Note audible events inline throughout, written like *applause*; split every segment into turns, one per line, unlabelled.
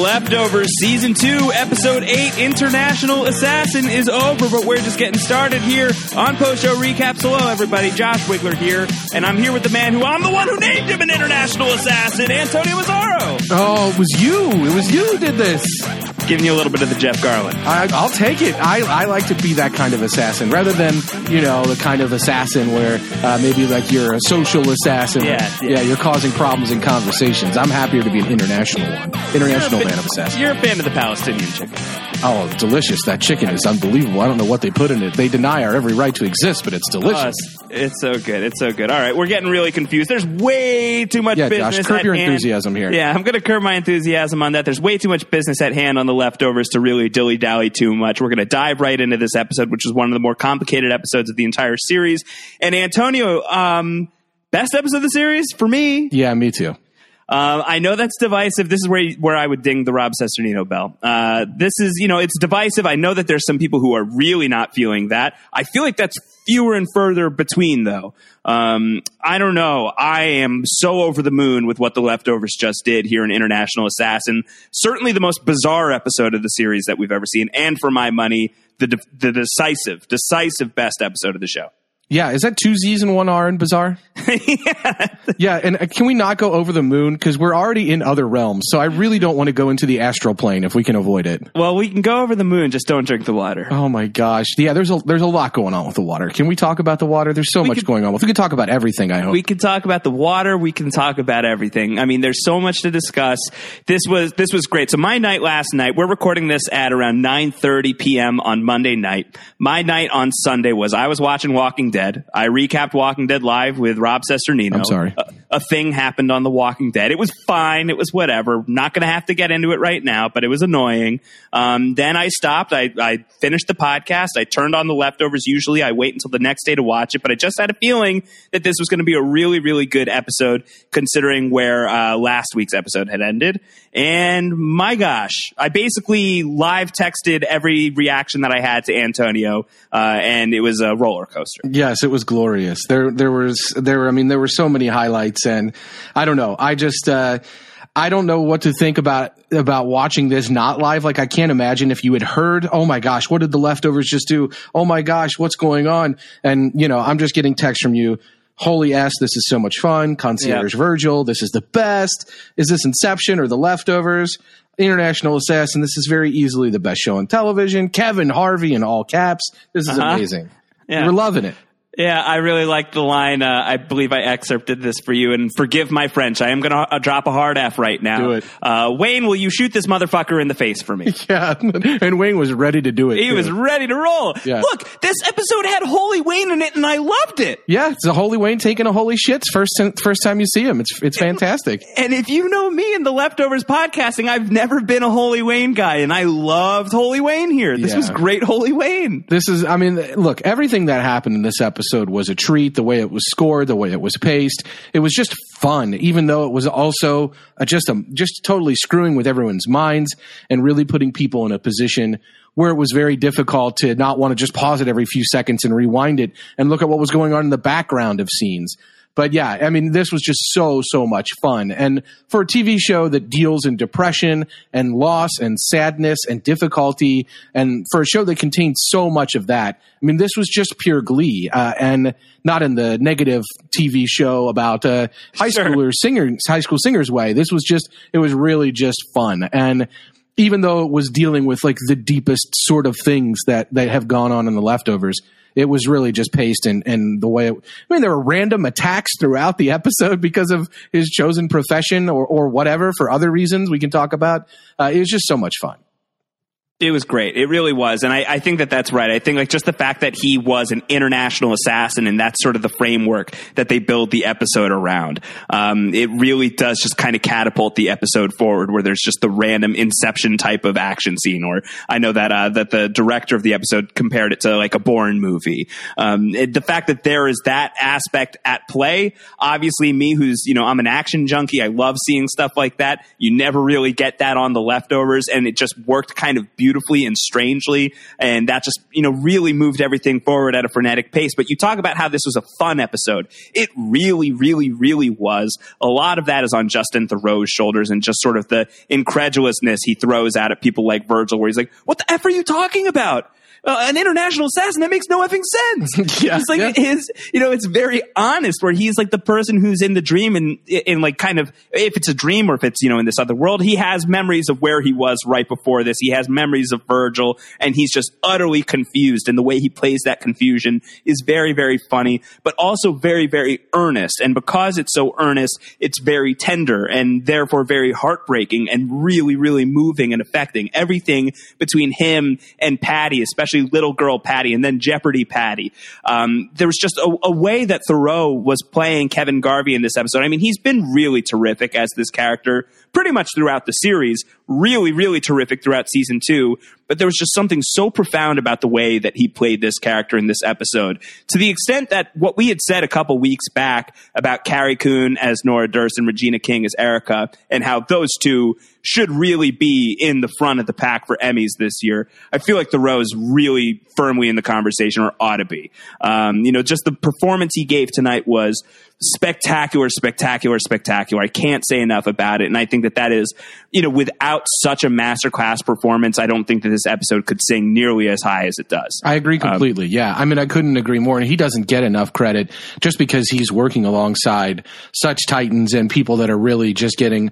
Leftovers Season 2, Episode 8, International Assassin is over, but we're just getting started here on Post Show Recaps. Hello, everybody. Josh Wigler here, and I'm here with the man who I'm the one who named him an International Assassin, Antonio Mazzaro.
Oh, it was you. It was you who did this.
Giving you a little bit of the Jeff Garlin.
I, I'll take it. I, I like to be that kind of assassin rather than, you know, the kind of assassin where uh, maybe like you're a social assassin.
Yeah, yeah.
you're causing problems in conversations. I'm happier to be an international one. International man of assassin.
You're a fan of the Palestinian chicken.
Oh, delicious. That chicken is unbelievable. I don't know what they put in it. They deny our every right to exist, but it's
Oh,
delicious.
it's, it's so good. It's so good. All right, we're getting really confused. There's way too much
Yeah, Josh,
business.
curb
at
your
hand.
enthusiasm here.
Yeah, I'm going to curb my enthusiasm on that. There's way too much business at hand on the leftovers to really dilly dally too much. We're going to dive right into this episode, which is one of the more complicated episodes of the entire series. And Antonio, um, best episode of the series for me.
yeah, me too.
Uh, I know that's divisive. This is where where I would ding the Rob Cesternino bell. Uh, this is, you know, it's divisive. I know that there's some people who are really not feeling that. I feel like that's fewer and further between, though. Um, I don't know. I am so over the moon with what the leftovers just did here in International Assassin. Certainly the most bizarre episode of the series that we've ever seen, and for my money, the de- the decisive, decisive best episode of the show.
Yeah, is that two Z's and one R in Bizarre? yeah, *laughs* Yeah, and uh, can we not go over the moon? Because we're already in other realms. So I really don't want to go into the astral plane if we can avoid it.
Well, we can go over the moon, just don't drink the water.
Oh my gosh. Yeah, there's a there's a lot going on with the water. Can we talk about the water? There's so much
could-
going on. We could talk about everything, I hope.
we can talk about the water we can talk about everything i mean there's so much to discuss this was this was great so my night last night we're recording this at around 9:30 p.m. on monday night my night on sunday was i was watching walking dead i recapped walking dead live with rob cesternino
I'm sorry.
a, a thing happened on the walking dead. It was fine. It was whatever. Not gonna have to get into it right now but it was annoying. Um, then i stopped. I, I finished the podcast. I turned on the leftovers. Usually i wait until the next day to watch it but i just had a feeling that this was going to be a really really good episode considering where uh, last week's episode had ended. And my gosh i basically live texted every reaction that i had to antonio uh, and it was a roller coaster
yes, it was glorious. There there was there were I mean there were so many highlights and I don't know. I just uh I don't know what to think about about watching this not live. Like I can't imagine if you had heard, "Oh my gosh, what did the leftovers just do? Oh my gosh, what's going on?" And you know, I'm just getting text from you Holy S, this is so much fun. Concierge
Yep.
Virgil, this is the best. Is this Inception or The Leftovers? International Assassin, this is very easily the best show on television. Kevin Harvey in all caps. This is
Uh-huh.
amazing.
Yeah.
We're loving it.
Yeah, I really like the line. Uh, I believe I excerpted this for you, and forgive my French. I am going to uh, drop a hard F right now.
Do it.
Uh, Wayne, will you shoot this motherfucker in the face for me? *laughs*
Yeah, and Wayne was ready to do it.
He
too.
was ready to roll.
Yeah.
Look, this episode had Holy Wayne in it, and I loved it.
Yeah, it's a holy Wayne taking a holy shits first first time you see him. It's it's fantastic.
And if you know me in the leftovers podcasting, I've never been a Holy Wayne guy, and I loved Holy Wayne here. This
Yeah.
was great, Holy Wayne.
This is, I mean, look, everything that happened in this episode was a treat. The way it was scored, the way it was paced, it was just fun. Even though it was also uh just a just totally screwing with everyone's minds and really putting people in a position where it was very difficult to not want to just pause it every few seconds and rewind it and look at what was going on in the background of scenes. But yeah, I mean, this was just so, so much fun. And for a TV show that deals in depression and loss and sadness and difficulty, and for a show that contains so much of that, I mean, this was just pure glee, uh, and not in the negative TV show about uh, high
Sure.
schoolers singers, high school singers way. This was just, it was really just fun. And even though it was dealing with like the deepest sort of things that that have gone on in the leftovers it was really just paced and and the way it, I mean there were random attacks throughout the *laughs* episode because of his chosen profession or or whatever for other reasons we can talk about. Uh, it was just so much fun
It was great. It really was. And I, I think that that's right. I think like just the fact that he was an international assassin and that's sort of the framework that they build the episode around. Um, it really does just kind of catapult the episode forward where there's just the random inception type of action scene. Or I know that, uh, that the director of the episode compared it to like a Bourne movie. Um, it- the fact that there is that aspect at play, obviously me who's, you know, I'm an action junkie. I love seeing stuff like that. You never really get that on the leftovers and it just worked kind of beautifully beautifully and strangely. And that just, you know, really moved everything forward at a frenetic pace. But you talk about how this was a fun episode. It really, really, really was. A lot of that is on Justin Theroux's shoulders and just sort of the incredulousness he throws out at people like Virgil, where he's like, what the F are you talking about? Uh, an international assassin. That makes no effing sense. *laughs*
Yeah,
it's like
yeah.
his, you know, it's very honest where he's like the person who's in the dream and in like kind of, if it's a dream or if it's, you know, in this other world, he has memories of where he was right before this. He has memories of Virgil and he's just utterly confused. And the way he plays that confusion is very, very funny, but also very, very earnest. And because it's so earnest, it's very tender and therefore very heartbreaking and really, really moving and affecting everything between him and Patty, especially little girl Patty and then Jeopardy Patty. Um, there was just a, a way that Theroux was playing Kevin Garvey in this episode. I mean, he's been really terrific as this character pretty much throughout the series. Really, really terrific throughout season two. But there was just something so profound about the way that he played this character in this episode, to the extent that what we had said a couple weeks back about Carrie Coon as Nora Durst and Regina King as Erica, and how those two should really be in the front of the pack for Emmys this year. I feel like Theroux is really firmly in the conversation, or ought to be. Um, you know, just the performance he gave tonight was spectacular, spectacular, spectacular. I can't say enough about it. And I think that that is, you know, without such a masterclass performance, I don't think that this episode could sing nearly as high as it does.
I agree completely. yeah. I mean, I couldn't agree more. And he doesn't get enough credit just because he's working alongside such titans and people that are really just getting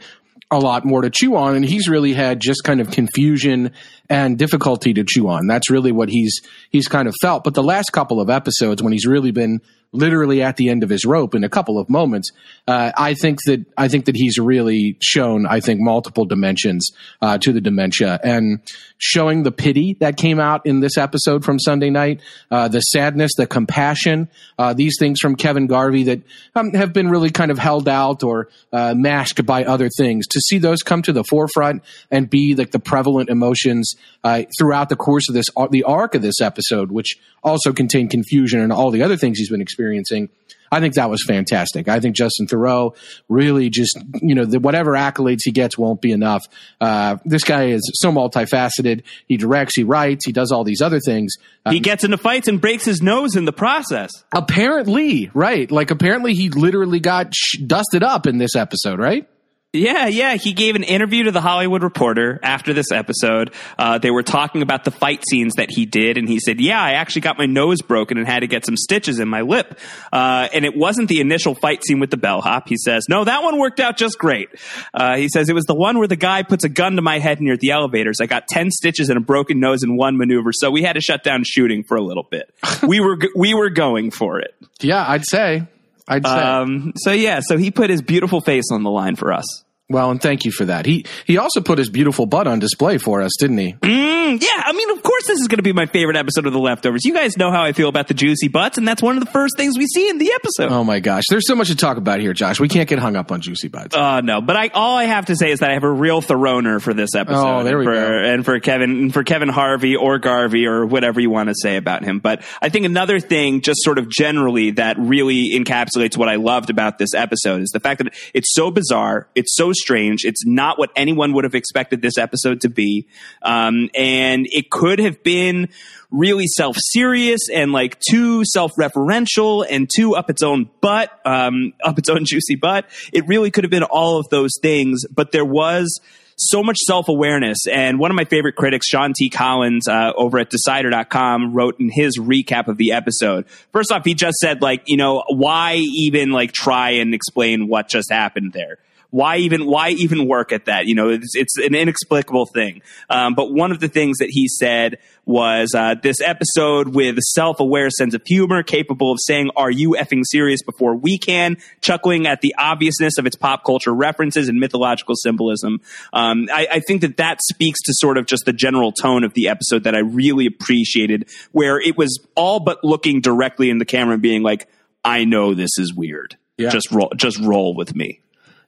a lot more to chew on. And he's really had just kind of confusion and difficulty to chew on. That's really what he's, he's kind of felt. But the last couple of episodes when he's really been literally at the end of his rope in a couple of moments. Uh, I think that I think that he's really shown I think multiple dimensions uh, to the dementia and showing the pity that came out in this episode from Sunday night, uh, the sadness, the compassion, uh, these things from Kevin Garvey that um, have been really kind of held out or uh, masked by other things. To see those come to the forefront and be like the prevalent emotions uh, throughout the course of this the arc of this episode, which also contained confusion and all the other things he's been experiencing. I think that was fantastic. I think Justin Theroux really just, you know, the, whatever accolades he gets won't be enough. Uh, this guy is so multifaceted. He directs, he writes, he does all these other things. Uh,
He gets into fights and breaks his nose in the process.
apparently, right? Like apparently he literally got sh- dusted up in this episode, right?
Yeah, yeah. He gave an interview to the Hollywood Reporter after this episode. Uh, they were talking about the fight scenes that he did, and he said, "Yeah, I actually got my nose broken and had to get some stitches in my lip." Uh, and it wasn't the initial fight scene with the bellhop. He says, "No, that one worked out just great." Uh, he says it was the one where the guy puts a gun to my head near the elevators. I got ten stitches and a broken nose in one maneuver, so we had to shut down shooting for a little bit. *laughs* we were we were going for it.
Yeah, I'd say. I'd say.
Um, so yeah, so he put his beautiful face on the line for us.
Well, and thank you for that. He he also put his beautiful butt on display for us, didn't he?
Mm, yeah, I mean, of course, this is going to be my favorite episode of The Leftovers. You guys know how I feel about the juicy butts, and that's one of the first things we see in the episode.
Oh my gosh, there's so much to talk about here, Josh. We can't get hung up on juicy butts.
Uh, no, but I all I have to say is that I have a real Thoreauner for this episode.
Oh, there we
for,
go.
And for Kevin, and for Kevin Harvey or Garvey or whatever you want to say about him. But I think another thing, just sort of generally, that really encapsulates what I loved about this episode is the fact that it's so bizarre, it's so strange, it's not what anyone would have expected this episode to be, um, and it could have been really self-serious and like too self-referential and too up its own butt, um, *laughs* up its own juicy butt. It really could have been all of those things, but there was so much self-awareness. And one of my favorite critics, Sean T. Collins, uh, over at Decider.com wrote in his recap of the episode. First off, he just said like, you know, why even like try and explain what just happened there? Why even why even work at that? You know, it's, it's an inexplicable thing. Um, but one of the things that he said was uh, this episode with a self-aware sense of humor, capable of saying "Are you effing serious?" before we can, chuckling at the obviousness of its pop culture references and mythological symbolism. Um, I, I think that that speaks to sort of just the general tone of the episode that I really appreciated, where it was all but looking directly in the camera and being like, "I know this is weird.
Yeah.
Just roll, just roll with me."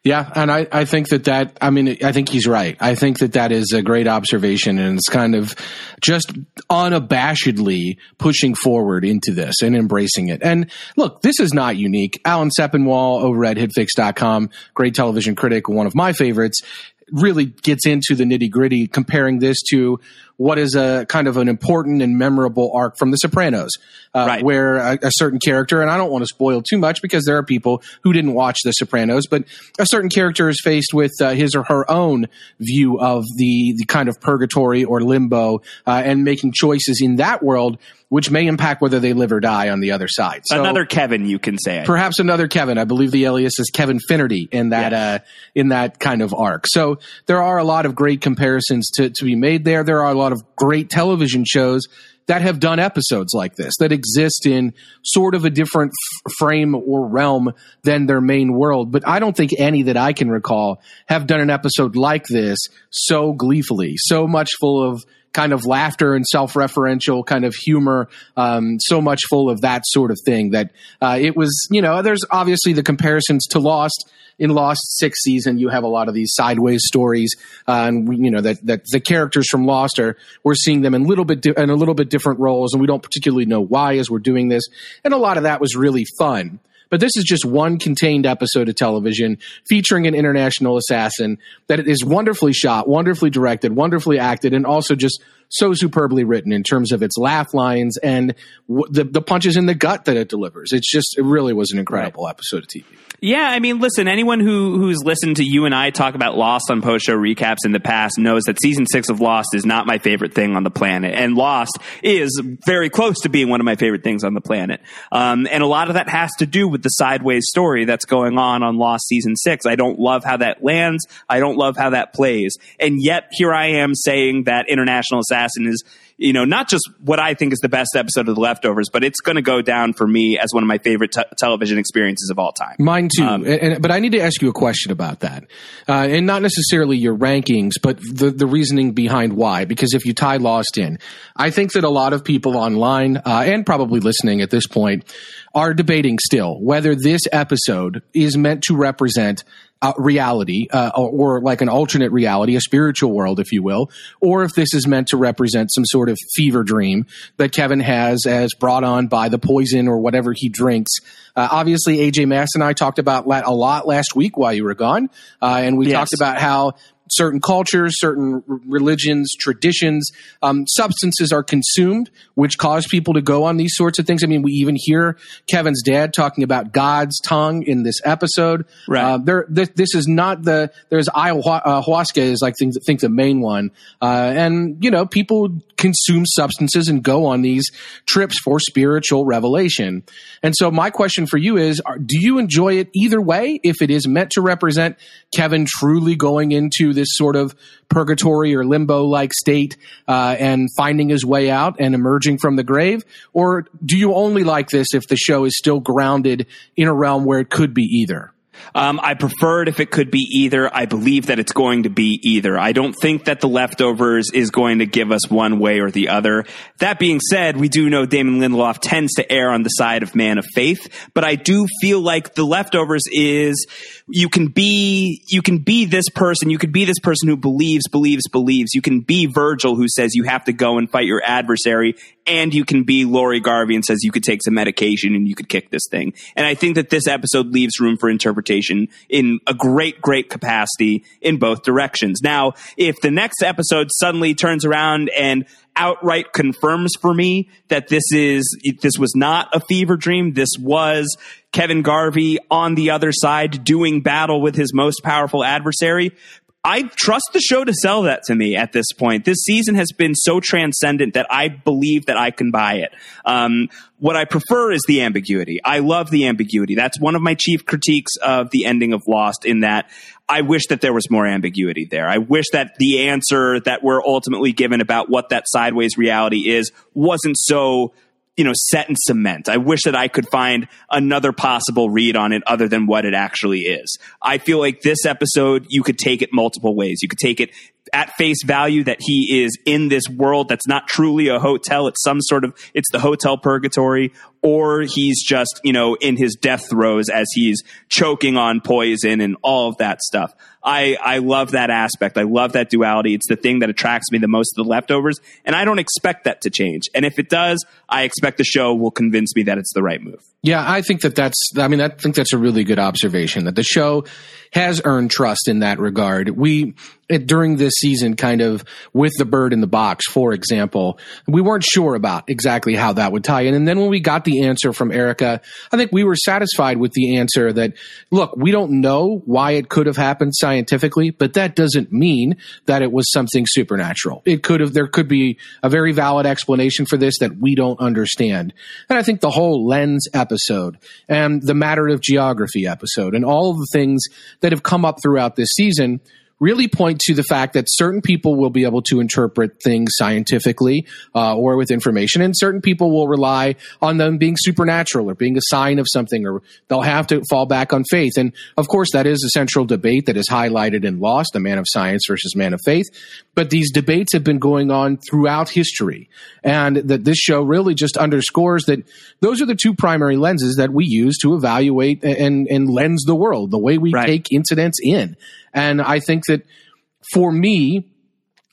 Yeah, and I, I think that that I mean I think he's right. I think that that is a great observation, and it's kind of just unabashedly pushing forward into this and embracing it. And look, this is not unique. Alan Sepinwall over at HitFix.com, great television critic, one of my favorites, really gets into the nitty gritty, comparing this to what is a kind of an important and memorable arc from The Sopranos, uh,
Right.
where a, a certain character, and I don't want to spoil too much because there are people who didn't watch The Sopranos, but a certain character is faced with uh, his or her own view of the the kind of purgatory or limbo, uh, and making choices in that world which may impact whether they live or die on the other side. So,
Another Kevin, you can say.
perhaps another Kevin. I believe the alias is Kevin Finnerty in that uh, in that kind of arc. So there are a lot of great comparisons to to be made there. There are a lot of great television shows that have done episodes like this that exist in sort of a different f- frame or realm than their main world. But I don't think any that I can recall have done an episode like this so gleefully, so much full of kind of laughter and self-referential kind of humor, um, so much full of that sort of thing that uh, it was. You know, there's obviously the comparisons to Lost. In Lost sixth season, you have a lot of these sideways stories, uh, and we, you know that that the characters from Lost are we're seeing them in little bit di- in a little bit different roles, and we don't particularly know why as we're doing this. And a lot of that was really fun. But this is just one contained episode of television featuring an international assassin that is wonderfully shot, wonderfully directed, wonderfully acted, and also just so superbly written in terms of its laugh lines and w- the, the punches in the gut that it delivers. It's just, it really was an incredible episode of TV.
Yeah, I mean, listen, anyone who who's listened to you and I talk about Lost on post show recaps in the past knows that season six of Lost is not my favorite thing on the planet, and Lost is very close to being one of my favorite things on the planet. Um, and a lot of that has to do with the sideways story that's going on on Lost season six. I don't love how that lands. I don't love how that plays, and yet here I am saying that International Assassin is you know, not just what I think is the best episode of The Leftovers, but it's going to go down for me as one of my favorite te- television experiences of all time.
Mine too.
Um,
and, and- but I need to ask you a question about that, uh, and not necessarily your rankings, but the the reasoning behind why. Because if you tie Lost in, I think that a lot of people online uh, and probably listening at this point are debating still whether this episode is meant to represent. Uh, reality, uh, or, or like an alternate reality, a spiritual world, if you will, or if this is meant to represent some sort of fever dream that Kevin has as brought on by the poison or whatever he drinks. Uh, obviously, AJ Mass and I talked about that a lot last week while you were gone, uh, and we
Yes.
talked about how certain cultures, certain religions, traditions, um, substances are consumed, which cause people to go on these sorts of things. I mean, we even hear Kevin's dad talking about God's tongue in this episode.
Right.
Uh, there, this, this is not the. There's ayahuasca is like think, think the main one, uh, and you know people consume substances and go on these trips for spiritual revelation. And so my question for you is: are, Do you enjoy it either way? If it is meant to represent Kevin truly going into this sort of purgatory or limbo like state uh, and finding his way out and emerging from the grave, or do you only like this if the show is still grounded in a realm where it could be either?
Um, I prefer it if it could be either. I believe that it's going to be either. I don't think that the leftovers is going to give us one way or the other. That being said, we do know Damon Lindelof tends to err on the side of man of faith, but I do feel like the leftovers is you can be you can be this person, you could be this person who believes, believes, believes. You can be Virgil who says you have to go and fight your adversary, and you can be Lori Garvey and says you could take some medication and you could kick this thing. And I think that this episode leaves room for interpretation in a great, great capacity in both directions. Now, if the next episode suddenly turns around and outright confirms for me that this is this was not a fever dream, this was Kevin Garvey on the other side doing battle with his most powerful adversary, I trust the show to sell that to me at this point. This season has been so transcendent that I believe that I can buy it. Um, what I prefer is the ambiguity. I love the ambiguity. That's one of my chief critiques of the ending of Lost in that I wish that there was more ambiguity there. I wish that the answer that we're ultimately given about what that sideways reality is wasn't so you know, set in cement. I wish that I could find another possible read on it other than what it actually is. I feel like this episode, you could take it multiple ways. You could take it at face value that he is in this world that's not truly a hotel. It's some sort of, it's the hotel purgatory, or he's just, you know, in his death throes as he's choking on poison and all of that stuff. I, I love that aspect. I love that duality. It's the thing that attracts me the most of the leftovers, and I don't expect that to change. And if it does, I expect the show will convince me that it's the right move.
Yeah, I think that that's. I mean, I think that's a really good observation. That the show has earned trust in that regard. We during this season, kind of with the bird in the box, for example, we weren't sure about exactly how that would tie in. And then when we got the answer from Erica, I think we were satisfied with the answer that, look, we don't know why it could have happened scientifically, but that doesn't mean that it was something supernatural. It could have, there could be a very valid explanation for this that we don't understand. And I think the whole lens episode and the matter of geography episode and all of the things that have come up throughout this season really point to the fact that certain people will be able to interpret things scientifically uh, or with information, and certain people will rely on them being supernatural or being a sign of something, or they'll have to fall back on faith. And of course, that is a central debate that is highlighted in Lost, the man of science versus man of faith. But these debates have been going on throughout history, and that this show really just underscores that those are the two primary lenses that we use to evaluate and, and lens the world, the way we
Right.
take incidents in. And I think that for me,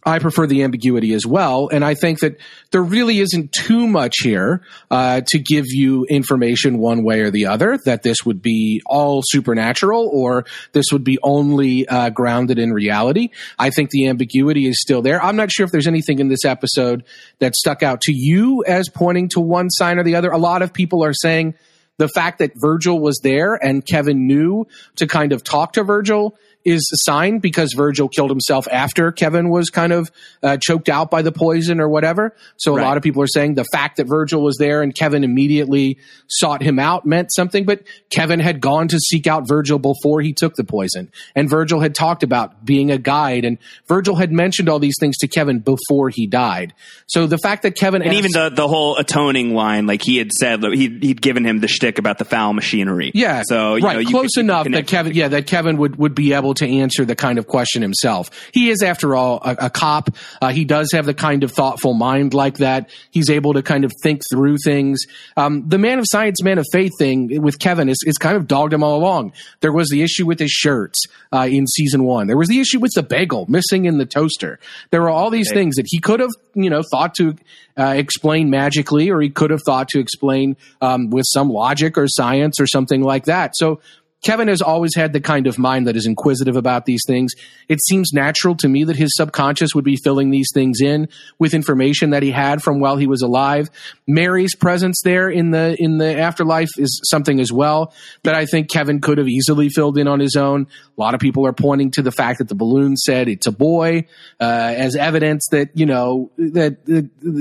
I prefer the ambiguity as well. And I think that there really isn't too much here uh, to give you information one way or the other that this would be all supernatural or this would be only uh, grounded in reality. I think the ambiguity is still there. I'm not sure if there's anything in this episode that stuck out to you as pointing to one sign or the other. A lot of people are saying the fact that Virgil was there and Kevin knew to kind of talk to Virgil is a sign because Virgil killed himself after Kevin was kind of uh, choked out by the poison or whatever. So a
Right.
lot of people are saying the fact that Virgil was there and Kevin immediately sought him out meant something, but Kevin had gone to seek out Virgil before he took the poison. And Virgil had talked about being a guide and Virgil had mentioned all these things to Kevin before he died. So the fact that Kevin
And even the, the whole atoning line, like he had said, he'd, he'd given him the shtick about the foul machinery.
Yeah.
So, you
right.
know, you
close enough that Kevin, yeah, that Kevin would, would be able to answer the kind of question himself. He is, after all, a, a cop. Uh, he does have the kind of thoughtful mind like that. He's able to kind of think through things. Um, the man of science, man of faith thing with Kevin is, is kind of dogged him all along. There was the issue with his shirts uh, in season one. There was the issue with the bagel missing in the toaster. There were all these things that he could have, you know, thought to uh, explain magically, or he could have thought to explain um, with some logic or science or something like that. So Kevin has always had the kind of mind that is inquisitive about these things. It seems natural to me that his subconscious would be filling these things in with information that he had from while he was alive. Mary's presence there in the in the afterlife is something as well that I think Kevin could have easily filled in on his own. A lot of people are pointing to the fact that the balloon said it's a boy uh, as evidence that you know that,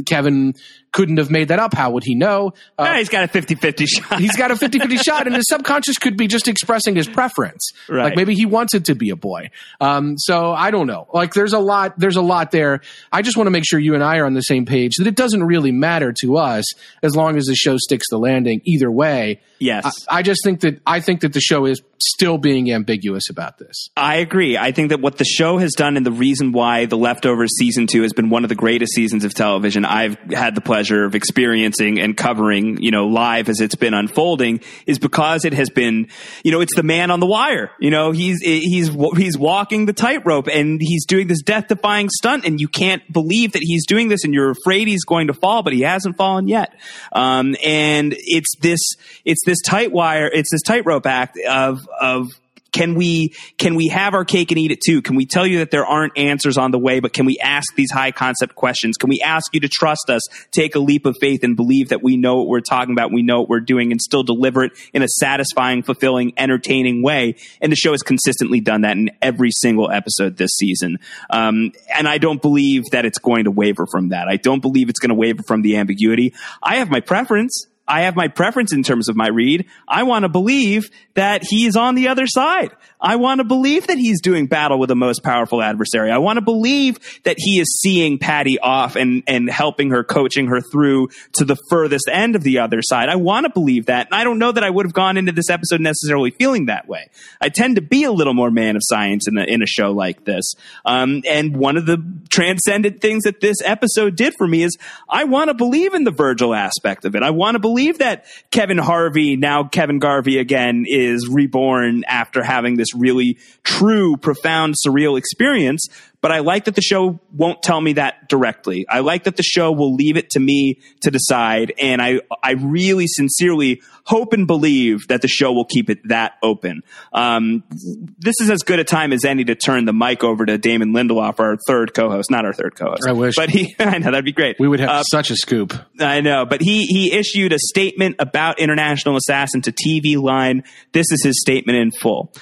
Kevin couldn't have made that up. How would he know? Uh,
Yeah, he's got a 50-50 *laughs* shot.
he's got a 50-50 shot and his subconscious could be just expressing his preference
Right.
like maybe he wants it to be a boy um, so i don't know like there's a lot there's a lot there i just want to make sure you and i are on the same page that it doesn't really matter to us as long as the show sticks the landing either way
Yes.
I, I just think that i think that the show is still being ambiguous about this
I agree. I think that what the show has done and the reason why The Leftovers season two has been one of the greatest seasons of television I've had the pleasure of experiencing and covering, you know, live as it's been unfolding is because it has been, you know, it's the man on the wire. You know, he's, he's, he's walking the tightrope and he's doing this death defying stunt and you can't believe that he's doing this and you're afraid he's going to fall, but he hasn't fallen yet. Um, and it's this, it's this tight wire, it's this tightrope act of, of, can we can we have our cake and eat it too? Can we tell you that there aren't answers on the way, but can we ask these high concept questions? Can we ask you to trust us, take a leap of faith, and believe that we know what we're talking about, we know what we're doing, and still deliver it in a satisfying, fulfilling, entertaining way? And the show has consistently done that in every single episode this season. Um, and I don't believe that it's going to waver from that. I don't believe it's going to waver from the ambiguity. I have my preference. I have my preference in terms of my read. I want to believe that he is on the other side. I want to believe that he's doing battle with the most powerful adversary. I want to believe that he is seeing Patty off and, and helping her, coaching her through to the furthest end of the other side. I want to believe that. And I don't know that I would have gone into this episode necessarily feeling that way. I tend to be a little more man of science in a, in a show like this. Um, and one of the transcendent things that this episode did for me is I want to believe in the Virgil aspect of it. I want to believe that Kevin Harvey, now Kevin Garvey again, is reborn after having this really true, profound, surreal experience. But I like that the show won't tell me that directly. I like that the show will leave it to me to decide, and I I really sincerely hope and believe that the show will keep it that open. Um, this is as good a time as any to turn the mic over to Damon Lindelof, our third co-host, not our third co-host.
I wish,
but he *laughs* I know that'd be great.
We would have uh, such a scoop.
I know, but he he issued a statement about International Assassin to TV Line. This is his statement in full.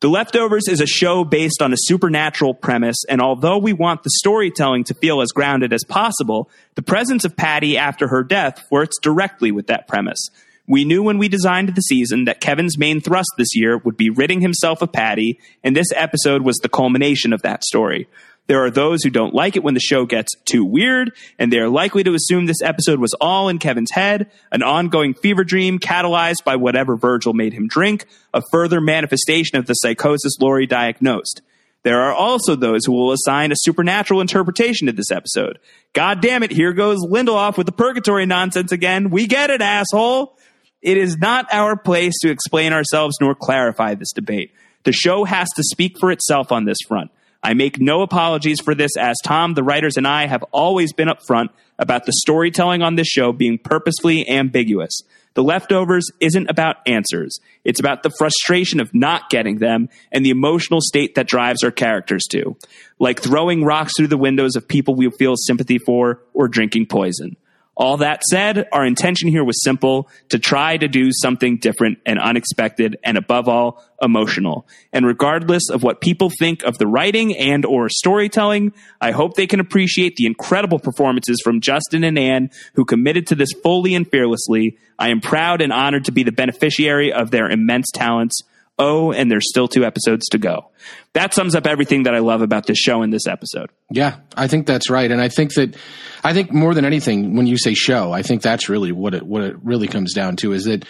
The Leftovers is a show based on a supernatural premise, and although we want the storytelling to feel as grounded as possible, the presence of Patty after her death works directly with that premise. We knew when we designed the season that Kevin's main thrust this year would be ridding himself of Patty, and this episode was the culmination of that story. There are those who don't like it when the show gets too weird, and they are likely to assume this episode was all in Kevin's head, an ongoing fever dream catalyzed by whatever Virgil made him drink, a further manifestation of the psychosis Laurie diagnosed. There are also those who will assign a supernatural interpretation to this episode. God damn it, here goes Lindelof with the purgatory nonsense again. We get it, asshole. It is not our place to explain ourselves nor clarify this debate. The show has to speak for itself on this front. I make no apologies for this, as Tom, the writers, and I have always been upfront about the storytelling on this show being purposefully ambiguous. The leftovers isn't about answers. It's about the frustration of not getting them and the emotional state that drives our characters to, like throwing rocks through the windows of people we feel sympathy for or drinking poison. All that said, our intention here was simple to try to do something different and unexpected and above all, emotional. And regardless of what people think of the writing and or storytelling, I hope they can appreciate the incredible performances from Justin and Anne who committed to this fully and fearlessly. I am proud and honored to be the beneficiary of their immense talents. Oh, and there's still two episodes to go. That sums up everything that I love about this show in this episode.
Yeah, I think that's right. And I think that, I think more than anything, when you say show, I think that's really what it, what it really comes down to is that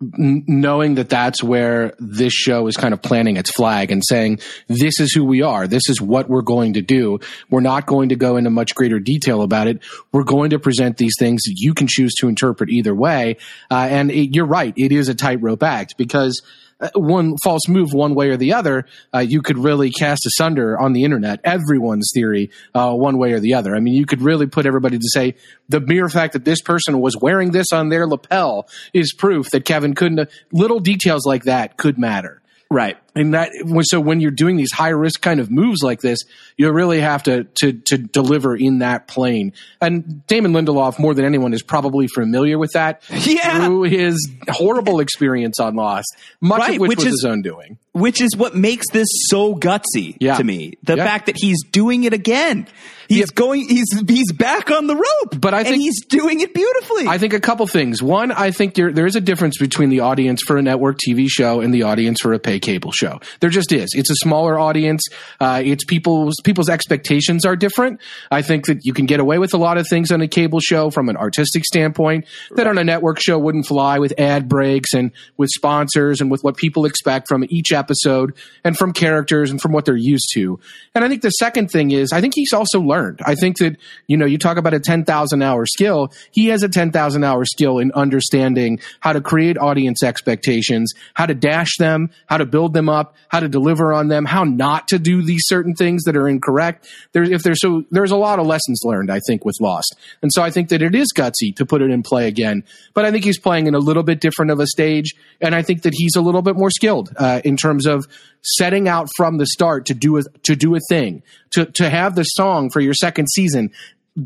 knowing that that's where this show is kind of planting its flag and saying, this is who we are. This is what we're going to do. We're not going to go into much greater detail about it. We're going to present these things you can choose to interpret either way. Uh, and it, you're right. It is a tightrope act because uh, one false move one way or the other, uh, you could really cast asunder on the internet everyone's theory uh, one way or the other. I mean, you could really put everybody to say the mere fact that this person was wearing this on their lapel is proof that Kevin couldn't. Little details like that could matter.
Right.
And that so when you're doing these high risk kind of moves like this, you really have to to to deliver in that plane. And Damon Lindelof, more than anyone, is probably familiar with that *laughs*
yeah.
through his horrible *laughs* experience on Lost, much right, of which, which was is, his own doing.
Which is what makes this so gutsy yeah. to me. The yeah. fact that he's doing it again. He's yeah. going. He's he's back on the rope,
but I think
he's doing it beautifully.
I think a couple things. One, I think there there is a difference between the audience for a network TV show and the audience for a pay cable show. There just is. It's a smaller audience. Uh, it's people's people's expectations are different. I think that you can get away with a lot of things on a cable show from an artistic standpoint that on a network show wouldn't fly with ad breaks and with sponsors and with what people expect from each episode and from characters and from what they're used to. And I think the second thing is I think he's also learned. I think that, you know, you talk about a 10,000 hour skill. He has a 10,000 hour skill in understanding how to create audience expectations, how to dash them, how to build them up, how to deliver on them, how not to do these certain things that are incorrect. There's, if there's so, there's a lot of lessons learned, I think, with Lost. And so I think that it is gutsy to put it in play again. But I think he's playing in a little bit different of a stage. And I think that he's a little bit more skilled, uh, in terms of setting out from the start to do a, to do a thing, to, to have the song for your second season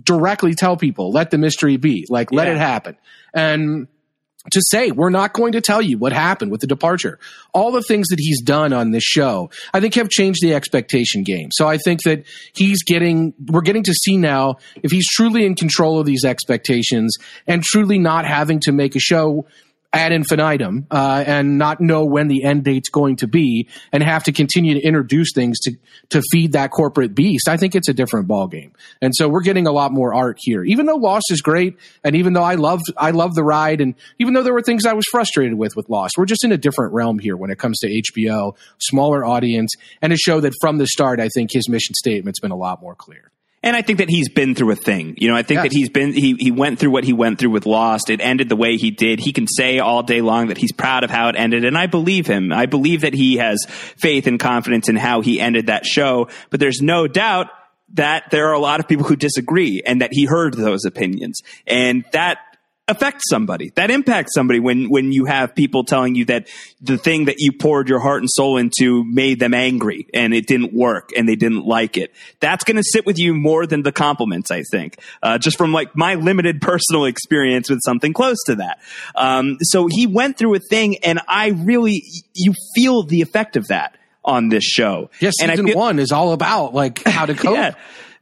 directly tell people, let the mystery be, like let yeah. it happen. And to say we're not going to tell you what happened with the departure. All the things that he's done on this show, I think have changed the expectation game. So I think that he's getting, we're getting to see now if he's truly in control of these expectations and truly not having to make a show ad infinitum uh, and not know when the end date's going to be and have to continue to introduce things to to feed that corporate beast i think it's a different ball game and so we're getting a lot more art here. Even though lost is great and even though i love i love the ride and even though there were things i was frustrated with with lost we're just in a different realm here when it comes to hbo smaller audience and a show that from the start i think his mission statement's been a lot more clear
and I think that he's been through a thing. You know, I think
Yes.
that he's been he he went through what he went through with Lost. It ended the way he did. He can say all day long that he's proud of how it ended, and I believe him. I believe that he has faith and confidence in how he ended that show. But there's no doubt that there are a lot of people who disagree, and that he heard those opinions, and that affects somebody that impacts somebody when when you have people telling you that the thing that you poured your heart and soul into made them angry and it didn't work and they didn't like it that's going to sit with you more than the compliments i think uh, just from like my limited personal experience with something close to that um, so he went through a thing and i really you feel the effect of that on this show
Yes,
and
season
feel-
one is all about like how to *laughs* cope.
yeah.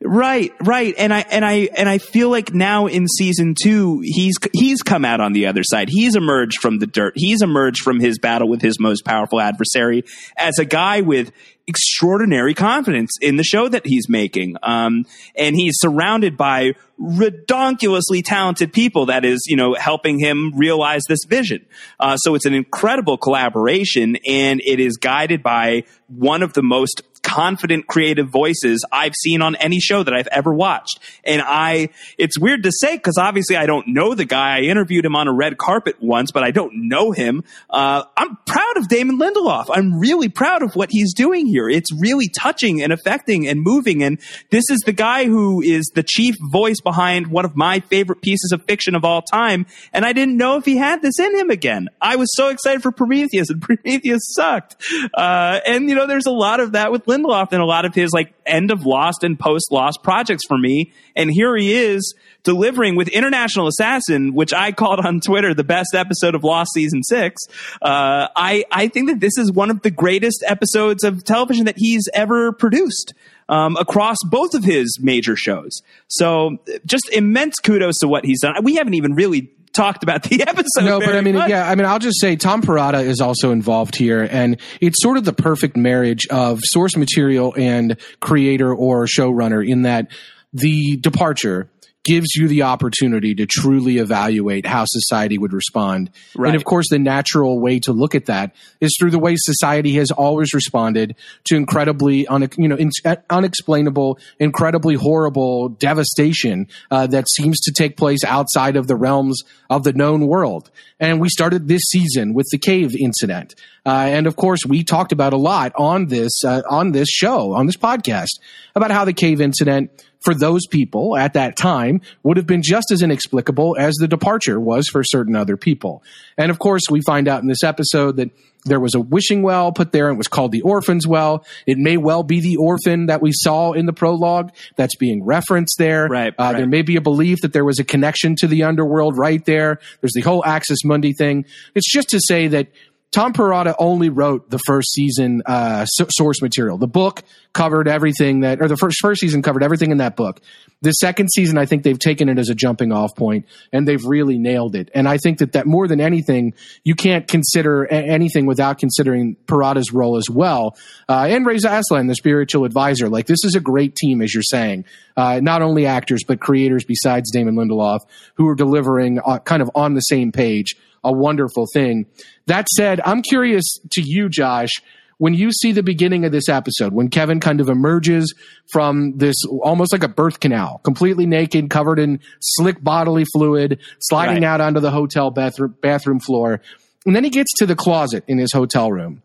Right, right. And I and I and I feel like now in season 2 he's he's come out on the other side. He's emerged from the dirt. He's emerged from his battle with his most powerful adversary as a guy with extraordinary confidence in the show that he's making. Um, and he's surrounded by redonkulously talented people that is, you know, helping him realize this vision. Uh, so it's an incredible collaboration and it is guided by one of the most confident creative voices I've seen on any show that I've ever watched. And I, it's weird to say because obviously I don't know the guy. I interviewed him on a red carpet once, but I don't know him. Uh, I'm proud of Damon Lindelof. I'm really proud of what he's doing here. It's really touching and affecting and moving. And this is the guy who is the chief voice behind one of my favorite pieces of fiction of all time. And I didn't know if he had this in him again. I was so excited for Prometheus and *laughs* Prometheus sucked. Uh, and you know, there's a lot of that with Lindelof and a lot of his like end of Lost and post Lost projects for me. And here he is delivering with International Assassin, which I called on Twitter the best episode of Lost season six. Uh, I, I think that this is one of the greatest episodes of television that he's ever produced. Um, across both of his major shows. So just immense kudos to what he's done. We haven't even really talked about the *laughs* episode.
No, but I mean,
much.
yeah, I mean, I'll just say Tom Perrotta is also involved here, and it's sort of the perfect marriage of source material and creator or showrunner in that the departure gives you the opportunity to truly evaluate how society would respond.
Right.
And of course, the natural way to look at that is through the way society has always responded to incredibly, un, you know, in, unexplainable, incredibly horrible devastation uh, that seems to take place outside of the realms of the known world. And we started this season with the cave incident, uh, and of course, we talked about a lot on this uh, on this show on this podcast about how the cave incident for those people at that time would have been just as inexplicable as the departure was for certain other people. And of course, we find out in this episode that there was a wishing well put there and it was called the orphan's well. It may well be the orphan that we saw in the prologue that's being referenced there.
Right,
Uh,
right.
There may be a belief that there was a connection to the underworld right there. There's the whole Axis Mundi thing. It's just to say that Tom Perrotta only wrote the first season uh, so- source material. The book covered everything that, or the first first season covered everything in that book. The second season, I think they've taken it as a jumping off point, and they've really nailed it. And I think that that more than anything, you can't consider a- anything without considering Perrotta's role as well, uh, and Reza Aslan, the spiritual advisor. Like this is a great team, as you're saying. Uh, not only actors but creators besides Damon Lindelof, who are delivering uh, kind of on the same page a wonderful thing. That said, I'm curious to you, Josh, when you see the beginning of this episode, when Kevin kind of emerges from this almost like a birth canal, completely naked, covered in slick bodily fluid, sliding
Right.
out onto the hotel bathroom, bathroom floor, and then he gets to the closet in his hotel room.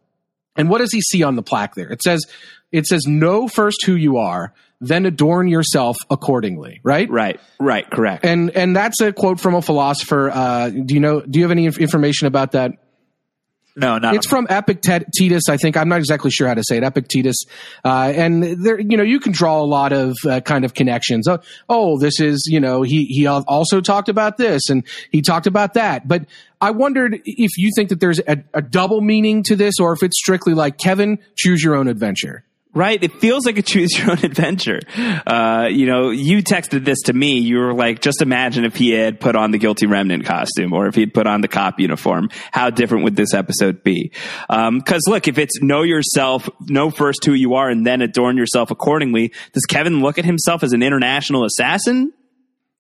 And what does he see on the plaque there? It says, it says, know first who you are, then adorn yourself accordingly, right?
Right, right, correct.
And and that's a quote from a philosopher. Uh, do you know? Do you have any inf- information about that?
no, not
It's from Epictetus, I think. I'm not exactly sure how to say it. Epictetus, uh, and there, you know, you can draw a lot of uh, kind of connections. Oh, oh, this is, you know, he he also talked about this, and he talked about that. But I wondered if you think that there's a, a double meaning to this, or if it's strictly like Kevin, choose your own adventure.
Right. It feels like a choose your own *laughs* adventure. Uh, you know, you texted this to me. You were like, just imagine if he had put on the guilty remnant costume or if he'd put on the cop uniform. How different would this episode be? Um, cause look, if it's know yourself, know first who you are and then adorn yourself accordingly, does Kevin look at himself as an international assassin?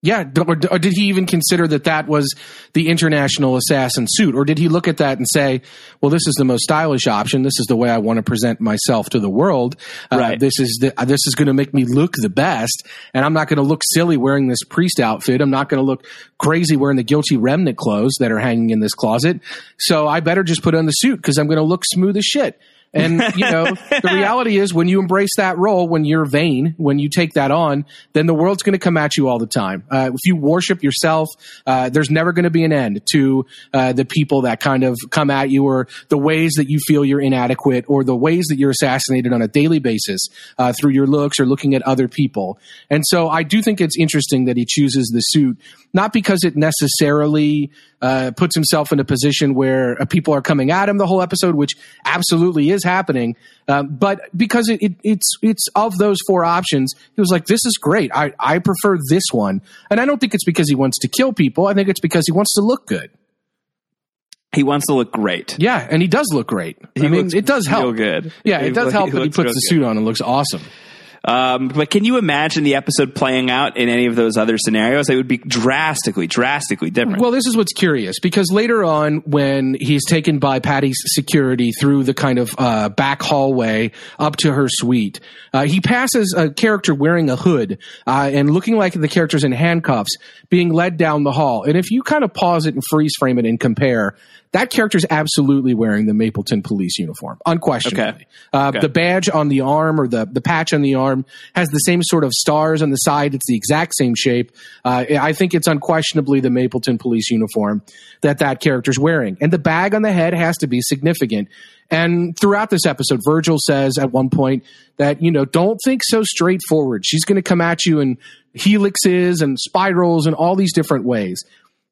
Yeah, or, or, did he even consider that that was the international assassin suit, or did he look at that and say, "Well, this is the most stylish option. This is the way I want to present myself to the world. Uh, right. This is the, uh, this is going to make me look the best, and I'm not going to look silly wearing this priest outfit. I'm not going to look crazy wearing the guilty remnant clothes that are hanging in this closet. So I better just put on the suit because I'm going to look smooth as shit." And you know, *laughs* the reality is when you embrace that role, when you're vain, when you take that on, then the world's going to come at you all the time. Uh, if you worship yourself, uh, there's never going to be an end to uh, the people that kind of come at you, or the ways that you feel you're inadequate, or the ways that you're assassinated on a daily basis uh, through your looks or looking at other people. And so, I do think it's interesting that he chooses the suit, not because it necessarily uh, puts himself in a position where uh, people are coming at him the whole episode, which absolutely is happening. Um, but because it, it, it's it's of those four options, he was like, "This is great. I I prefer this one." And I don't think it's because he wants to kill people. I think it's because he wants to look good.
He wants to look great.
Yeah, and he does look great. He I mean, it does help.
good.
Yeah, it he does help he that he puts the suit on and looks awesome.
Um, but can you imagine the episode playing out in any of those other scenarios? It would be drastically, drastically different.
Well, this is what's curious because later on, when he's taken by Patti's security through the kind of uh, back hallway up to her suite, uh, he passes a character wearing a hood uh, and looking like the character's in handcuffs being led down the hall. And if you kind of pause it and freeze frame it and compare, that character is absolutely wearing the Mapleton police uniform, unquestionably. Okay. Uh, okay. The badge on the arm or the, the patch on the arm has the same sort of stars on the side. It's the exact same shape. Uh, I think it's unquestionably the Mapleton police uniform that that character's wearing. And the bag on the head has to be significant. And throughout this episode, Virgil says at one point that, you know, don't think so straightforward. She's going to come at you in helixes and spirals and all these different ways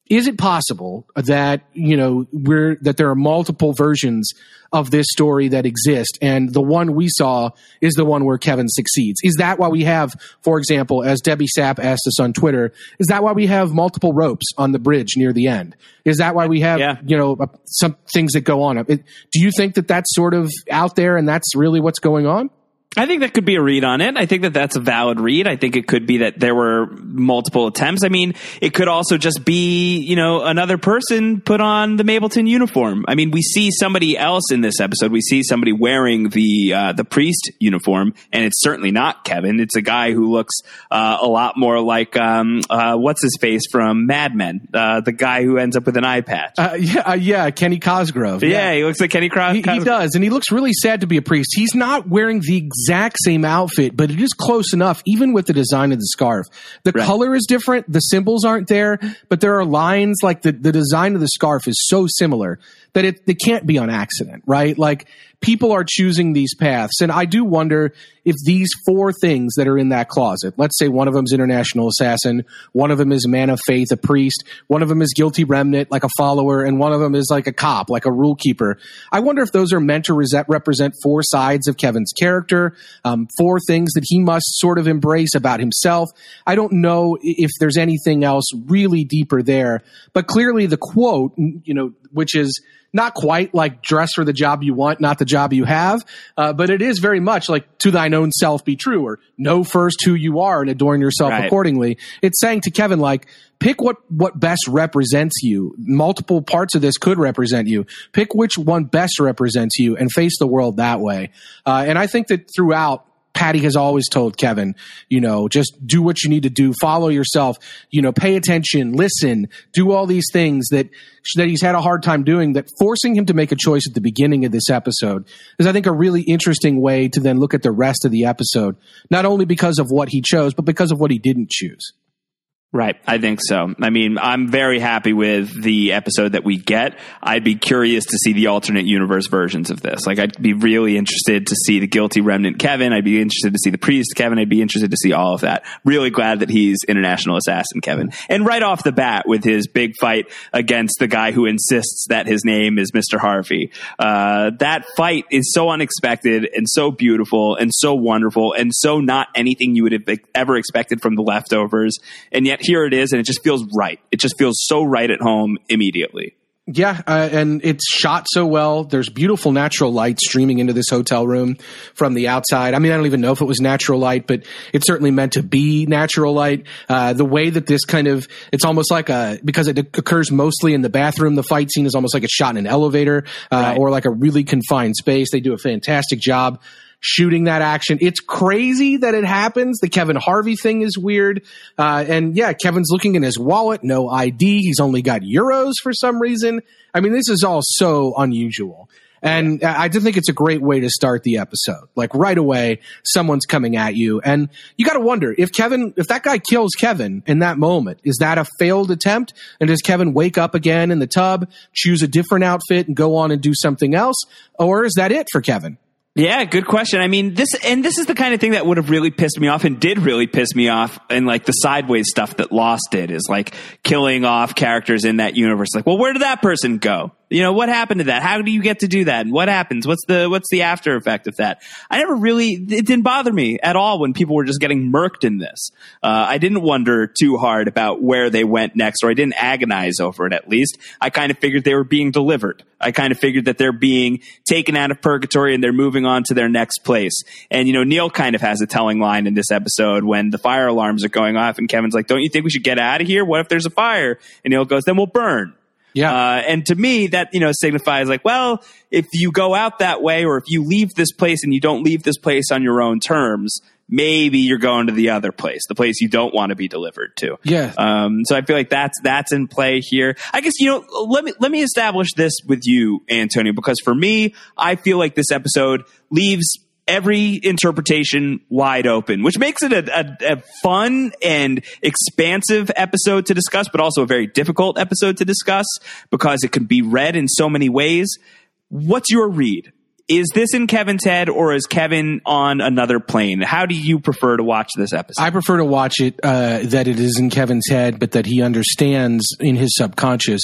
is it possible that you know we're that there are multiple versions of this story that exist and the one we saw is the one where kevin succeeds? Is that why we have for example as debbie sapp asked us on twitter is that why we have multiple ropes on the bridge near the end? Is that why we have yeah. you know some things that go on? Do you think that that's sort of out there and that's really what's going on
I think that could be a read on it. I think that that's a valid read. I think it could be that there were multiple attempts. I mean, it could also just be, you know, another person put on the Mapleton uniform. I mean, we see somebody else in this episode. We see somebody wearing the uh, the priest uniform, and it's certainly not Kevin. It's a guy who looks uh, a lot more like um, uh, what's his face from Mad Men, uh, the guy who ends up with an eye patch.
Uh, yeah, uh, yeah, Kenny Cosgrove.
Yeah. yeah. he looks like Kenny Cosgrove.
He, he does, and he looks really sad to be a priest. He's not wearing the exact same outfit, but it is close enough, even with the design of the scarf. The right. color is different, the symbols aren't there, but there are lines like the, the design of the scarf is so similar that it, it can't be on accident, right? Like people are choosing these paths. And I do wonder if these four things that are in that closet, let's say one of them is international assassin, one of them is man of faith, a priest, one of them is guilty remnant, like a follower, and one of them is like a cop, like a rule keeper. I wonder if those are meant to represent four sides of Kevin's character, um, four things that he must sort of embrace about himself. I don't know if there's anything else really deeper there, but clearly the quote, you know, which is, not quite like dress for the job you want, not the job you have, uh, but it is very much like to thine own self be true or know first who you are and adorn yourself right. accordingly. It's saying to Kevin, like, pick what, what best represents you. Multiple parts of this could represent you. Pick which one best represents you and face the world that way. Uh, and I think that throughout, Patti has always told Kevin, you know, just do what you need to do, follow yourself, you know, pay attention, listen, do all these things that that he's had a hard time doing that forcing him to make a choice at the beginning of this episode is I think a really interesting way to then look at the rest of the episode, not only because of what he chose, but because of what he didn't choose.
Right. I think so. I mean, I'm very happy with the episode that we get. I'd be curious to see the alternate universe versions of this. Like, I'd be really interested to see the guilty remnant Kevin. I'd be interested to see the priest Kevin. I'd be interested to see all of that. Really glad that he's international assassin Kevin. And right off the bat with his big fight against the guy who insists that his name is Mr. Harvey. Uh, that fight is so unexpected and so beautiful and so wonderful and so not anything you would have ever expected from the leftovers. And yet here it is, and it just feels right. It just feels so right at home immediately.
Yeah, uh, and it's shot so well. There's beautiful natural light streaming into this hotel room from the outside. I mean, I don't even know if it was natural light, but it's certainly meant to be natural light. Uh, the way that this kind of, it's almost like a, because it occurs mostly in the bathroom, the fight scene is almost like it's shot in an elevator uh, right. or like a really confined space. They do a fantastic job shooting that action. It's crazy that it happens. The Kevin Harvey thing is weird. Uh, and yeah, Kevin's looking in his wallet, no ID. He's only got euros for some reason. I mean, this is all so unusual. And I just think it's a great way to start the episode. Like right away, someone's coming at you. And you got to wonder if Kevin, if that guy kills Kevin in that moment, is that a failed attempt? And does Kevin wake up again in the tub, choose a different outfit and go on and do something else? Or is that it for Kevin?
Yeah, good question. I mean, this and this is the kind of thing that would have really pissed me off and did really piss me off and like the sideways stuff that Lost did is like killing off characters in that universe. Like, well, where did that person go? You know, what happened to that? How do you get to do that? And what happens? What's the what's the after effect of that? I never really it didn't bother me at all when people were just getting murked in this. Uh, I didn't wonder too hard about where they went next, or I didn't agonize over it. At least I kind of figured they were being delivered. I kind of figured that they're being taken out of purgatory and they're moving on to their next place. And you know, Neil kind of has a telling line in this episode when the fire alarms are going off, and Kevin's like, "Don't you think we should get out of here? What if there's a fire?" And Neil goes, "Then we'll burn."
Yeah.
Uh, and to me, that, you know, signifies like, well, if you go out that way or if you leave this place and you don't leave this place on your own terms, maybe you're going to the other place, the place you don't want to be delivered to.
Yeah.
Um, so I feel like that's, that's in play here. I guess, you know, let me, let me establish this with you, Antonio, because for me, I feel like this episode leaves every interpretation wide open, which makes it a, a, a, fun and expansive episode to discuss, but also a very difficult episode to discuss because it can be read in so many ways. What's your read? Is this in Kevin's head or is Kevin on another plane? How do you prefer to watch this episode?
I prefer to watch it uh, that it is in Kevin's head, but that he understands in his subconscious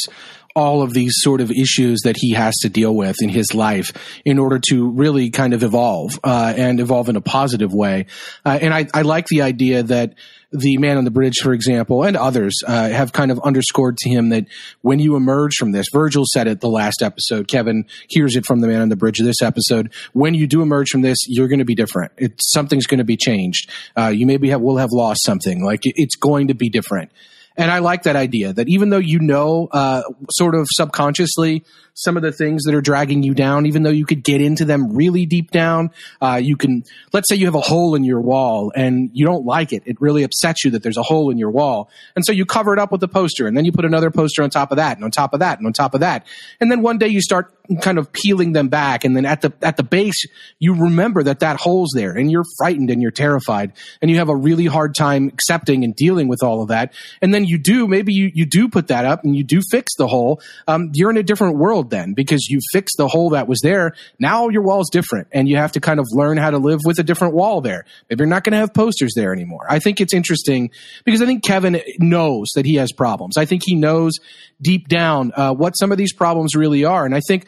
all of these sort of issues that he has to deal with in his life in order to really kind of evolve uh, and evolve in a positive way. Uh, and I, I, like the idea that the man on the bridge, for example, and others uh, have kind of underscored to him that when you emerge from this, Virgil said it the last episode. Kevin hears it from the man on the bridge this episode. When you do emerge from this, you're going to be different. It's, something's going to be changed. Uh, you maybe have, will have lost something. Like it's going to be different. And I like that idea that even though you know, uh, sort of subconsciously, some of the things that are dragging you down, even though you could get into them really deep down. Uh, you can, let's say you have a hole in your wall and you don't like it. It really upsets you that there's a hole in your wall. And so you cover it up with a poster and then you put another poster on top of that and on top of that and on top of that. And then one day you start kind of peeling them back. And then at the, at the base, you remember that that hole's there and you're frightened and you're terrified and you have a really hard time accepting and dealing with all of that. And then you do, maybe you, you do put that up and you do fix the hole. Um, you're in a different world then because you fixed the hole that was there. Now your wall is different and you have to kind of learn how to live with a different wall there. Maybe you're not going to have posters there anymore. I think it's interesting because I think Kevin knows that he has problems. I think he knows deep down uh, what some of these problems really are. And I think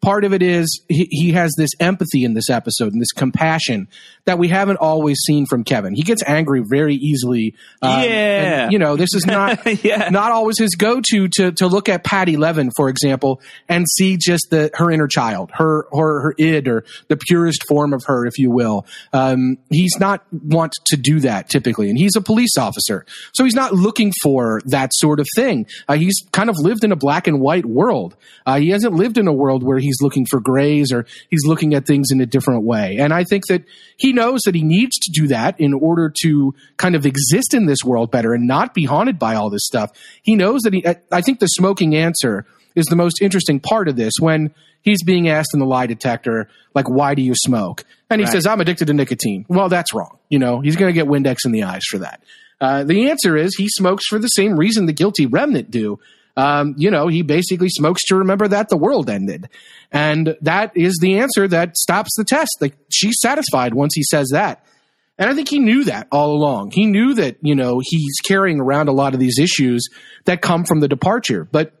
part of it is he, he, has this empathy in this episode and this compassion that we haven't always seen from Kevin. He gets angry very easily.
Um, yeah.
And, you know, this is not, *laughs* yeah. not always his go-to to, to look at Patti Levin, for example, and see just the, her inner child, her, her, her id or the purest form of her, if you will. Um, he's not want to do that typically. And he's a police officer. So he's not looking for that sort of thing. Uh, he's kind of lived in a black and white world. Uh, he hasn't lived in a world where he he's looking for grays or he's looking at things in a different way. And I think that he knows that he needs to do that in order to kind of exist in this world better and not be haunted by all this stuff. He knows that he, I think the smoking answer is the most interesting part of this when he's being asked in the lie detector, like, why do you smoke? And he right. says, I'm addicted to nicotine. Well, that's wrong. You know, he's going to get Windex in the eyes for that. Uh, the answer is he smokes for the same reason the guilty remnant do, um, you know, he basically smokes to remember that the world ended. And that is the answer that stops the test. Like she's satisfied once he says that. And I think he knew that all along. He knew that, you know, he's carrying around a lot of these issues that come from the departure. But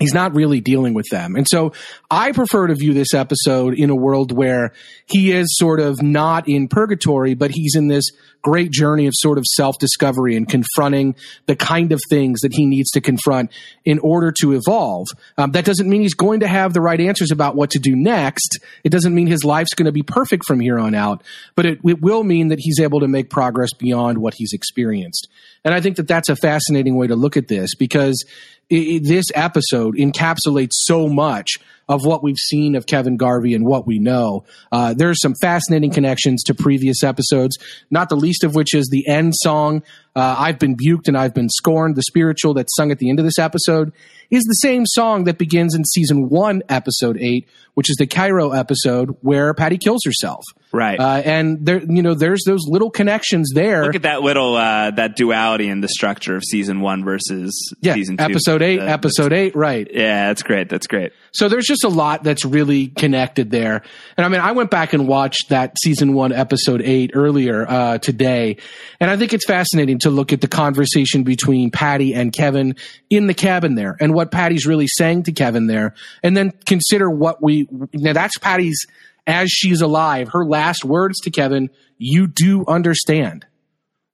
He's not really dealing with them. And so I prefer to view this episode in a world where he is sort of not in purgatory, but he's in this great journey of sort of self discovery and confronting the kind of things that he needs to confront in order to evolve. Um, that doesn't mean he's going to have the right answers about what to do next. It doesn't mean his life's going to be perfect from here on out, but it, it will mean that he's able to make progress beyond what he's experienced. And I think that that's a fascinating way to look at this because it, this episode encapsulates so much of what we've seen of Kevin Garvey and what we know. Uh, there's some fascinating connections to previous episodes, not the least of which is the end song. Uh, I've been buked and I've been scorned. The spiritual that's sung at the end of this episode is the same song that begins in season one, episode eight, which is the Cairo episode where Patti kills herself.
Right.
Uh, and there, you know, there's those little connections there.
Look at that little uh, that duality in the structure of season one versus
yeah,
season two.
episode eight,
Uh,
episode eight, right.
Yeah, that's great. That's great.
So there's just a lot that's really connected there. And I mean, I went back and watched that season one, episode eight earlier uh, today. And I think it's fascinating to look at the conversation between Patti and Kevin in the cabin there and what Patti's really saying to Kevin there. And then consider what we, now that's Patti's, as she's alive, her last words to Kevin, you do understand.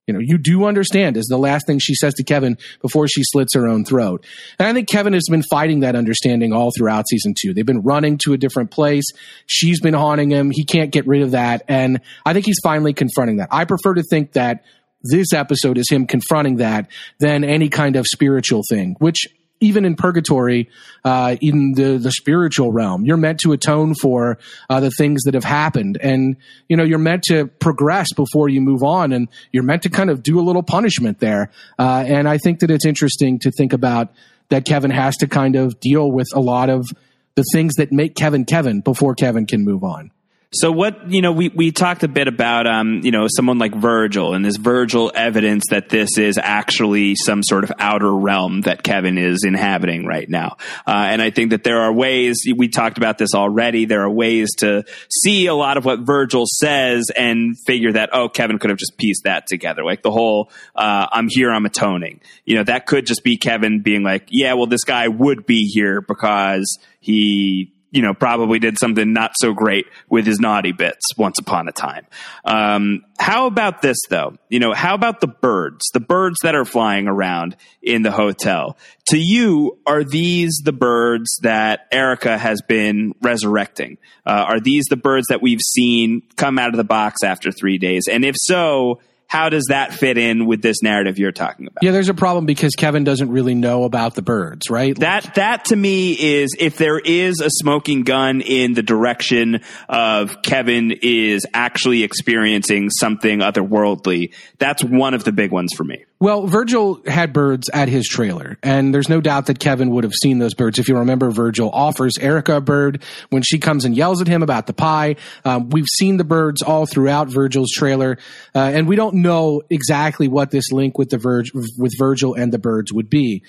You know, you do understand is the last thing she says to Kevin before she slits her own throat. And I think Kevin has been fighting that understanding all throughout season two. They've been running to a different place. She's been haunting him. He can't get rid of that. And I think he's finally confronting that. I prefer to think that this episode is him confronting that than any kind of spiritual thing, which even in purgatory, uh, in the, the spiritual realm, you're meant to atone for uh, the things that have happened. And, you know, you're meant to progress before you move on and you're meant to kind of do a little punishment there. Uh, and I think that it's interesting to think about that Kevin has to kind of deal with a lot of the things that make Kevin Kevin before Kevin can move on.
So what you know, we we talked a bit about um, you know someone like Virgil and this Virgil evidence that this is actually some sort of outer realm that Kevin is inhabiting right now, uh, and I think that there are ways we talked about this already. There are ways to see a lot of what Virgil says and figure that oh Kevin could have just pieced that together, like the whole uh, I'm here, I'm atoning. You know that could just be Kevin being like, yeah, well this guy would be here because he you know, probably did something not so great with his naughty bits once upon a time. Um, how about this though? You know, how about the birds, the birds that are flying around in the hotel? To you, are these the birds that Erika has been resurrecting? Uh, are these the birds that we've seen come out of the box after three days? And if so, how does that fit in with this narrative you're talking about?
Yeah, there's a problem because Kevin doesn't really know about the birds, right?
That that to me is if there is a smoking gun in the direction of Kevin is actually experiencing something otherworldly, that's one of the big ones for me.
Well, Virgil had birds at his trailer, and there's no doubt that Kevin would have seen those birds. If you remember, Virgil offers Erika a bird when she comes and yells at him about the pie. Um, we've seen the birds all throughout Virgil's trailer, uh, and we don't know exactly what this link with the Vir- with Virgil and the birds would be.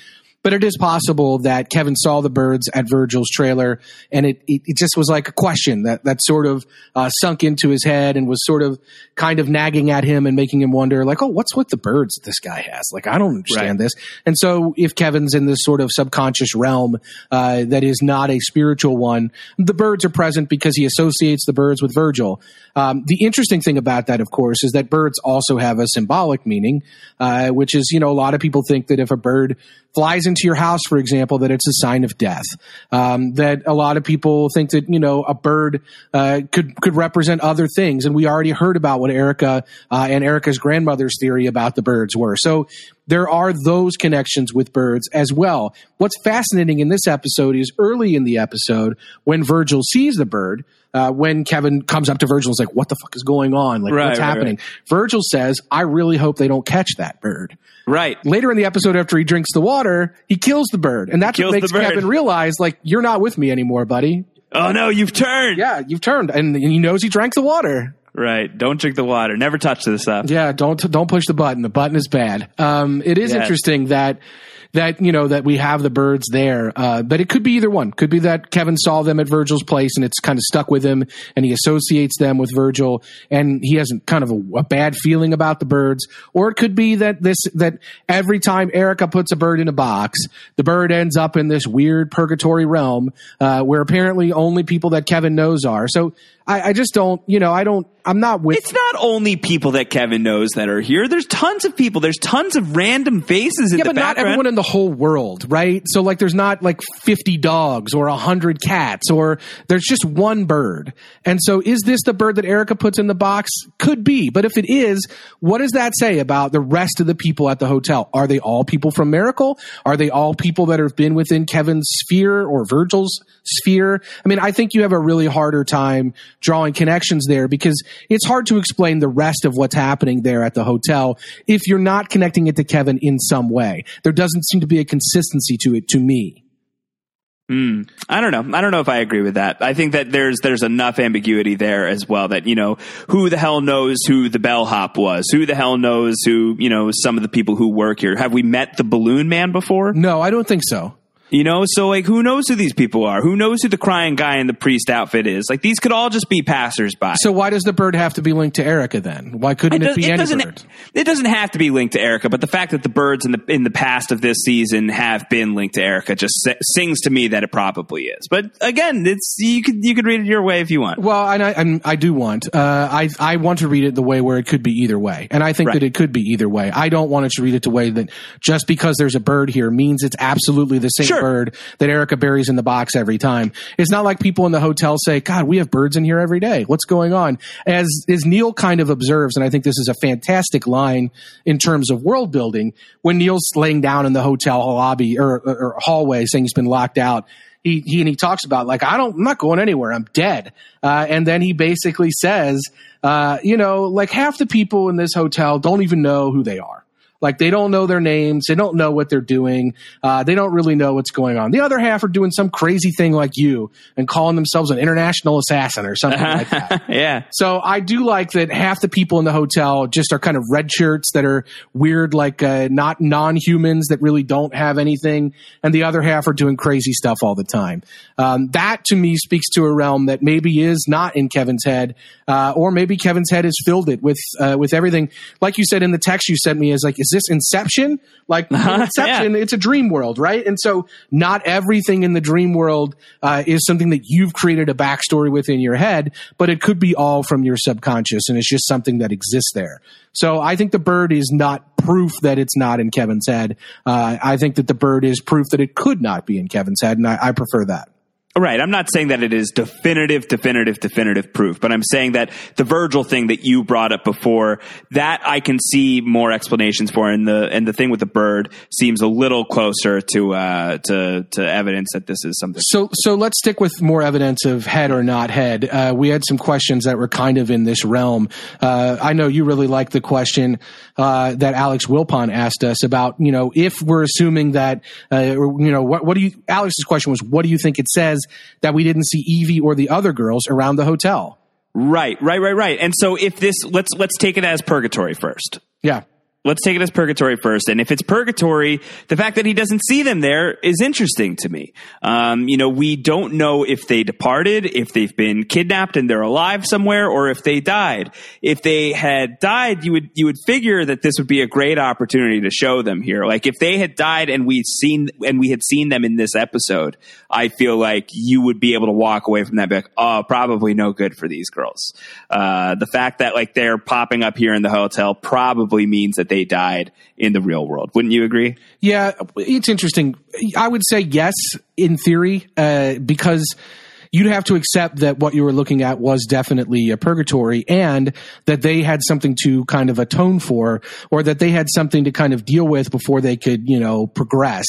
But it is possible that Kevin saw the birds at Virgil's trailer, and it, it, it just was like a question that, that sort of uh, sunk into his head and was sort of kind of nagging at him and making him wonder, like, oh, what's with the birds that this guy has? Like, I don't understand
Right.
this. And so, if Kevin's in this sort of subconscious realm uh, that is not a spiritual one, the birds are present because he associates the birds with Virgil. Um, the interesting thing about that, of course, is that birds also have a symbolic meaning, uh, which is, you know, a lot of people think that if a bird flies into your house, for example, that it's a sign of death. Um, that a lot of people think that you know a bird uh, could could represent other things, and we already heard about what Erika uh, and Erika's grandmother's theory about the birds were. So there are those connections with birds as well. What's fascinating in this episode is early in the episode when Virgil sees the bird. Uh, when Kevin comes up to Virgil, is like, "What the fuck is going on? Like,
Right,
what's
right,
happening?" Virgil says, "I really hope they don't catch that bird."
Right.
later in the episode after he drinks the water he kills the bird and that's what makes kevin realize like you're not with me anymore buddy
Oh no, you've turned.
yeah you've turned and he knows he drank the water
Right. Don't drink the water. Never touch this stuff.
yeah don't don't push the button the button is bad um, it is
Yes.
interesting that that you know that we have the birds there. Uh, but it could be either one. Could be that Kevin saw them at Virgil's place and it's kind of stuck with him, and he associates them with Virgil, and he has kind of a, a bad feeling about the birds. Or it could be that this that every time Erika puts a bird in a box, the bird ends up in this weird purgatory realm uh, where apparently only people that Kevin knows are. So I, I just don't, you know, I don't, I'm not with.
It's not only people that Kevin knows that are here. There's tons of people. There's tons of random faces in
yeah, but not everyone in the whole world, right? So like, there's not like 50 dogs or 100 cats, or there's just one bird. And so, is this the bird that Erika puts in the box? Could be, but if it is, what does that say about the rest of the people at the hotel? Are they all people from Miracle? Are they all people that have been within Kevin's sphere or Virgil's sphere? I mean, I think you have a really harder time drawing connections there because it's hard to explain the rest of what's happening there at the hotel if you're not connecting it to Kevin in some way. There doesn't seem to be a consistency to it to me.
Mm, I don't know. I don't know if I agree with that. I think that there's there's enough ambiguity there as well that you know who the hell knows who the bellhop was, who the hell knows who you know some of the people who work here. Have we met the balloon man before?
No, I don't think so.
You know, so like, who knows who these people are? Who knows who the crying guy in the priest outfit is? Like, these could all just be passersby.
So why does the bird have to be linked to Erika then? Why couldn't it,
does-
be any
doesn't,
bird?
It doesn't have to be linked to Erika, but the fact that the birds in the in the past of this season have been linked to Erika just si- sings to me that it probably is. But again, it's you could you could read it your way if you want.
Well, and I, and I do want. Uh, I I want to read it the way where it could be either way, and I think
Right.
that it could be either way. I don't want it to read it the way that just because there's a bird here means it's absolutely the same
Sure.
Bird that Erika buries in the box every time. It's not like people in the hotel say, "God, we have birds in here every day. What's going on?" As as Neil kind of observes, and I think this is a fantastic line in terms of world building. When Neil's laying down in the hotel lobby or, or, or hallway, saying he's been locked out he, he and he talks about like I don't I'm not going anywhere I'm dead uh, and then he basically says uh, you know like half the people in this hotel don't even know who they are like they don't know their names they don't know what they're doing uh, they don't really know what's going on the other half are doing some crazy thing like you and calling themselves an international assassin or something like that *laughs*
yeah.
so I do like that half the people in the hotel just are kind of red shirts that are weird, like uh, not non-humans that really don't have anything, and the other half are doing crazy stuff all the time. Um, that to me speaks to a realm that maybe is not in Kevin's head, uh, or maybe Kevin's head has filled it with uh, with everything. Like you said in the text you sent me, is like, is this Inception? Like *laughs* Inception, it's a dream world, right? And so not everything in the dream world uh, is something that you've created a backstory with in your head, but it could be all from your subconscious, and it's just something that exists there. So I think the bird is not proof that it's not in Kevin's head. Uh, I think that the bird is proof that it could not be in Kevin's head, and I, I prefer that.
Right. I'm not saying that it is definitive, definitive, definitive proof, but I'm saying that the Virgil thing that you brought up before, that I can see more explanations for, and the and the thing with the bird seems a little closer to uh, to to evidence that this is something.
So, so let's stick with more evidence of head or not head. Uh, we had some questions that were kind of in this realm. Uh, I know you really liked the question uh, that Alex Wilpon asked us about. You know, if we're assuming that, uh, you know, what, what do you? Alex's question was, what do you think it says that we didn't see Evie or the other girls around the hotel?
Right, right, right, right. And so if this let's let's take it as purgatory first.
Yeah.
Let's take it as purgatory first. And if it's purgatory, the fact that he doesn't see them there is interesting to me. Um, you know, we don't know if they departed, if they've been kidnapped and they're alive somewhere, or if they died. If they had died, you would you would figure that this would be a great opportunity to show them here. Like if they had died and we seen and we had seen them in this episode, I feel like you would be able to walk away from that like, oh, probably no good for these girls. Uh, the fact that like they're popping up here in the hotel probably means that they died in the real world. Wouldn't you agree?
Yeah, it's interesting. I would say yes in theory, uh, because you'd have to accept that what you were looking at was definitely a purgatory and that they had something to kind of atone for or that they had something to kind of deal with before they could, you know, progress.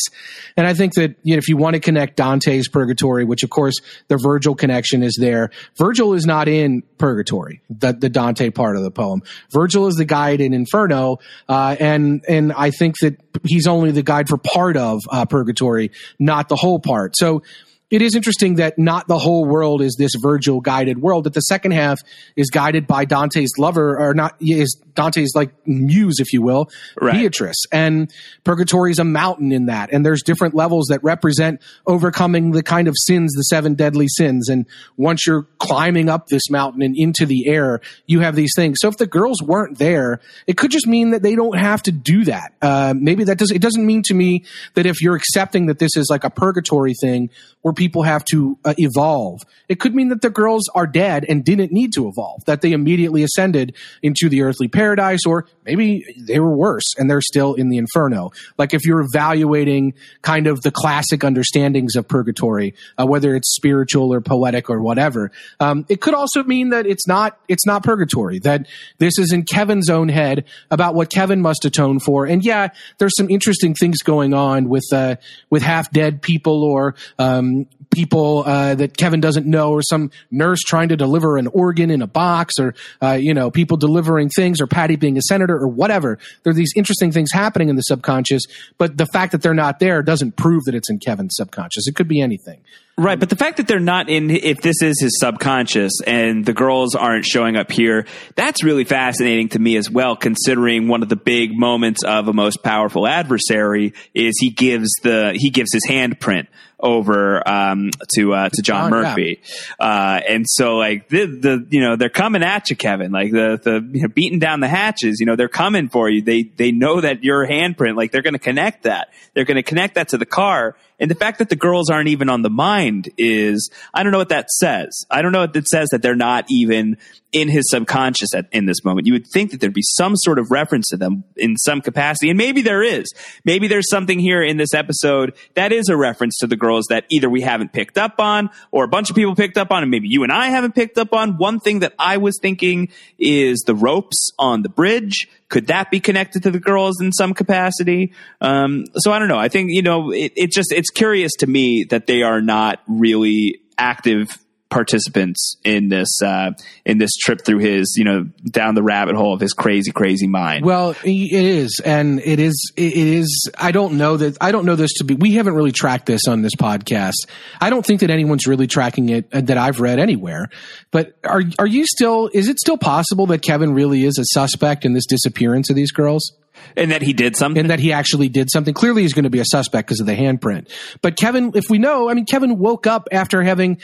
And I think that you know, if you want to connect Dante's purgatory, which of course the Virgil connection is there, Virgil is not in purgatory, the, the Dante part of the poem. Virgil is the guide in Inferno, uh, and and I think that he's only the guide for part of uh, purgatory, not the whole part. So it is interesting that not the whole world is this Virgil guided world. That the second half is guided by Dante's lover, or not is Dante's like muse, if you will,
Right.
Beatrice. And purgatory is a mountain in that, and there's different levels that represent overcoming the kind of sins, the seven deadly sins. And once you're climbing up this mountain and into the air, you have these things. So if the girls weren't there, it could just mean that they don't have to do that. Uh, maybe that does. It doesn't mean to me that if you're accepting that this is like a purgatory thing where people have to uh, evolve, it could mean that the girls are dead and didn't need to evolve. That they immediately ascended into the earthly paradise, or maybe they were worse and they're still in the inferno. Like if you're evaluating kind of the classic understandings of purgatory, uh, whether it's spiritual or poetic or whatever, um, it could also mean that it's not it's not purgatory. That this is in Kevin's own head about what Kevin must atone for. And yeah, there's some interesting things going on with uh, with half dead people or um, people uh, that Kevin doesn't know, or some nurse trying to deliver an organ in a box, or uh, you know people delivering things, or Patti being a senator, or whatever. There are these interesting things happening in the subconscious, but the fact that they're not there doesn't prove that it's in Kevin's subconscious. It could be anything.
Right, but the fact that they're not in, if this is his subconscious and the girls aren't showing up here, that's really fascinating to me as well, considering one of the big moments of a most powerful adversary is he gives the, he gives his handprint over um, to uh, to John
John, yeah.
Murphy, uh, and so like the the you know they're coming at you, Kevin, like the the you know, beating down the hatches, you know they're coming for you. They they know that your handprint, like they're going to connect that, they're going to connect that to the car, and the fact that the girls aren't even on the mind is I don't know what that says. I don't know what that says that they're not even in his subconscious at, in this moment. You would think that there'd be some sort of reference to them in some capacity, and maybe there is. Maybe there's something here in this episode that is a reference to the girls that either we haven't picked up on, or a bunch of people picked up on, and maybe you and I haven't picked up on. One thing that I was thinking is the ropes on the bridge. Could that be connected to the girls in some capacity? Um, so I don't know. I think you know it, it just it's curious to me that they are not really active participants in this uh, in this trip through his you know down the rabbit hole of his crazy crazy mind.
Well, it is, and it is. It is. I don't know that. I don't know this to be. We haven't really tracked this on this podcast. I don't think that anyone's really tracking it uh, that I've read anywhere. But are are you still? Is it still possible that Kevin really is a suspect in this disappearance of these girls?
and that he did something.
and that he actually did something. Clearly, he's going to be a suspect because of the handprint. But Kevin, if we know, I mean, Kevin woke up after having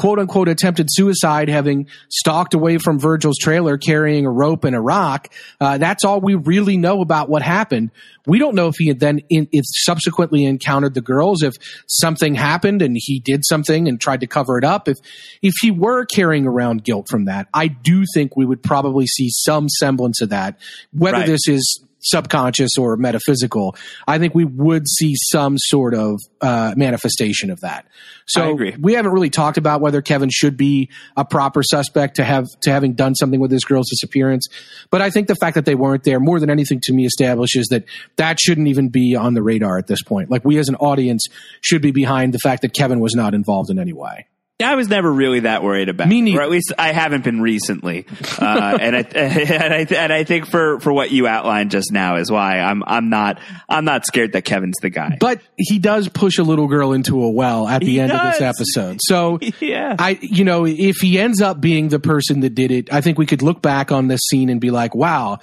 quote unquote attempted suicide, having stalked away from Virgil's trailer carrying a rope and a rock. Uh, that's all we really know about what happened. We don't know if he had then in, if subsequently encountered the girls, if something happened and he did something and tried to cover it up. If if he were carrying around guilt from that, I do think we would probably see some semblance of that. Whether
Right.
this is subconscious or metaphysical, I think we would see some sort of uh, manifestation of that. So we haven't really talked about whether Kevin should be a proper suspect to have to having done something with this girl's disappearance. But I think the fact that they weren't there more than anything to me establishes that that shouldn't even be on the radar at this point. Like we as an audience should be behind the fact that Kevin was not involved in any way.
I was never really that worried about.
Me neither.
Or at least I haven't been recently. Uh, and I *laughs* and I and I think for for what you outlined just now is why I'm I'm not I'm not scared that Kevin's the guy.
But he does push a little girl into a well at the
He
end of this episode. So *laughs*
Yeah.
I, you know, if he ends up being the person that did it, I think we could look back on this scene and be like, wow,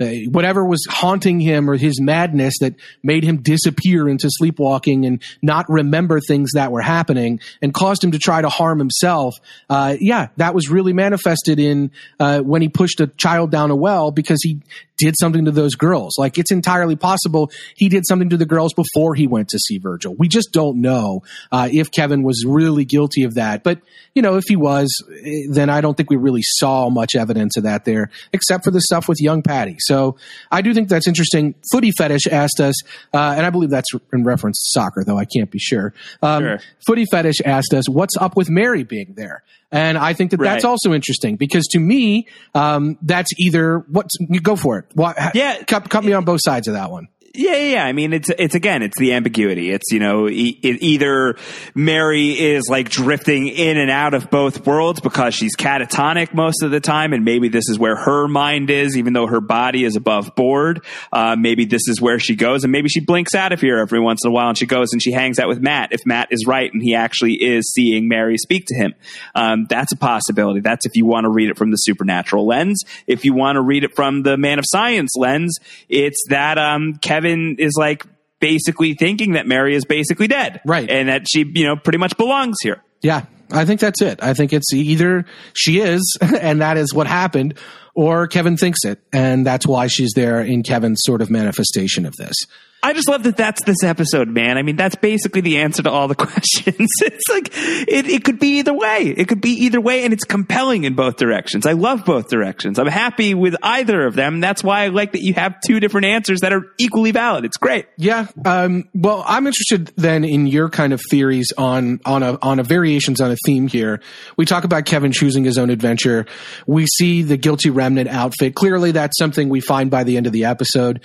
whatever was haunting him or his madness that made him disappear into sleepwalking and not remember things that were happening and caused him to try to harm himself. Uh, yeah, that was really manifested in uh, when he pushed a child down a well because he did something to those girls. Like it's entirely possible he did something to the girls before he went to see Virgil. We just don't know uh, if Kevin was really guilty of that. But you know, if he was, eh, then I don't think we really saw much evidence of that there, except for the stuff with young Patti. So I do think that's interesting. Footy fetish asked us, uh, and I believe that's in reference to soccer, though I can't be sure. Um,
Sure.
Footy fetish asked us, "What's up with Mary being there?" And I think that that's also interesting because to me, um, that's either what you go for it. What,
Yeah.
cut, cut me on both sides of that one.
Yeah, yeah. I mean, it's it's again, it's the ambiguity. It's you know, e- it, either Mary is like drifting in and out of both worlds because she's catatonic most of the time, and maybe this is where her mind is, even though her body is above board. Uh, maybe this is where she goes, and maybe she blinks out of here every once in a while, and she goes and she hangs out with Matt. If Matt is right and he actually is seeing Mary speak to him, um, that's a possibility. That's if you want to read it from the supernatural lens. If you want to read it from the man of science lens, it's that um, Kevin Kevin is like basically thinking that Mary is basically dead.
Right.
And that she, you know, pretty much belongs here.
Yeah. I think that's it. I think it's either she is, *laughs* and that is what happened, or Kevin thinks it, and that's why she's there in Kevin's sort of manifestation of this.
I just love that that's this episode, man. I mean, that's basically the answer to all the *laughs* questions. It's like, it, it could be either way. It could be either way, and it's compelling in both directions. I love both directions. I'm happy with either of them. That's why I like that you have two different answers that are equally valid. It's great.
Yeah. Um, well, I'm interested then in your kind of theories on, on a, on a variations on a theme here. We talk about Kevin choosing his own adventure. We see the guilty remnant outfit. Clearly, that's something we find by the end of the episode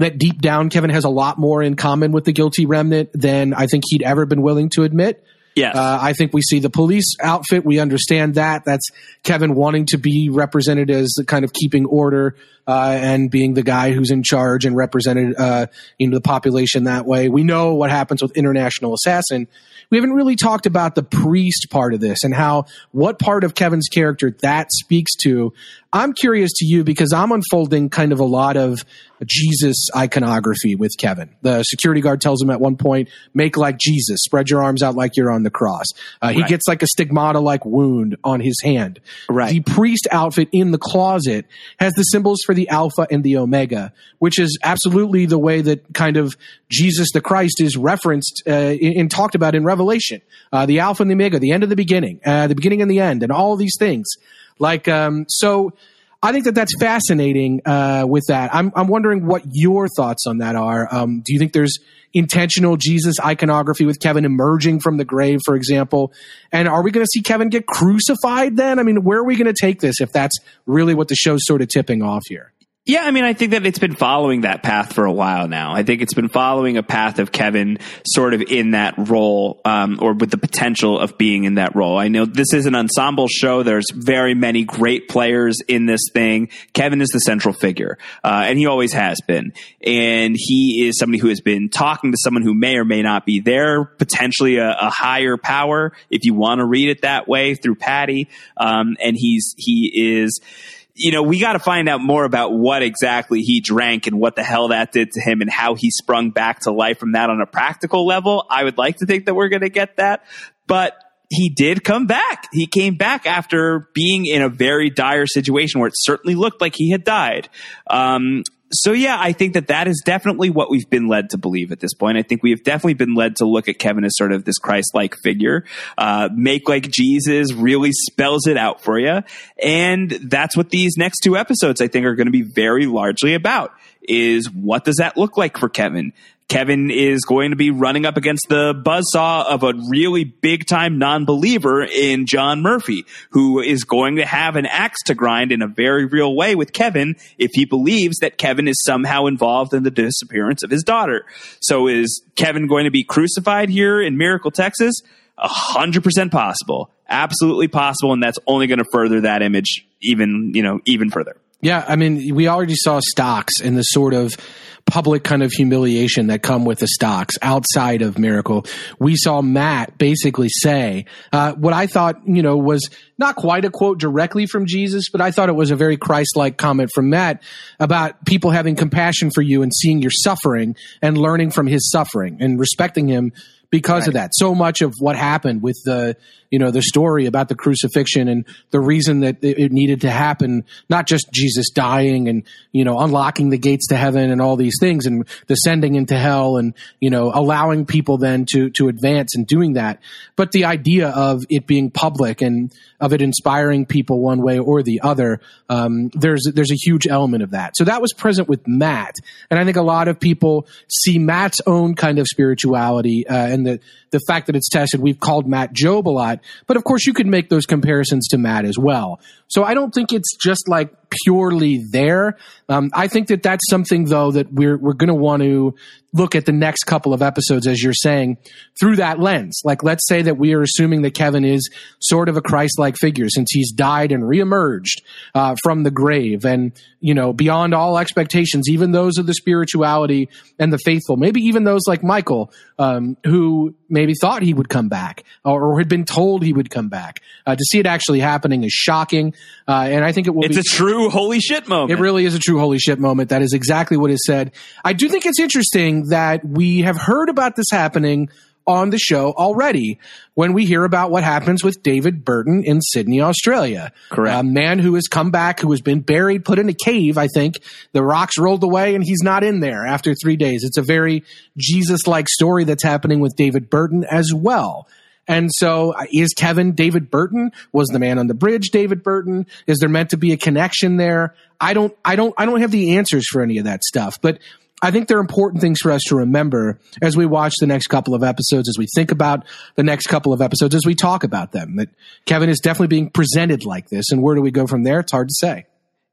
that deep down Kevin has a lot more in common with the guilty remnant than I think he'd ever been willing to admit.
Yes.
Uh, I think we see the police outfit. We understand that. That's Kevin wanting to be represented as the kind of keeping order uh, and being the guy who's in charge and represented uh, into the population that way. We know what happens with International Assassin. We haven't really talked about the priest part of this and how what part of Kevin's character that speaks to. I'm curious to you because I'm unfolding kind of a lot of Jesus iconography with Kevin. The security guard tells him at one point, make like Jesus, spread your arms out like you're on the cross. Uh, he
Right.
gets like a stigmata like wound on his hand.
Right.
The priest outfit in the closet has the symbols for the Alpha and the Omega, which is absolutely the way that kind of Jesus the Christ is referenced uh, and talked about in Revelation. Uh, the Alpha and the Omega, the end of the beginning, uh, the beginning and the end, and all these things. Like, um, so I think that that's fascinating uh, with that. I'm, I'm wondering what your thoughts on that are. Um, do you think there's intentional Jesus iconography with Kevin emerging from the grave, for example? And are we going to see Kevin get crucified then? I mean, where are we going to take this if that's really what the show's sort of tipping off here?
Yeah, I mean, I think that it's been following that path for a while now. I think it's been following a path of Kevin sort of in that role, um, or with the potential of being in that role. I know this is an ensemble show. There's very many great players in this thing. Kevin is the central figure, uh, and he always has been. And he is somebody who has been talking to someone who may or may not be there, potentially a, a higher power, if you want to read it that way, through Patti. Um, and he's he is you know, we got to find out more about what exactly he drank and what the hell that did to him and how he sprung back to life from that on a practical level. I would like to think that we're going to get that, but he did come back. He came back after being in a very dire situation where it certainly looked like he had died. Um, so yeah, I think that that is definitely what we've been led to believe at this point. I think we have definitely been led to look at Kevin as sort of this Christ-like figure. Uh, make like Jesus really spells it out for you, and that's what these next two episodes I think are going to be very largely about. Is what does that look like for Kevin? Kevin is going to be running up against the buzzsaw of a really big time non believer in John Murphy, who is going to have an axe to grind in a very real way with Kevin if he believes that Kevin is somehow involved in the disappearance of his daughter. So is Kevin going to be crucified here in Miracle, Texas? A hundred percent possible. Absolutely possible. And that's only going to further that image even, you know, even further.
Yeah, I mean, we already saw stocks and the sort of public kind of humiliation that come with the stocks outside of Miracle. We saw Matt basically say uh, what I thought, you know, was not quite a quote directly from Jesus, but I thought it was a very Christ-like comment from Matt about people having compassion for you and seeing your suffering and learning from his suffering and respecting him because of that. So much of what happened with the, you know, the story about the crucifixion and the reason that it needed to happen, not just Jesus dying and, you know, unlocking the gates to heaven and all these things and descending into hell and, you know, allowing people then to, to advance and doing that. But the idea of it being public and of it inspiring people one way or the other, um, there's, there's a huge element of that. So that was present with Matt. And I think a lot of people see Matt's own kind of spirituality, uh, and the, the fact that it's tested. We've called Matt Job a lot, but of course you could make those comparisons to Matt as well. So I don't think it's just like purely there. Um, I think that that's something though that we're we're going to want to look at the next couple of episodes, as you're saying, through that lens. Like, let's say that we are assuming that Kevin is sort of a Christ-like figure since he's died and reemerged uh, from the grave, and you know, beyond all expectations, even those of the spirituality and the faithful, maybe even those like Michael, um, who maybe thought he would come back or, or, had been told he would come back. Uh, to see it actually happening is shocking, uh, and I think it will.
It's
be,
a true holy shit moment.
It really is a true holy shit moment. That is exactly what is said. I do think it's interesting that we have heard about this happening on the show already when we hear about what happens with David Burton in Sydney, Australia.
Correct.
A man who has come back, who has been buried, put in a cave, I think. The rocks rolled away and he's not in there after three days. It's a very Jesus like story that's happening with David Burton as well. And so uh, is Kevin David Burton? Was the man on the bridge David Burton? Is there meant to be a connection there? I don't, I don't, I don't have the answers for any of that stuff, but I think they're important things for us to remember as we watch the next couple of episodes, as we think about the next couple of episodes, as we talk about them. That Kevin is definitely being presented like this. And where do we go from there? It's hard to say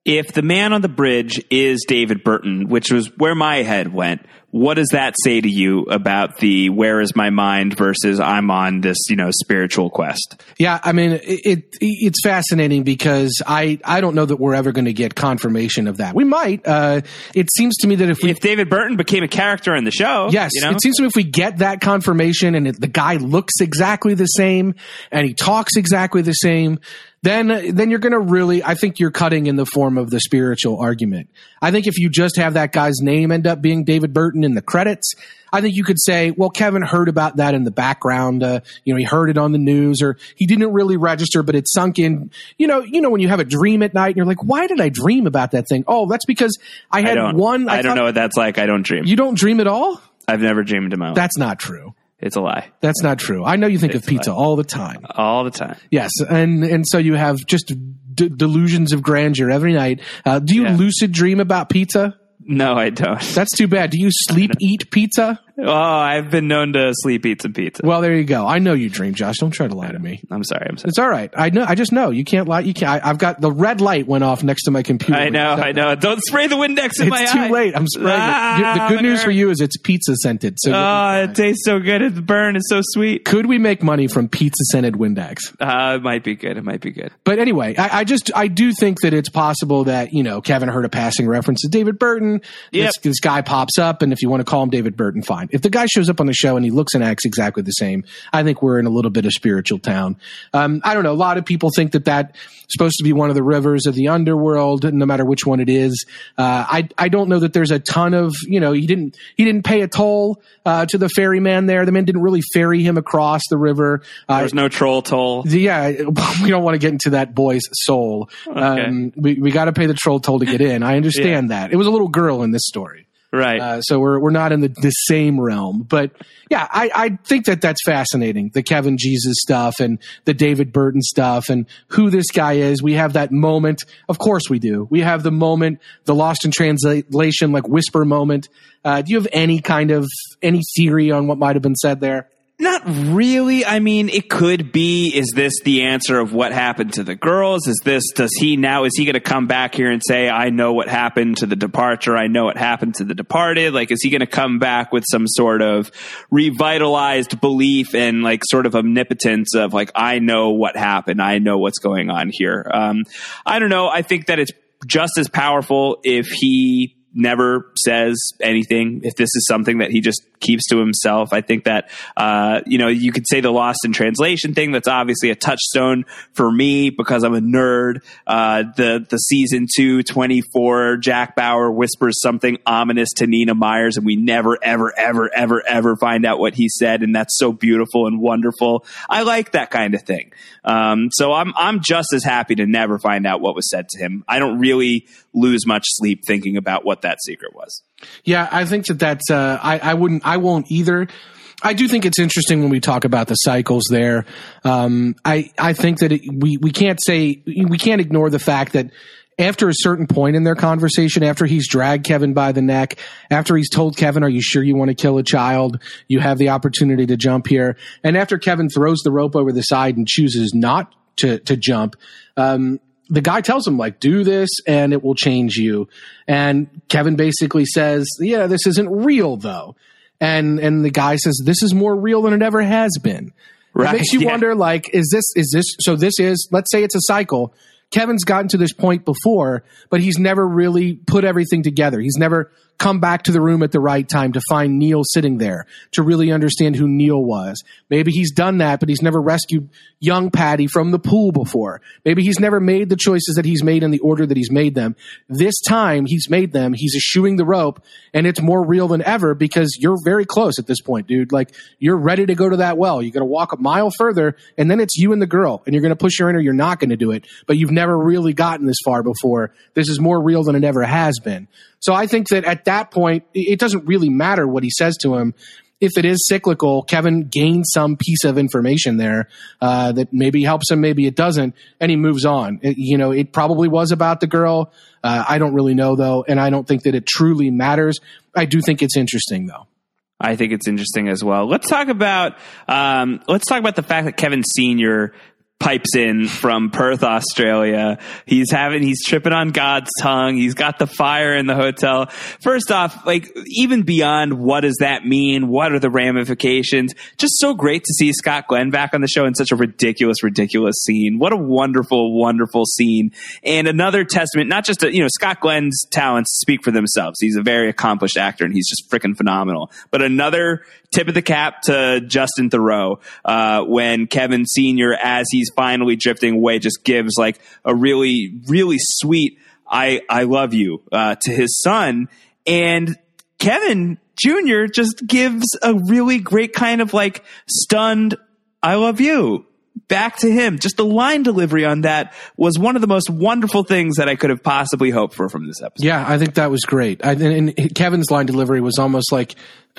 if the man on the bridge is David Burton, which was where my head went, what does that say to you about the where is my mind versus I'm on this, you know, spiritual quest?
Yeah, I mean, it, it it's fascinating because I I don't know that we're ever going to get confirmation of that. We might. Uh, it seems to me that if we,
if David Burton became a character in the show,
yes,
you know?
it seems to me if we get that confirmation and it, the guy looks exactly the same and he talks exactly the same, then then you're going to really I think you're cutting in the form of the spiritual argument. I think if you just have that guy's name end up being David Burton in the credits, I think you could say, well, Kevin heard about that in the background. Uh, you know, he heard it on the news, or he didn't really register, but it sunk in. You know, you know when you have a dream at night and you're like, why did I dream about that thing? Oh, that's because I had
I
one.
I, I don't know what that's like. I don't dream.
You don't dream at all.
I've never dreamed in my life.
That's not true.
It's a lie.
That's not true. I know you think
It's
of pizza all the time.
All the time.
Yes, and and so you have just d- delusions of grandeur every night. Uh, do you
Yeah.
lucid dream about pizza?
No, I don't.
That's too bad. Do you sleep *laughs* eat pizza?
Oh, I've been known to sleep eat some pizza.
Well, there you go. I know you dream, Josh. Don't try to lie to me.
I'm sorry. I'm sorry.
It's all right. I know. I just know you can't lie. You can't. I, I've got the red light went off next to my computer.
I know. I know. Don't spray the Windex in my
It's too late. I'm spraying
Ah,
it. The good news for you is it's pizza scented. So
Oh, it tastes so good. It's burn. It's so sweet.
could we make money from pizza scented Windex?
Uh, it might be good. It might be good.
But anyway, I, I just I do think that it's possible that you know Kevin heard a passing reference to David Burton.
Yep.
This, this guy pops up, and if you want to call him David Burton, fine. If the guy shows up on the show and he looks and acts exactly the same, I think we're in a little bit of spiritual town. Um, I don't know. A lot of people think that that's supposed to be one of the rivers of the underworld, no matter which one it is. Uh, I I don't know that there's a ton of you know he didn't he didn't pay a toll uh, to the ferryman there. The man didn't really ferry him across the river. Uh,
There's no troll toll.
yeah, *laughs* we don't want to get into that boy's soul. Um, we we got to pay the troll toll to get in. I understand that. It was a little girl in this story.
Right.
Uh, so we're we're not in the, the same realm, but yeah, I, I think that that's fascinating. The Kevin Jesus stuff and the David Burton stuff and who this guy is. We have that moment. Of course we do. We have the moment, the lost in translation, like whisper moment. Uh, do you have any kind of any theory on what might have been said there?
Not really. I mean, it could be. Is this the answer of what happened to the girls? Is this, does he now, is he going to come back here and say, I know what happened to the departure. I know what happened to the departed? Like, is he going to come back with some sort of revitalized belief and like sort of omnipotence of like, I know what happened. I know what's going on here. Um, I don't know. I think that it's just as powerful if he never says anything. If this is something that he just keeps to himself i think that uh, you know you could say the lost in translation thing that's obviously a touchstone for me because i'm a nerd. Uh, the the season 2 24 jack bauer whispers something ominous to nina myers and we never ever ever ever ever find out what he said and that's so beautiful and wonderful. I like that kind of thing um, so i'm i'm just as happy to never find out what was said to him i don't really lose much sleep thinking about what that secret was
Yeah, I think that that's. Uh, I I wouldn't. I won't either. I do think it's interesting when we talk about the cycles there. Um, I I think that it, we we can't say we can't ignore the fact that after a certain point in their conversation, after he's dragged Kevin by the neck, after he's told Kevin, "Are you sure you want to kill a child? You have the opportunity to jump here," and after Kevin throws the rope over the side and chooses not to to jump. Um, the guy tells him like, do this and it will change you. And Kevin basically says, yeah, this isn't real though. And, and the guy says, this is more real than it ever has been.
Right,
It makes you
yeah.
wonder, like, is this, is this, so this is, let's say it's a cycle. Kevin's gotten to this point before, but he's never really put everything together. He's never come back to the room at the right time to find Neil sitting there to really understand who Neil was. Maybe he's done that, but he's never rescued young Patti from the pool before. Maybe he's never made the choices that he's made in the order that he's made them. This time he's made them. He's eschewing the rope and it's more real than ever because you're very close at this point, dude. Like you're ready to go to that well. You're going to walk a mile further and then it's you and the girl and you're going to push her in or you're not going to do it, but you've never really gotten this far before. This is more real than it ever has been. So I think that at that point, it doesn't really matter what he says to him. If it is cyclical, Kevin gains some piece of information there uh, that maybe helps him, maybe it doesn't, and he moves on. It- you know, it probably was about the girl. Uh, I don't really know though, and I don't think that it truly matters. I do think it's interesting though.
I think it's interesting as well. Let's talk about um, let's talk about the fact that Kevin Senior pipes in from Perth, Australia. He's having he's tripping on God's tongue. He's got the fire in the hotel. First off, like even beyond what does that mean? What are the ramifications? Just so great to see Scott Glenn back on the show in such a ridiculous, ridiculous scene. What a wonderful, wonderful scene. And another testament, not just to, you know, Scott Glenn's talents speak for themselves. He's a very accomplished actor and he's just freaking phenomenal. But another tip of the cap to Justin Theroux, uh, when Kevin Sr., as he's finally drifting away, just gives like a really, really sweet, I, I love you, uh, to his son. And Kevin Jr. just gives a really great kind of like stunned, I love you back to him. Just the line delivery on that was one of the most wonderful things that I could have possibly hoped for from this episode.
Yeah, I think that was great. I, and, and Kevin's line delivery was almost like,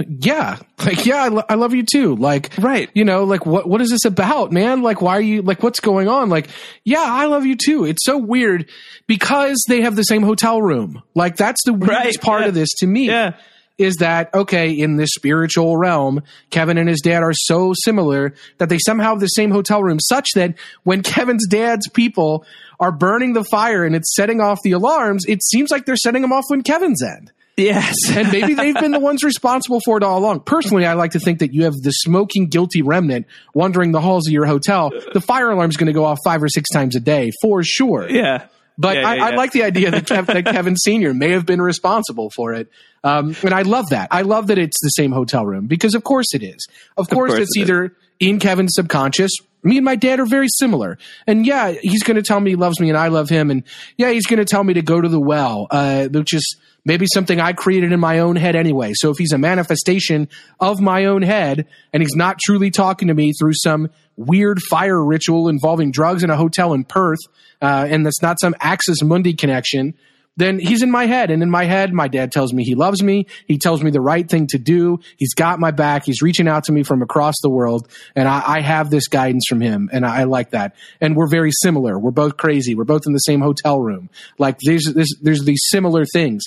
"Yeah, like yeah, I, lo- I love you too." Like,
Right.
You know, like what what is this about, man? Like, why are you like what's going on? Like, yeah, I love you too. It's so weird because they have the same hotel room. Like, that's the weirdest
Right,
part
yeah.
of this to me.
Yeah.
Is that okay in this spiritual realm? Kevin and his dad are so similar that they somehow have the same hotel room, such that when *laughs* Kevin's dad's people are burning the fire and it's setting off the alarms, it seems like they're setting them off when Kevin's end.
Yes.
And maybe they've been the *laughs* ones responsible for it all along. Personally, I like to think that you have the smoking, guilty remnant wandering the halls of your hotel. The fire alarm's going to go off five or six times a day for sure.
yeah.
But
Yeah,
I,
yeah,
I like the idea that, Kev, that *laughs* Kevin Senior may have been responsible for it, um, and I love that. I love that it's the same hotel room because, of course, it is. Of course,
course
it's
it is.
either in Kevin's subconscious. Me and my dad are very similar, and yeah, he's going to tell me he loves me, and I love him, and yeah, he's going to tell me to go to the well, uh, which is maybe something I created in my own head anyway. So if he's a manifestation of my own head, and he's not truly talking to me through some weird fire ritual involving drugs in a hotel in Perth, uh, and that's not some Axis Mundi connection, then he's in my head. And in my head, my dad tells me he loves me. He tells me the right thing to do. He's got my back. He's reaching out to me from across the world. And I, I have this guidance from him. And I, I like that. And we're very similar. We're both crazy. We're both in the same hotel room. Like there's, there's, there's these similar things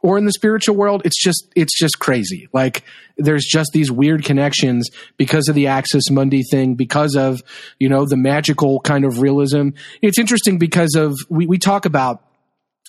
or in the spiritual world it's just it's just crazy like there's just these weird connections because of the axis mundi thing because of you know the magical kind of realism it's interesting because of we, we talk about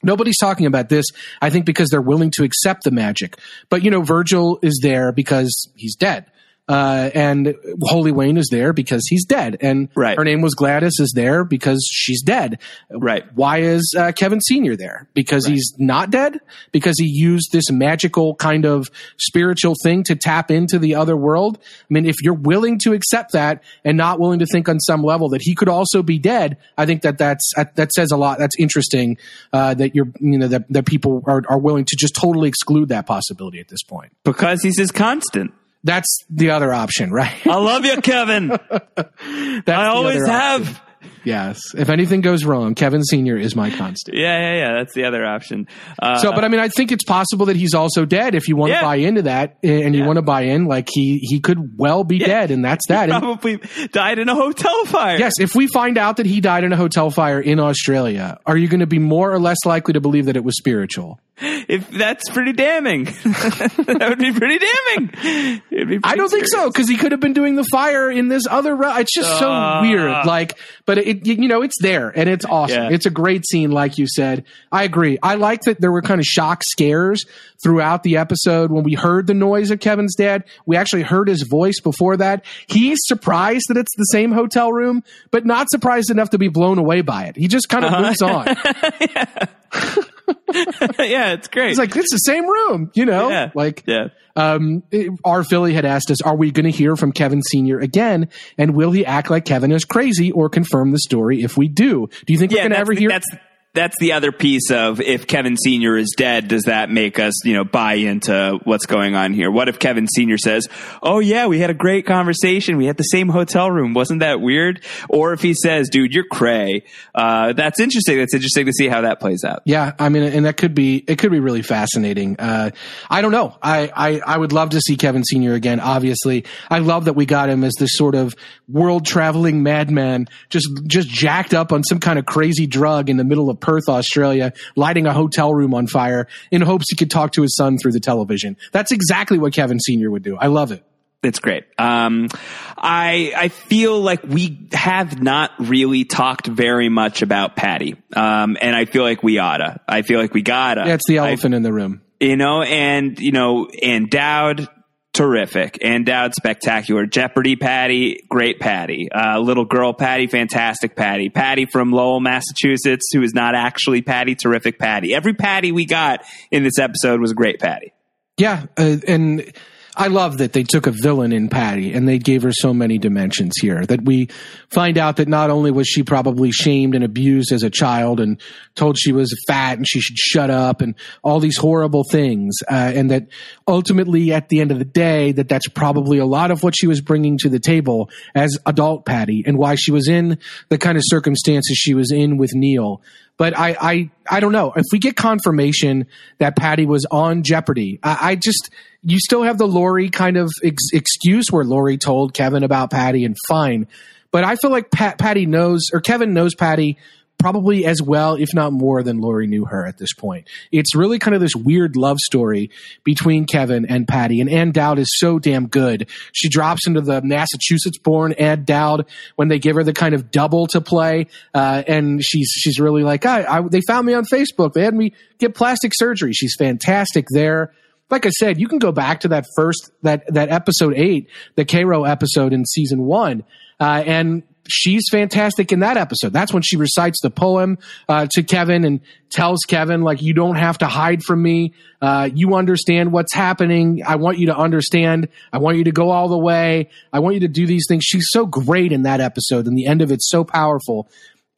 Nobody's talking about this, I think, because they're willing to accept the magic. But, you know, Virgil is there because he's dead. Uh, and Holy Wayne is there because he's dead. And
Right.
her name was Gladys is there because she's dead.
Right.
Why is uh, Kevin Sr. there? Because he's not dead? Because he used this magical kind of spiritual thing to tap into the other world? I mean, if you're willing to accept that and not willing to think on some level that he could also be dead, I think that that's, that says a lot. That's interesting uh, that you're, you know, that, that people are, are willing to just totally exclude that possibility at this point.
Because he's his constant.
That's the other option, right?
I love you, Kevin. *laughs* I always have.
Yes. If anything goes wrong, Kevin Sr. is my constant.
Yeah, yeah, yeah. That's the other option. Uh,
So, but I mean, I think it's possible that he's also dead. If you want
Yeah.
to buy into that, and you
Yeah.
want to buy in, like he he could well be
Yeah.
dead, and that's that. And
probably died in a hotel fire.
yes, if we find out that he died in a hotel fire in Australia, are you going to be more or less likely to believe that it was spiritual?
if that's pretty damning. *laughs* that would be pretty damning. Be pretty
I don't think so because he could have been doing the fire in this other. Re- it's just so
Uh.
weird. Like, but it, you know, it's there and it's awesome.
Yeah.
It's a great scene, like you said. I agree. I like that there were kind of shock scares throughout the episode when we heard the noise of Kevin's dad. We actually heard his voice before that. He's surprised that it's the same hotel room, but not surprised enough to be blown away by it. He just kind of
Uh-huh.
moves on. *laughs* *laughs*
yeah, it's great.
He's like, it's the same room, you know?
yeah,
Like,
yeah.
Um, our Philly had asked us, are we going to hear from Kevin Sr. again? And will he act like Kevin is crazy or confirm the story if we do? Do you think we're going to ever hear?
That's that's the other piece of if Kevin Senior is dead, does that make us you know buy into what's going on here? What if Kevin Senior says, "Oh yeah, we had a great conversation. We had the same hotel room. Wasn't that weird?" Or if he says, "Dude, you're cray," uh, that's interesting. That's interesting to see how that plays out.
Yeah, I mean, and that could be it. Could be really fascinating. Uh, I don't know. I, I I would love to see Kevin Senior again. Obviously, I love that we got him as this sort of world traveling madman, just just jacked up on some kind of crazy drug in the middle of Perth, Australia, lighting a hotel room on fire in hopes he could talk to his son through the television. That's exactly what Kevin Senior would do. I love it.
It's great. Um, I I feel like we have not really talked very much about Patti, um, and I feel like we oughta. I feel like we gotta.
That's the
I-
elephant in the room.
you know, and you know, Ann Dowd, terrific, and spectacular. Jeopardy, Patti, great Patti. Uh, little girl, Patti, fantastic Patti. Patti from Lowell, Massachusetts, who is not actually Patti, terrific Patti. Every Patti we got in this episode was a great Patti.
Yeah, uh, and I love that they took a villain in Patti and they gave her so many dimensions here. That we find out that not only was she probably shamed and abused as a child and told she was fat and she should shut up and all these horrible things, uh, and that ultimately at the end of the day, that that's probably a lot of what she was bringing to the table as adult Patti and why she was in the kind of circumstances she was in with Neil. But I, I, I don't know if we get confirmation that Patti was on Jeopardy. I, I just, you still have the Laurie kind of ex- excuse where Laurie told Kevin about Patti and fine. But I feel like Pat, Patti knows, or Kevin knows Patti probably as well, if not more than Laurie knew her at this point. It's really kind of this weird love story between Kevin and Patti. And Ann Dowd is so damn good. She drops into the Massachusetts born Ann Dowd when they give her the kind of double to play. Uh, and she's, she's really like, I, I, they found me on Facebook. They had me get plastic surgery. She's fantastic there like I said, you can go back to that first that that episode eight, the Cairo episode in season one, uh, and she's fantastic in that episode. That's when she recites the poem uh, to Kevin and tells Kevin like, "You don't have to hide from me. Uh, you understand what's happening. I want you to understand. I want you to go all the way. I want you to do these things." She's so great in that episode, and the end of it's so powerful.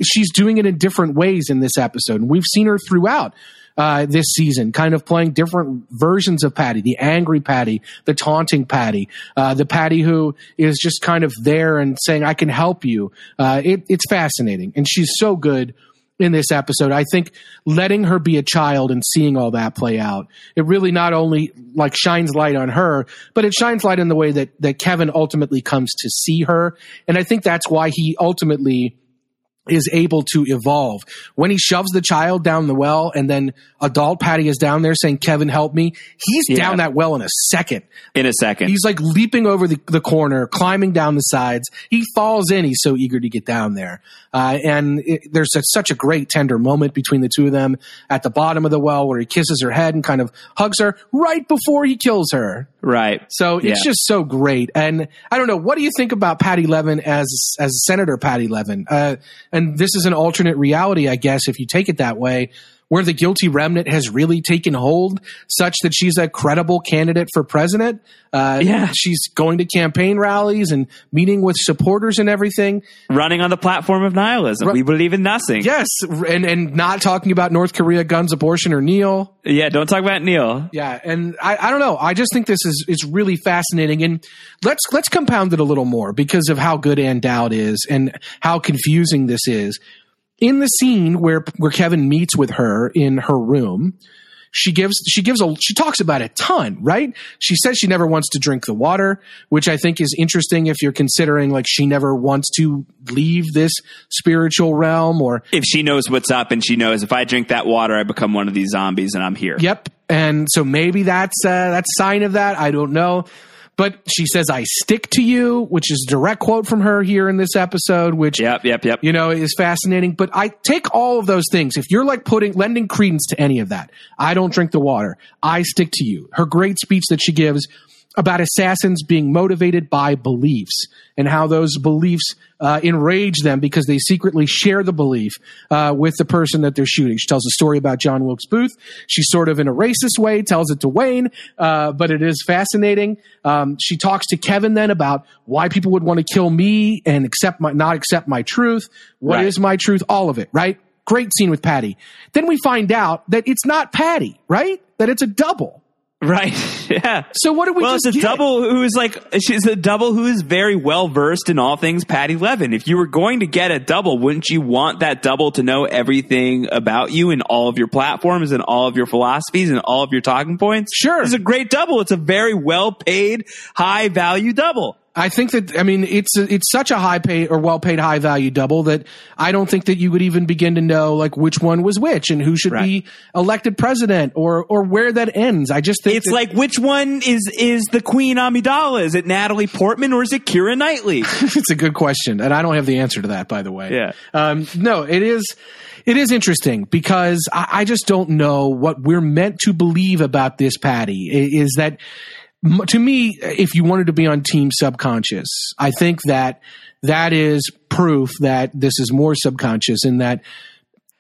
She's doing it in different ways in this episode, and we've seen her throughout uh, this season, kind of playing different versions of Patti, the angry Patti, the taunting Patti, uh, the Patti who is just kind of there and saying, I can help you. Uh, it, it's fascinating. And she's so good in this episode. I think letting her be a child and seeing all that play out, it really not only like shines light on her, but it shines light in the way that, that Kevin ultimately comes to see her. And I think that's why he ultimately is able to evolve. When he shoves the child down the well and then adult Patti is down there saying, Kevin, help me. He's
Yeah.
down that well in a second.
In a second,
He's like leaping over the, the corner, climbing down the sides. He falls in. He's so eager to get down there. Uh, and it, there's a, such a great tender moment between the two of them at the bottom of the well where he kisses her head and kind of hugs her right before he kills her.
right?
So it's
Yeah.
just so great. And I don't know, what do you think about Patti Levin as as Senator Patti Levin? Uh, and this is an alternate reality, I guess, if you take it that way, where the guilty remnant has really taken hold, such that she's a credible candidate for president. Uh,
Yeah.
she's going to campaign rallies and meeting with supporters and everything.
Running on the platform of nihilism,
Ru-
we believe in nothing.
Yes, and and not talking about North Korea, guns, abortion, or Neil.
yeah. Don't talk about Neil.
Yeah, and I, I don't know. I just think this is is really fascinating, and let's let's compound it a little more because of how good Ann Dowd is and how confusing this is. In the scene where where Kevin meets with her in her room, she gives she gives a she talks about a ton, right? She says she never wants to drink the water, which I think is interesting if you're considering like she never wants to leave this spiritual realm or
if she knows what's up and she knows if I drink that water I become one of these zombies and I'm here.
Yep. And so maybe that's uh, that's a sign of that. I don't know. But she says, I stick to you, which is a direct quote from her here in this episode, which,
yep, yep, yep.
you know, is fascinating. But I take all of those things. If you're like putting, lending credence to any of that, I don't drink the water. I stick to you. Her great speech that she gives about assassins being motivated by beliefs and how those beliefs uh, enrage them because they secretly share the belief uh, with the person that they're shooting. She tells a story about John Wilkes Booth. She sort of, in a racist way, tells it to Wayne, uh, but it is fascinating. Um, she talks to Kevin then about why people would want to kill me and accept my, not accept my truth. What
Right.
is my truth? All of it, right? Great scene with Patti. Then we find out that it's not Patti, right? That it's a double.
Right. *laughs* Yeah.
So what do we
well,
just
it's a
get?
double who is like she's a double who is very well versed in all things Patti Levin. If you were going to get a double, wouldn't you want that double to know everything about you and all of your platforms and all of your philosophies and all of your talking points?
Sure.
It's a great double. It's a very well paid, high value double.
I think that I mean it's it's such a high paid or well paid high value double that I don't think that you would even begin to know like which one was which and who should be elected president or or where that ends. I just think
It's
that-
like which one is is the Queen Amidala? Is it Natalie Portman or is it Keira Knightley? *laughs*
it's a good question, and I don't have the answer to that, by the way.
Yeah.
Um, no, it is. It is interesting because I, I just don't know what we're meant to believe about this Patti. Is that to me? If you wanted to be on Team Subconscious, I think that that is proof that this is more subconscious and that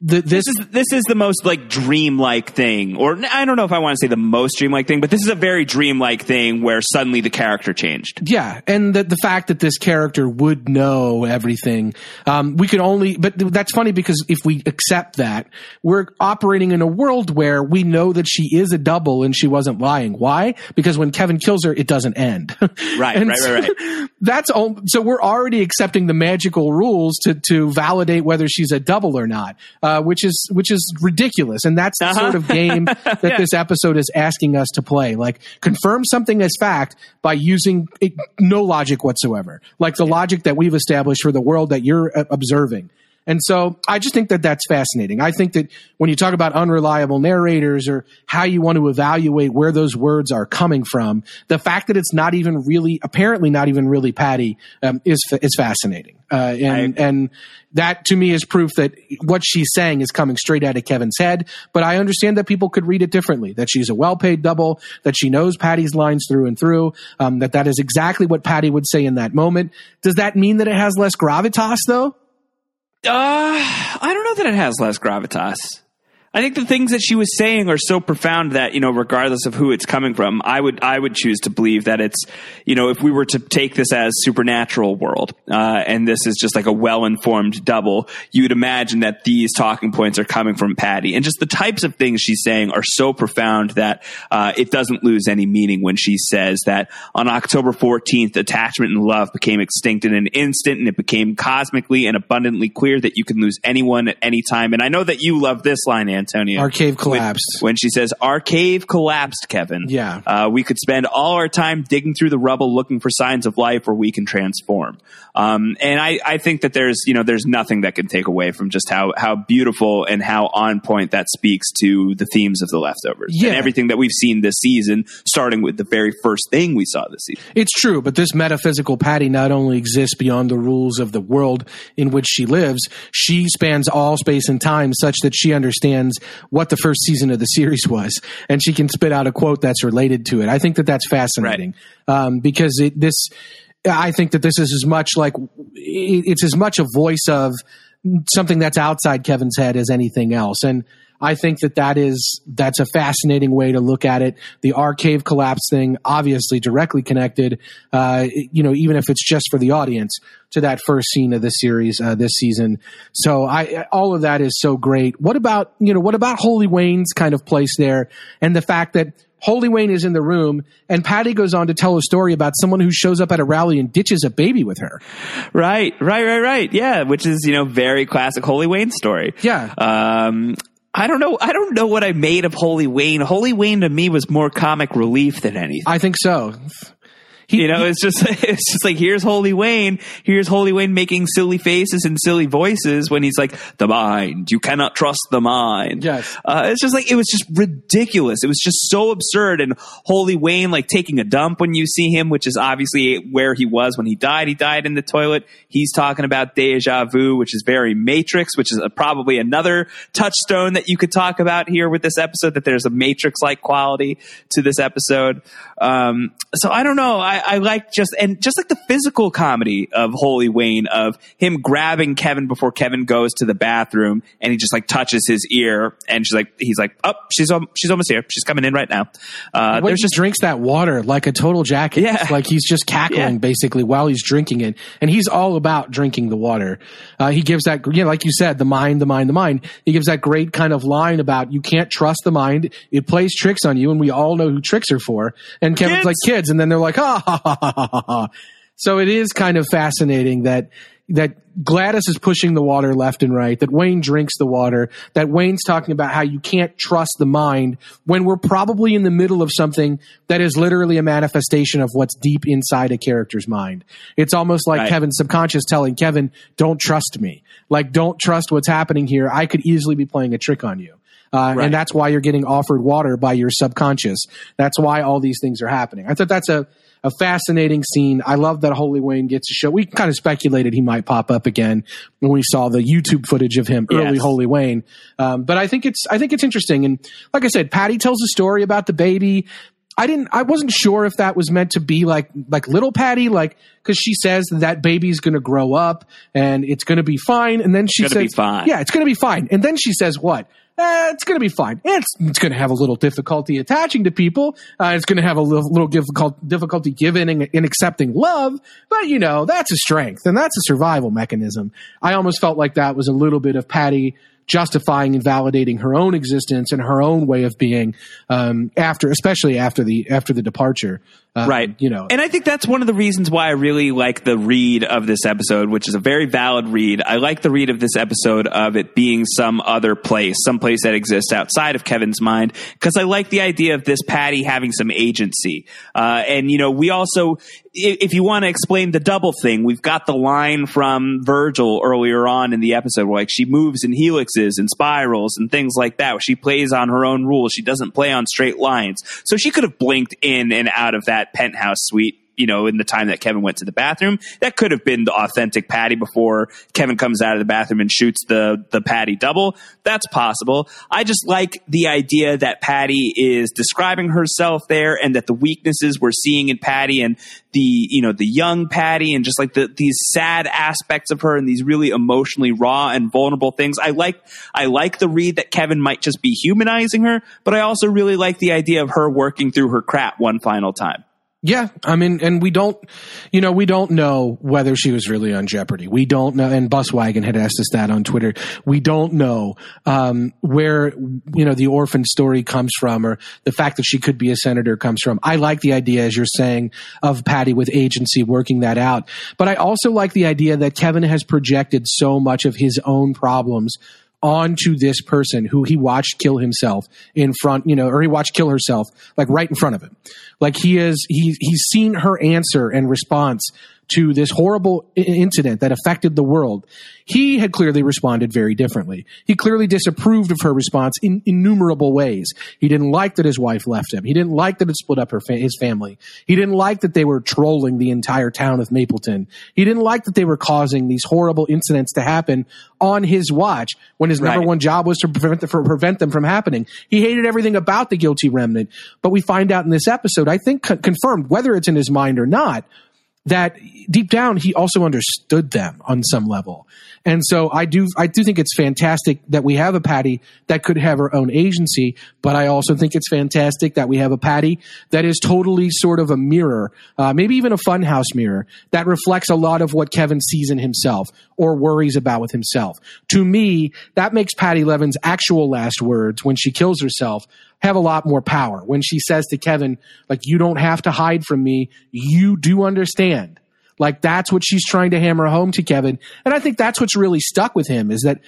the, this,
this is this is the most like dreamlike thing, or I don't know if I want to say the most dreamlike thing, but this is a very dreamlike thing where suddenly the character changed.
Yeah, and the, the fact that this character would know everything, um, we could only. But th- that's funny because if we accept that, we're operating in a world where we know that she is a double and she wasn't lying. Why? Because when Kevin kills her, it doesn't end. *laughs*
Right, right, right, right. *laughs*
That's all. So we're already accepting the magical rules to to validate whether she's a double or not, uh, which is which is ridiculous. And that's the
Uh-huh.
sort of game *laughs* that
Yeah.
this episode is asking us to play. Like confirm something as fact by using it, no logic whatsoever, like the logic that we've established for the world that you're uh, observing. And so I just think that that's fascinating. I think that when you talk about unreliable narrators or how you want to evaluate where those words are coming from, the fact that it's not even really, apparently not even really Patti, um, is is fascinating. Uh, and and that to me is proof that what she's saying is coming straight out of Kevin's head. But I understand that people could read it differently. That she's a well-paid double. That she knows Patti's lines through and through. Um, that that is exactly what Patti would say in that moment. Does that mean that it has less gravitas, though?
Uh, I don't know that it has less gravitas. I think the things that she was saying are so profound that you know, regardless of who it's coming from, I would I would choose to believe that it's you know, if we were to take this as supernatural world, uh, and this is just like a well informed double, you'd imagine that these talking points are coming from Patti, and just the types of things she's saying are so profound that uh, it doesn't lose any meaning when she says that on October fourteenth, attachment and love became extinct in an instant, and it became cosmically and abundantly clear that you can lose anyone at any time. And I know that you love this line, Antonio.
Our cave
When-
collapsed.
When, she says, Our cave collapsed, Kevin.
Yeah.
Uh, we could spend all our time digging through the rubble looking for signs of life where we can transform. Um, and I, I think that there's, you know, there's nothing that can take away from just how, how beautiful and how on point that speaks to the themes of the leftovers
Yeah.
and everything that we've seen this season, starting with the very first thing we saw this season.
It's true, but this metaphysical Patty not only exists beyond the rules of the world in which she lives, she spans all space and time such that she understands what the first season of the series was, and she can spit out a quote that's related to it. I think that that's fascinating um, because it, this. I think that this is as much like it's as much a voice of something that's outside Kevin's head as anything else, and I think that that is that's a fascinating way to look at it. The arcade collapse thing, obviously directly connected, uh, you know, even if it's just for the audience to that first scene of the series uh, this season. So I, all of that is so great. What about you know what about Holy Wayne's kind of place there, and the fact that Holy Wayne is in the room, and Patti goes on to tell a story about someone who shows up at a rally and ditches a baby with her.
Right, right, right, right. Yeah, which is, you know, very classic Holy Wayne story.
Yeah.
Um, I don't know. I don't know what I made of Holy Wayne. Holy Wayne to me was more comic relief than anything.
I think so.
He, you know, it's just *laughs* it's just like here's Holy Wayne, here's Holy Wayne making silly faces and silly voices when he's like the mind, you cannot trust the mind.
Yes,
uh, it's just like it was just ridiculous. It was just so absurd. And Holy Wayne like taking a dump when you see him, which is obviously where he was when he died. He died in the toilet. He's talking about deja vu, which is very Matrix, which is a, probably another touchstone that you could talk about here with this episode. That there's a Matrix like quality to this episode. Um, so I don't know. I, I, like just and just like the physical comedy of Holy Wayne of him grabbing Kevin before Kevin goes to the bathroom and he just like touches his ear and she's like he's like oh she's she's almost here she's coming in right now.
Uh, there's just drinks that water like a total jacket.
Yeah.
like he's just cackling yeah. basically while he's drinking it and he's all about drinking the water. Uh, he gives that you know like you said the mind the mind the mind. He gives that great kind of line about you can't trust the mind. It plays tricks on you and we all know who tricks are for. And Kevin's kids. like kids and then they're like ah ha, ha, so it is kind of fascinating that that Gladys is pushing the water left and right, that Wayne drinks the water, that Wayne's talking about how you can't trust the mind when we're probably in the middle of something that is literally a manifestation of what's deep inside a character's mind. It's almost like right. Kevin's subconscious telling Kevin, don't trust me. Like, don't trust what's happening here. I could easily be playing a trick on you. Uh, right. And that's why you're getting offered water by your subconscious. That's why all these things are happening. I thought that's a a fascinating scene. I love that Holy Wayne gets a show. We kind of speculated he might pop up again when we saw the YouTube footage of him early yes. Holy Wayne. Um, but I think it's I think it's interesting. And like I said, Patti tells a story about the baby. I didn't. I wasn't sure if that was meant to be like like little Patti, like because she says that baby's going to grow up and it's going to be fine, and then she says, "Yeah, it's going to be fine," and then she says, "What? Eh, it's going to be fine. It's, it's going to have a little difficulty attaching to people. Uh, it's going to have a little, little difficult, difficulty giving and accepting love. But, you know, that's a strength and that's a survival mechanism. I almost felt like that was a little bit of Patti justifying and validating her own existence and her own way of being um, after, especially after the after the departure.
Uh, right.
You know,
and I think that's one of the reasons why I really like the read of this episode, which is a very valid read. I like the read of this episode of it being some other place, some place that exists outside of Kevin's mind, because I like the idea of this Patti having some agency. Uh, and you know, we also, if you want to explain the double thing, we've got the line from Virgil earlier on in the episode where like she moves in helixes and spirals and things like that. She plays on her own rules. She doesn't play on straight lines. So she could have blinked in and out of that penthouse suite you know, in the time that Kevin went to the bathroom. That could have been the authentic Patti before Kevin comes out of the bathroom and shoots the the Patti double. That's possible. I just like the idea that Patti is describing herself there and that the weaknesses we're seeing in Patti and the you know the young Patti and just like the these sad aspects of her and these really emotionally raw and vulnerable things. I like I like the read that Kevin might just be humanizing her, but I also really like the idea of her working through her crap one final time.
Yeah, I mean, and we don't, you know, we don't know whether she was really on Jeopardy. We don't know, and Buswagon had asked us that on Twitter. We don't know um, where, you know, the orphan story comes from, or the fact that she could be a senator comes from. I like the idea, as you're saying, of Patti with agency working that out, but I also like the idea that Kevin has projected so much of his own problems onto this person who he watched kill himself in front, you know, or he watched kill herself, like right in front of him. Like he is, he, he's seen her answer and response to this horrible incident that affected the world, he had clearly responded very differently. He clearly disapproved of her response in innumerable ways. He didn't like that his wife left him. He didn't like that it split up her fa- his family. He didn't like that they were trolling the entire town of Mapleton. He didn't like that they were causing these horrible incidents to happen on his watch when his right. number one job was to prevent, the, prevent them from happening. He hated everything about the guilty remnant. But we find out in this episode, I think confirmed, whether it's in his mind or not, that deep down he also understood them on some level. And so I do I do think it's fantastic that we have a Patti that could have her own agency, but I also think it's fantastic that we have a Patti that is totally sort of a mirror, uh, maybe even a funhouse mirror that reflects a lot of what Kevin sees in himself or worries about with himself. To me, that makes Patti Levin's actual last words when she kills herself have a lot more power. When she says to Kevin, like, you don't have to hide from me. You do understand. Like, that's what she's trying to hammer home to Kevin. And I think that's what's really stuck with him is that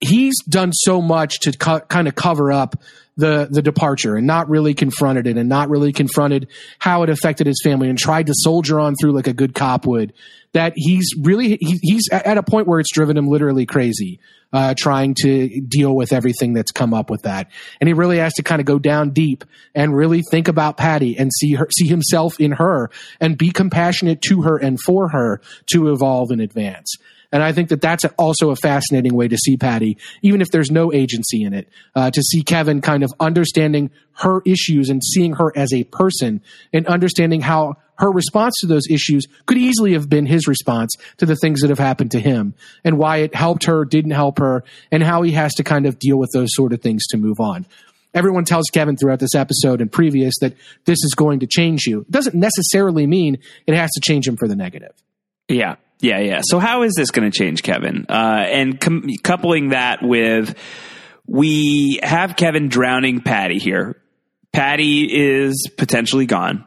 he's done so much to co- kind of cover up the the departure and not really confronted it and not really confronted how it affected his family and tried to soldier on through like a good cop would that he's really he, he's at a point where it's driven him literally crazy uh, trying to deal with everything that's come up with that. And he really has to kind of go down deep and really think about Patti and see her see himself in her and be compassionate to her and for her to evolve and advance. And I think that that's also a fascinating way to see Patti, even if there's no agency in it, uh, to see Kevin kind of understanding her issues and seeing her as a person and understanding how her response to those issues could easily have been his response to the things that have happened to him and why it helped her, didn't help her, and how he has to kind of deal with those sort of things to move on. Everyone tells Kevin throughout this episode and previous that this is going to change you. It doesn't necessarily mean it has to change him for the negative.
Yeah. Yeah, yeah. So how is this going to change Kevin? Uh, and com- coupling that with we have Kevin drowning Patti here. Patti is potentially gone.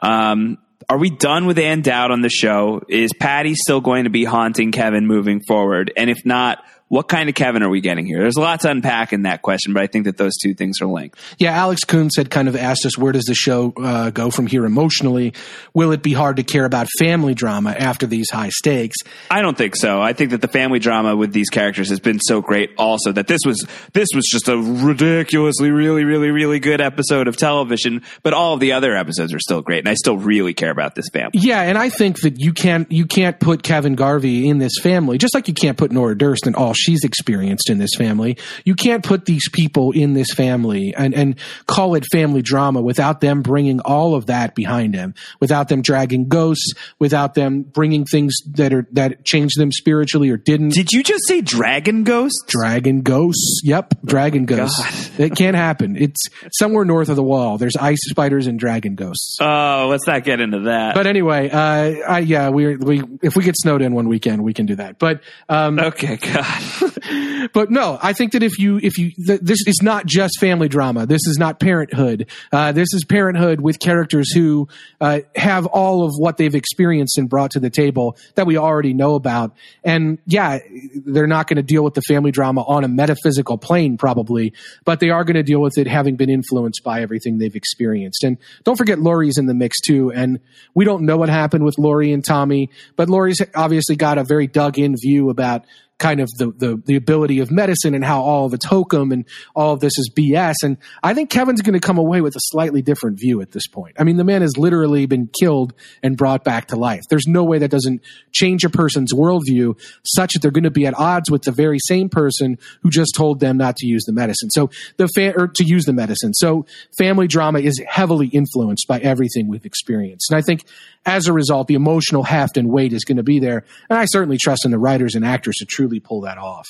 Um, are we done with Ann Dowd on the show? Is Patti still going to be haunting Kevin moving forward? And if not, what kind of Kevin are we getting here? There's a lot to unpack in that question, but I think that those two things are linked.
Yeah, Alex Coons had kind of asked us, where does the show uh, go from here emotionally? Will it be hard to care about family drama after these high stakes?
I don't think so. I think that the family drama with these characters has been so great. Also, that this was this was just a ridiculously, really, really, really good episode of television. But all of the other episodes are still great, and I still really care about this family.
Yeah, and I think that you can't you can't put Kevin Garvey in this family, just like you can't put Nora Durst in all she's experienced in this family. You can't put these people in this family and, and call it family drama without them bringing all of that behind them, without them dragging ghosts, without them bringing things that are, that changed them spiritually or didn't.
Did you just say dragon ghosts?
Dragon ghosts. Yep. Dragon oh ghosts. God. It can't happen. It's somewhere north of the wall. There's ice spiders and dragon ghosts.
Oh, let's not get into that.
But anyway, uh, I, yeah, we, we, if we get snowed in one weekend, we can do that. But, um,
okay, God. *laughs*
but no, I think that if you if you th- this is not just family drama. This is not parenthood. Uh, this is parenthood with characters who uh, have all of what they've experienced and brought to the table that we already know about. And yeah, they're not going to deal with the family drama on a metaphysical plane probably, but they are going to deal with it having been influenced by everything they've experienced. And don't forget Laurie's in the mix too. And we don't know what happened with Laurie and Tommy, but Laurie's obviously got a very dug in view about kind of the, the, the ability of medicine and how all of it's hokum and all of this is BS. And I think Kevin's going to come away with a slightly different view at this point. I mean, the man has literally been killed and brought back to life. There's no way that doesn't change a person's worldview such that they're going to be at odds with the very same person who just told them not to use the medicine. So the fa- or to use the medicine. So family drama is heavily influenced by everything we've experienced. And I think as a result, the emotional heft and weight is going to be there. And I certainly trust in the writers and actors to truly pull that off.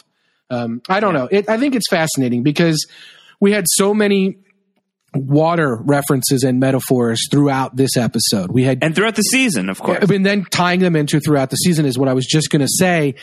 Um, I don't know. It, I think it's fascinating because we had so many water references and metaphors throughout this episode. We had
and throughout the season, of course.
And then tying them into throughout the season is what I was just going to say.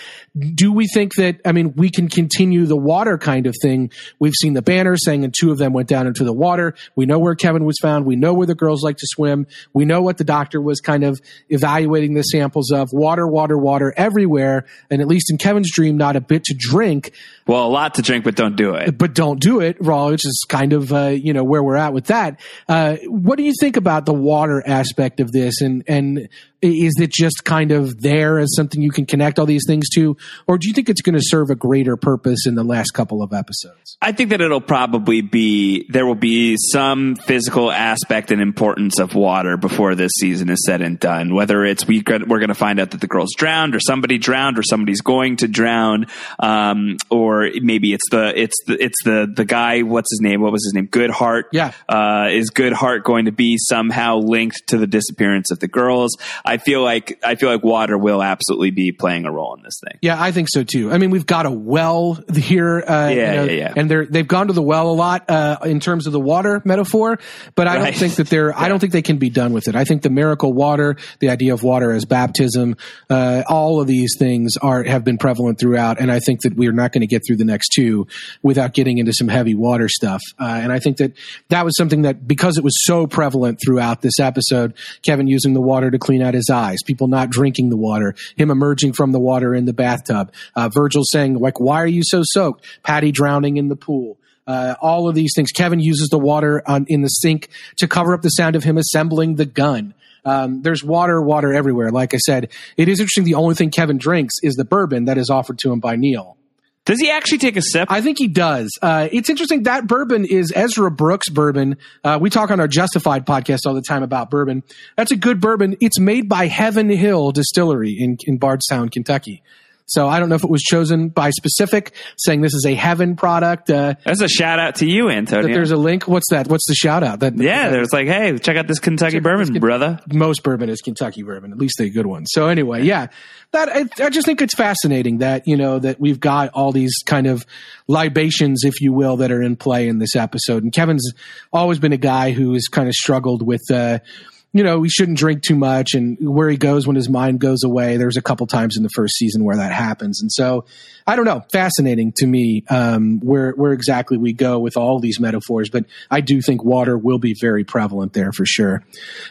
Do we think that I mean we can continue the water kind of thing? We've seen the banner saying and two of them went down into the water. We know where Kevin was found. We know where the girls like to swim. We know what the doctor was kind of evaluating the samples of water, water, water everywhere. And at least in Kevin's dream, not a bit to drink.
Well, a lot to drink, but don't do it.
But don't do it, Raw, which is kind of uh, you know where we're at with that. Uh, what do you think about the water aspect of this, and and is it just kind of there as something you can connect all these things to, or do you think it's going to serve a greater purpose in the last couple of episodes?
I think that it'll probably be there will be some physical aspect and importance of water before this season is said and done. Whether it's we we're going to find out that the girl's drowned, or somebody drowned, or somebody's going to drown, um, or maybe it's the it's the it's the the guy. What's his name? What was his name? Goodhart.
Yeah.
Uh, is Goodhart going to be somehow linked to the disappearance of the girls? I feel like I feel like water will absolutely be playing a role in this thing.
Yeah, I think so too. I mean, we've got a well here,
uh, yeah, you know, yeah, yeah,
and they're they've gone to the well a lot uh, in terms of the water metaphor, but I right. don't think that they're. yeah. I don't think they can be done with it. I think the miracle water, the idea of water as baptism, uh, all of these things are have been prevalent throughout, and I think that we are not going to get through the next two without getting into some heavy water stuff. Uh, and I think that that was something that because it was so prevalent throughout this episode, Kevin using the water to clean out his his eyes, people not drinking the water, him emerging from the water in the bathtub, uh, Virgil saying, like, why are you so soaked? Patti drowning in the pool. Uh, all of these things. Kevin uses the water on, in the sink to cover up the sound of him assembling the gun. Um, there's water, water everywhere. Like I said, it is interesting. The only thing Kevin drinks is the bourbon that is offered to him by Neil.
Does he actually take a sip?
I think he does. Uh, it's interesting. That bourbon is Ezra Brooks bourbon. Uh, we talk on our Justified podcast all the time about bourbon. That's a good bourbon. It's made by Heaven Hill Distillery in, in Bardstown, Kentucky. So I don't know if it was chosen by specific, saying this is a heaven product. Uh,
That's a shout out to you, Antonio.
that there's a link. What's that? What's the shout out? That
yeah,
that-
there's like, hey, check out this Kentucky bourbon,
this
brother.
most bourbon is Kentucky bourbon, at least a good one. So anyway, yeah, that I, I just think it's fascinating that you know that we've got all these kind of libations, if you will, that are in play in this episode. And Kevin's always been a guy who has kind of struggled with. Uh, you know, he shouldn't drink too much and where he goes when his mind goes away. There's a couple times in the first season where that happens. And so I don't know, fascinating to me, um, where, where exactly we go with all these metaphors, but I do think water will be very prevalent there for sure.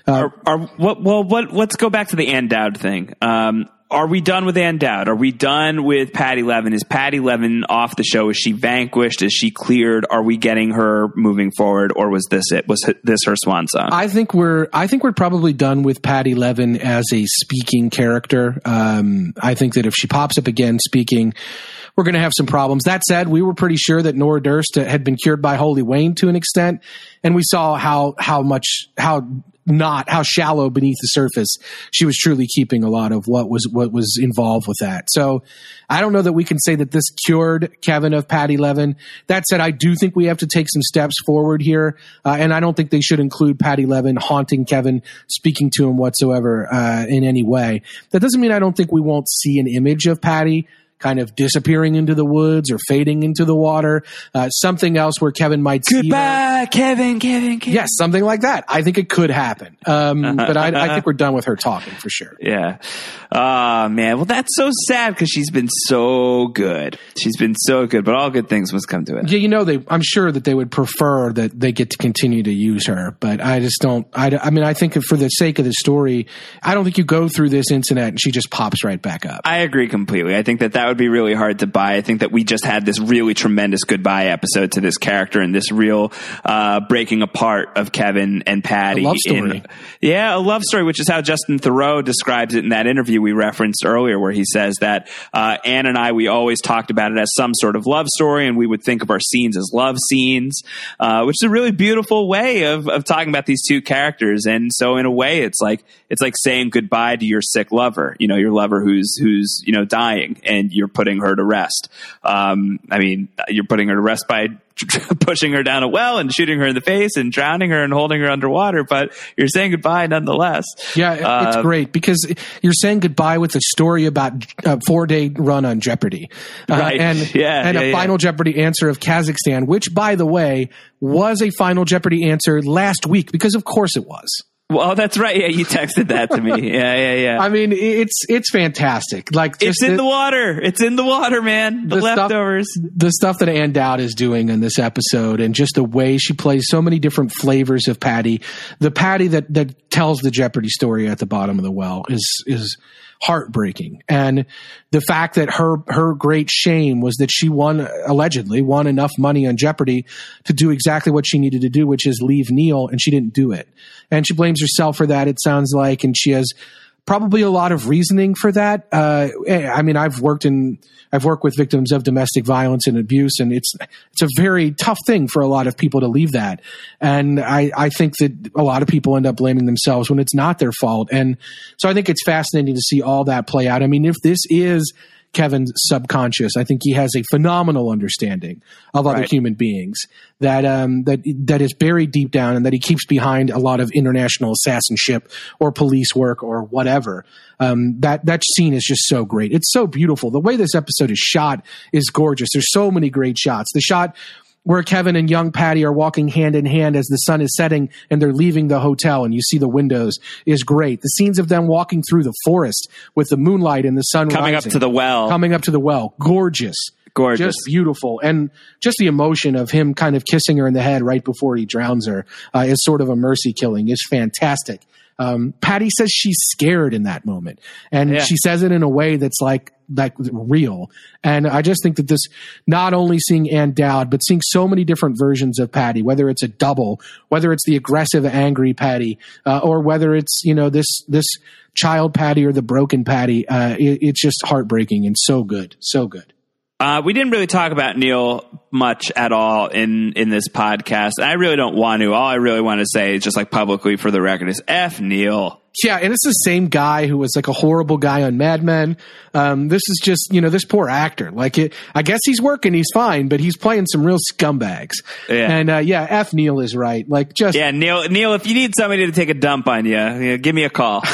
Uh,
Are, are what? Well, what? Let's go back to the Ann Dowd thing. Um, are we done with Ann Dowd? Are we done with Patti Levin? Is Patti Levin off the show? Is she vanquished? Is she cleared? Are we getting her moving forward, or was this it? Was this her swan song?
I think we're I think we're probably done with Patti Levin as a speaking character. Um, I think that if she pops up again speaking, we're going to have some problems. That said, we were pretty sure that Nora Durst had been cured by Holy Wayne to an extent, and we saw how how much how not how shallow beneath the surface she was truly keeping a lot of what was what was involved with that. So I don't know that we can say that this cured Kevin of Patti Levin. That said, I do think we have to take some steps forward here, uh, and I don't think they should include Patti Levin haunting Kevin, speaking to him whatsoever uh, in any way. That doesn't mean I don't think we won't see an image of Patti kind of disappearing into the woods or fading into the water. Uh, something else where Kevin might see her.
Goodbye, Kevin, Kevin, Kevin.
Yes, something like that. I think it could happen. Um, *laughs* but I, I think we're done with her talking for sure.
Yeah. Oh, man. Well, that's so sad because she's been so good. She's been so good, but all good things must come to it.
Yeah, you know, they. I'm sure that they would prefer that they get to continue to use her, but I just don't. I, I mean, I think for the sake of the story, I don't think you go through this incident and she just pops right back up.
I agree completely. I think that that would be really hard to buy. I think that we just had this really tremendous goodbye episode to this character and this real uh, breaking apart of Kevin and Patti.
A love story.
in- yeah, a love story, which is how Justin Theroux describes it in that interview we referenced earlier, where he says that uh, Ann and I, we always talked about it as some sort of love story, and we would think of our scenes as love scenes, uh, which is a really beautiful way of, of talking about these two characters. And so, in a way, it's like it's like saying goodbye to your sick lover, you know, your lover who's who's you know dying, and you're putting her to rest. Um, I mean, you're putting her to rest by *laughs* pushing her down a well and shooting her in the face and drowning her and holding her underwater, but you're saying goodbye nonetheless.
Yeah, it- it's
Uh,
great because you're saying goodbye with a story about a four day run on Jeopardy, Uh,
Right.
and *laughs*
Yeah,
and
yeah,
a
yeah.
final Jeopardy answer of Kazakhstan, which by the way was a final Jeopardy answer last week because of course it was.
Well, that's right. Yeah, you texted that to me. *laughs* Yeah, yeah, yeah.
I mean, it's it's fantastic. Like
it's in the water. It's in the water, man. The,
the stuff-
leftovers.
the stuff that Ann Dowd is doing in this episode and just the way she plays so many different flavors of Patti. The Patti that, that tells the Jeopardy story at the bottom of the well is, is heartbreaking. And the fact that her, her great shame was that she won, allegedly won enough money on Jeopardy to do exactly what she needed to do, which is leave Neil and she didn't do it. And she blames herself for that, it sounds like, and she has, probably a lot of reasoning for that. Uh, I mean, I've worked in, I've worked with victims of domestic violence and abuse, and it's it's a very tough thing for a lot of people to leave that. And I, I think that a lot of people end up blaming themselves when it's not their fault. And so I think it's fascinating to see all that play out. I mean, if this is Kevin's subconscious. I think he has a phenomenal understanding of other
Right.
human beings that um, that that is buried deep down, and that he keeps behind a lot of international assassinship or police work or whatever. Um, that that scene is just so great. It's so beautiful. The way this episode is shot is gorgeous. There's so many great shots. The shot where Kevin and young Patti are walking hand in hand as the sun is setting and they're leaving the hotel and you see the windows is great. The scenes of them walking through the forest with the moonlight and the sun
Coming up to the well.
coming up to the well, gorgeous.
Gorgeous.
Just beautiful. And just the emotion of him kind of kissing her in the head right before he drowns her uh, is sort of a mercy killing is fantastic. Um, Patti says she's scared in that moment, and
Yeah.
she says it in a way that's like like real. And I just think that this, not only seeing Ann Dowd, but seeing so many different versions of Patti, whether it's a double, whether it's the aggressive, angry Patti, uh, or whether it's you know this this child Patti or the broken Patti, uh, it, it's just heartbreaking and so good, so good.
Uh, we didn't really talk about Neil much at all in in this podcast. I really don't want to. All I really want to say is just like publicly for the record is F Neil.
Yeah, and it's the same guy who was like a horrible guy on Mad Men. Um, this is just you know this poor actor. Like it, I guess he's working, he's fine, but he's playing some real scumbags.
Yeah.
And uh, yeah, F Neil is right. Like just
Yeah, Neil. Neil, if you need somebody to take a dump on you, you know, give me a call. *laughs*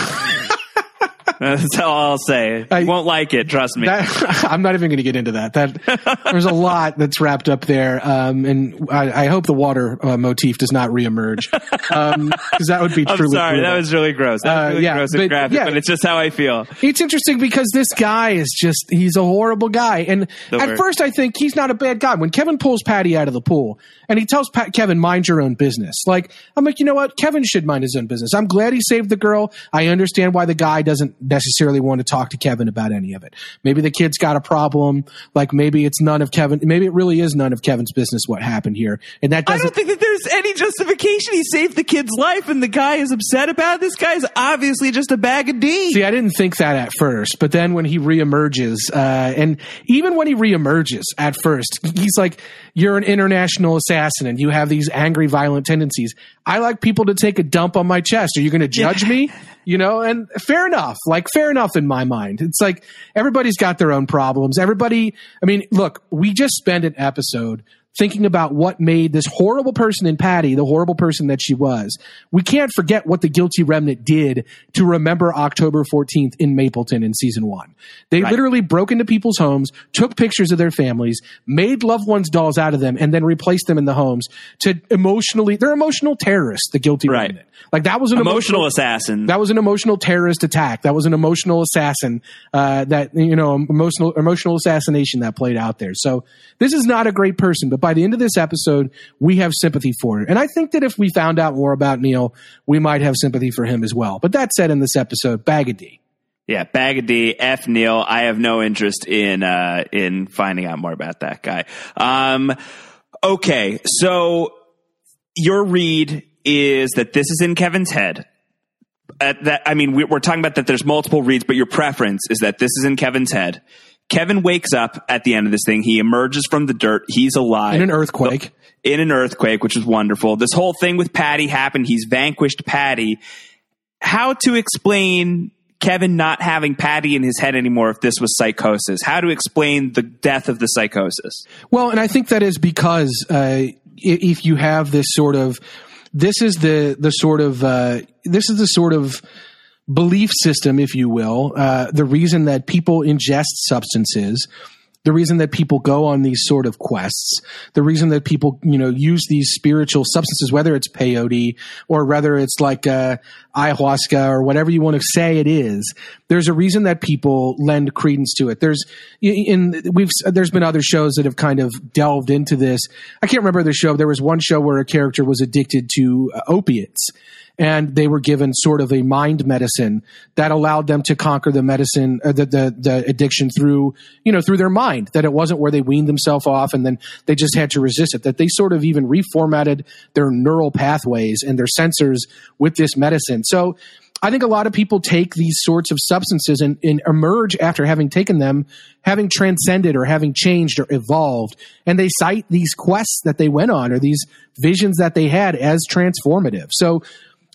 *laughs* That's all I'll say.
I-
you won't like it. Trust me.
that, *laughs* I'm not even going to get into that. That there's a lot that's wrapped up there, um, and I, I hope the water uh, motif does not reemerge because that would be *laughs* truly.
I'm sorry. That was really gross. That was
Uh,
really
yeah,
gross and
but-
graphic,
yeah.
but it's just how I feel.
It's interesting because this guy is just, he's a horrible guy. And
The
at
worst.
first I think he's not a bad guy. When Kevin pulls Patti out of the pool and he tells Pat, Kevin, mind your own business. Like, I'm like, you know what? Kevin should mind his own business. I'm glad he saved the girl. I understand why the guy doesn't necessarily want to talk to Kevin about any of it. Maybe the kid's got a problem. Like maybe it's none of Kevin, maybe it really is none of Kevin's business what happened here. And that doesn't, I
don't think that there's any justification. He saved the kid's life, and the guy is upset about it. This guy's obviously just a bag of D.
See, I didn't think that at first, but then when he reemerges, uh, and even when he reemerges at first, he's like, "You're an international assassin, and you have these angry, violent tendencies. I like people to take a dump on my chest. Are you going to judge me? *laughs* You know?" And fair enough, like fair enough in my mind. It's like everybody's got their own problems. Everybody, I mean, look, we just spent an episode thinking about what made this horrible person in Patti the horrible person that she was. We can't forget what the guilty remnant did to remember October 14th in Mapleton in season one. They literally broke into people's homes, took pictures of their families, made loved ones dolls out of them, and then replaced them in the homes to emotionally, they're emotional terrorists, the guilty
Right.
remnant. Like that was an
Emotional assassin.
that was an emotional terrorist attack. That was an emotional assassin. Uh, that you know, emotional emotional assassination that played out there. So this is not a great person, but by the end of this episode, we have sympathy for her. And I think that if we found out more about Neil, we might have sympathy for him as well. But that said, in this episode, bag of D.
Yeah, bag of D, F Neil. I have no interest in uh, in finding out more about that guy. Um, okay, so your read is that this is in Kevin's head. At that, I mean, we- we're talking about that. There's multiple reads, but your preference is that this is in Kevin's head. Kevin wakes up at the end of this thing. He emerges from the dirt. He's alive
In an earthquake.
in an earthquake, which is wonderful. This whole thing with Patti happened. He's vanquished Patti. How to explain Kevin not having Patti in his head anymore if this was psychosis? How to explain the death of the psychosis?
Well, and I think that is because uh, if you have this sort of, this is the the sort of uh, this is the sort of belief system, if you will, uh, the reason that people ingest substances. The reason that people go on these sort of quests, the reason that people, you know, use these spiritual substances, whether it's peyote or whether it's like uh, ayahuasca or whatever you want to say it is, there's a reason that people lend credence to it. There's in we've there's been other shows that have kind of delved into this. I can't remember the show. There was one show where a character was addicted to uh, opiates and they were given sort of a mind medicine that allowed them to conquer the medicine, uh, the, the the addiction through you know through their mind. That it wasn't where they weaned themselves off and then they just had to resist it. That they sort of even reformatted their neural pathways and their sensors with this medicine. So. I think a lot of people take these sorts of substances and, and emerge after having taken them, having transcended or having changed or evolved. And they cite these quests that they went on or these visions that they had as transformative. So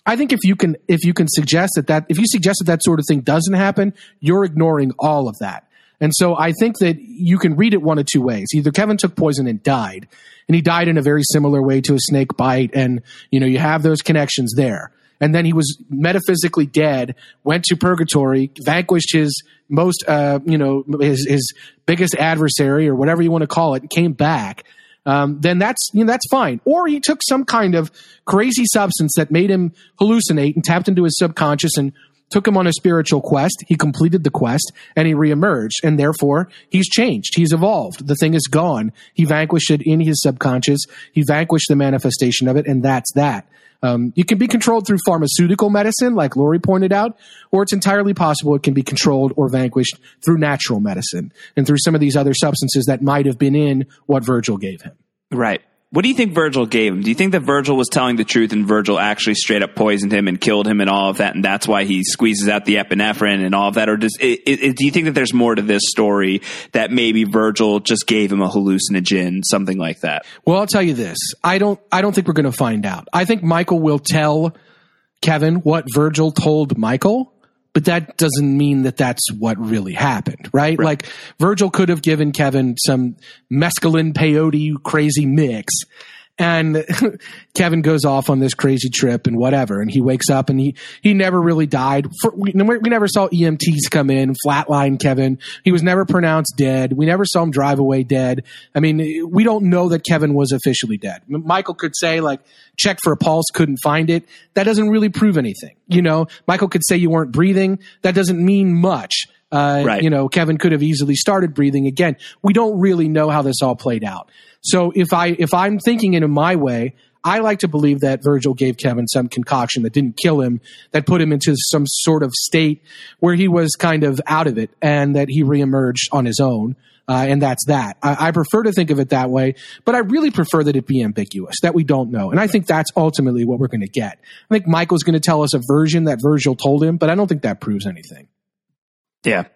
I think if you can if you can suggest that that if you suggest that that sort of thing doesn't happen, you're ignoring all of that. And so I think that you can read it one of two ways. Either Kevin took poison and died, and he died in a very similar way to a snake bite, and you know you have those connections there. And then he was metaphysically dead, went to purgatory, vanquished his most, uh, you know, his, his biggest adversary or whatever you want to call it, came back um, then that's you know that's fine. Or he took some kind of crazy substance that made him hallucinate and tapped into his subconscious and took him on a spiritual quest. He completed the quest and he reemerged. And therefore, he's changed. He's evolved. The thing is gone. He vanquished it in his subconscious. He vanquished the manifestation of it. And that's that. Um, it can be controlled through pharmaceutical medicine, like Laurie pointed out, or it's entirely possible it can be controlled or vanquished through natural medicine and through some of these other substances that might have been in what Virgil gave him.
Right. What do you think Virgil gave him? Do you think that Virgil was telling the truth and Virgil actually straight up poisoned him and killed him and all of that, and that's why he squeezes out the epinephrine and all of that? Or does it, it, do you think that there's more to this story that maybe Virgil just gave him a hallucinogen, something like that?
Well, I'll tell you this: I don't, I don't think we're going to find out. I think Michael will tell Kevin what Virgil told Michael, but that doesn't mean that that's what really happened, right? right. Like Virgil could have given Kevin some mescaline peyote crazy mix and *laughs* Kevin goes off on this crazy trip and whatever. And he wakes up and he, he never really died. For, we, we never saw EMTs come in, flatline Kevin. He was never pronounced dead. We never saw him drive away dead. I mean, we don't know that Kevin was officially dead. Michael could say like, check for a pulse, couldn't find it. That doesn't really prove anything. You know, Michael could say you weren't breathing. That doesn't mean much. Uh, right. You know, Kevin could have easily started breathing again. We don't really know how this all played out. So if I if I'm thinking in my way, I like to believe that Virgil gave Kevin some concoction that didn't kill him, that put him into some sort of state where he was kind of out of it, and that he reemerged on his own. Uh, and that's that. I, I, prefer to think of it that way, but I really prefer that it be ambiguous, that we don't know. And I think that's ultimately what we're going to get. I think Michael's going to tell us a version that Virgil told him, but I don't think that proves anything.
Yeah,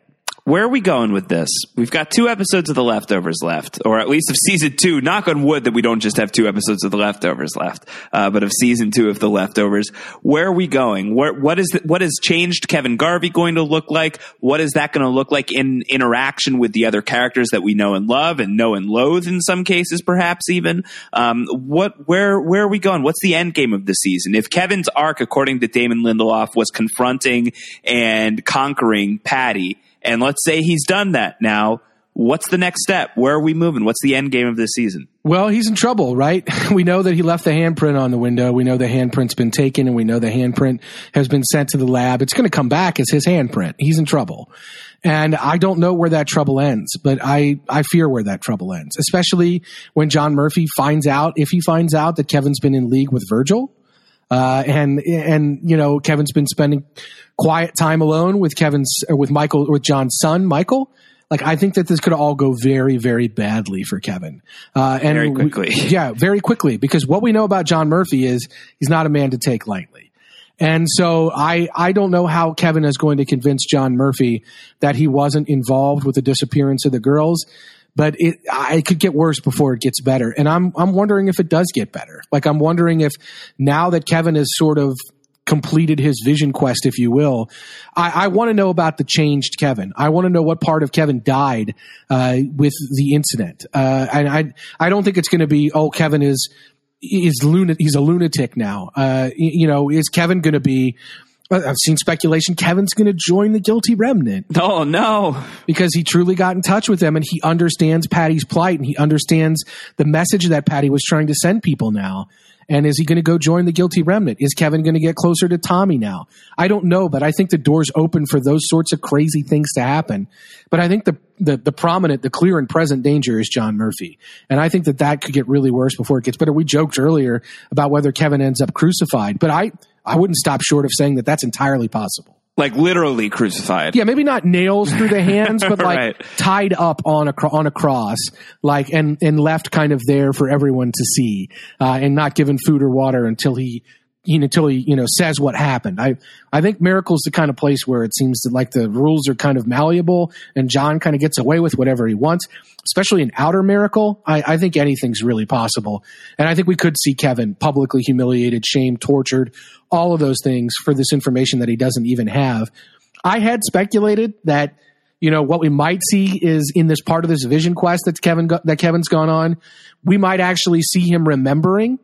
where are we going with this? We've got two episodes of The Leftovers left, or at least of season two. Knock on wood that we don't just have two episodes of The Leftovers left, uh, but of season two of The Leftovers. Where are we going? Where, what is the, what has changed Kevin Garvey going to look like? What is that going to look like in interaction with the other characters that we know and love and know and loathe in some cases, perhaps even? Um, what where where are we going? What's the end game of the season? If Kevin's arc, according to Damon Lindelof, was confronting and conquering Patti and let's say he's done that now. What's the next step? Where are we moving? What's the end game of this season?
Well, he's in trouble, right? *laughs* We know that he left the handprint on the window. We know the handprint's been taken and we know the handprint has been sent to the lab. It's going to come back as his handprint. He's in trouble. And I don't know where that trouble ends, but I, I fear where that trouble ends, especially when John Murphy finds out, if he finds out that Kevin's been in league with Virgil, uh, and and you know Kevin's been spending quiet time alone with Kevin's with Michael with John's son Michael. Like I think that this could all go very very badly for Kevin.
Uh, and very quickly,
we, *laughs* yeah, very quickly because what we know about John Murphy is he's not a man to take lightly. And so I, I don't know how Kevin is going to convince John Murphy that he wasn't involved with the disappearance of the girls but it it could get worse before it gets better. And I'm I'm wondering if it does get better. Like I'm wondering if now that Kevin has sort of completed his vision quest, if you will, I, I want to know about the changed Kevin. I want to know what part of Kevin died uh, with the incident. Uh, and I I don't think it's going to be oh Kevin is is lunatic. He's a lunatic now. Uh, you know, is Kevin going to be I've seen speculation Kevin's going to join the guilty remnant.
Oh no.
Because he truly got in touch with them and he understands Patti's plight and he understands the message that Patti was trying to send people now. And is he going to go join the guilty remnant? Is Kevin going to get closer to Tommy now? I don't know, but I think the door's open for those sorts of crazy things to happen. But I think the, the, the prominent, the clear and present danger is John Murphy. And I think that that could get really worse before it gets better. We joked earlier about whether Kevin ends up crucified, but I, I wouldn't stop short of saying that that's entirely possible
like literally crucified.
Yeah, maybe not nails through the hands, but *laughs* like right. tied up on a on a cross, like and and left kind of there for everyone to see, uh, and not given food or water until he until he you know says what happened. I I think Miracle's the kind of place where it seems that like the rules are kind of malleable, and John kind of gets away with whatever he wants. Especially in Outer Miracle, I, I think anything's really possible, and I think we could see Kevin publicly humiliated, shamed, tortured, all of those things for this information that he doesn't even have. I had speculated that you know what we might see is in this part of this vision quest that Kevin that Kevin's gone on, we might actually see him remembering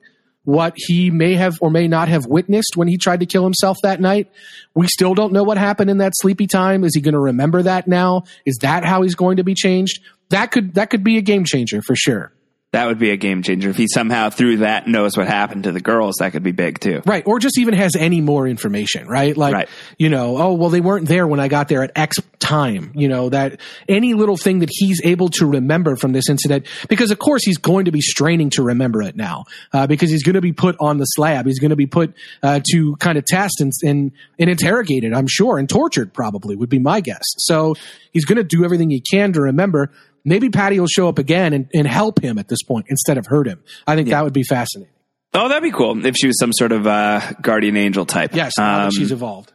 what he may have or may not have witnessed when he tried to kill himself that night. We still don't know what happened in that sleepy time. Is he going to remember that now? Is that how he's going to be changed? That could that could be a game changer for sure.
That would be a game changer. If he somehow through that knows what happened to the girls, that could be big too.
Right. Or just even has any more information, right? Like,
Right.
you know, oh, well, they weren't there when I got there at X time, you know, that any little thing that he's able to remember from this incident, because of course he's going to be straining to remember it now, uh, because he's going to be put on the slab. He's going to be put, uh, to kind of test and, and, and interrogated, I'm sure, and tortured probably would be my guess. So he's going to do everything he can to remember. Maybe Patti will show up again and, and help him at this point instead of hurt him. I think that would be fascinating.
Oh, that'd be cool if she was some sort of uh, guardian angel type.
Yes, now
Um,
that she's evolved.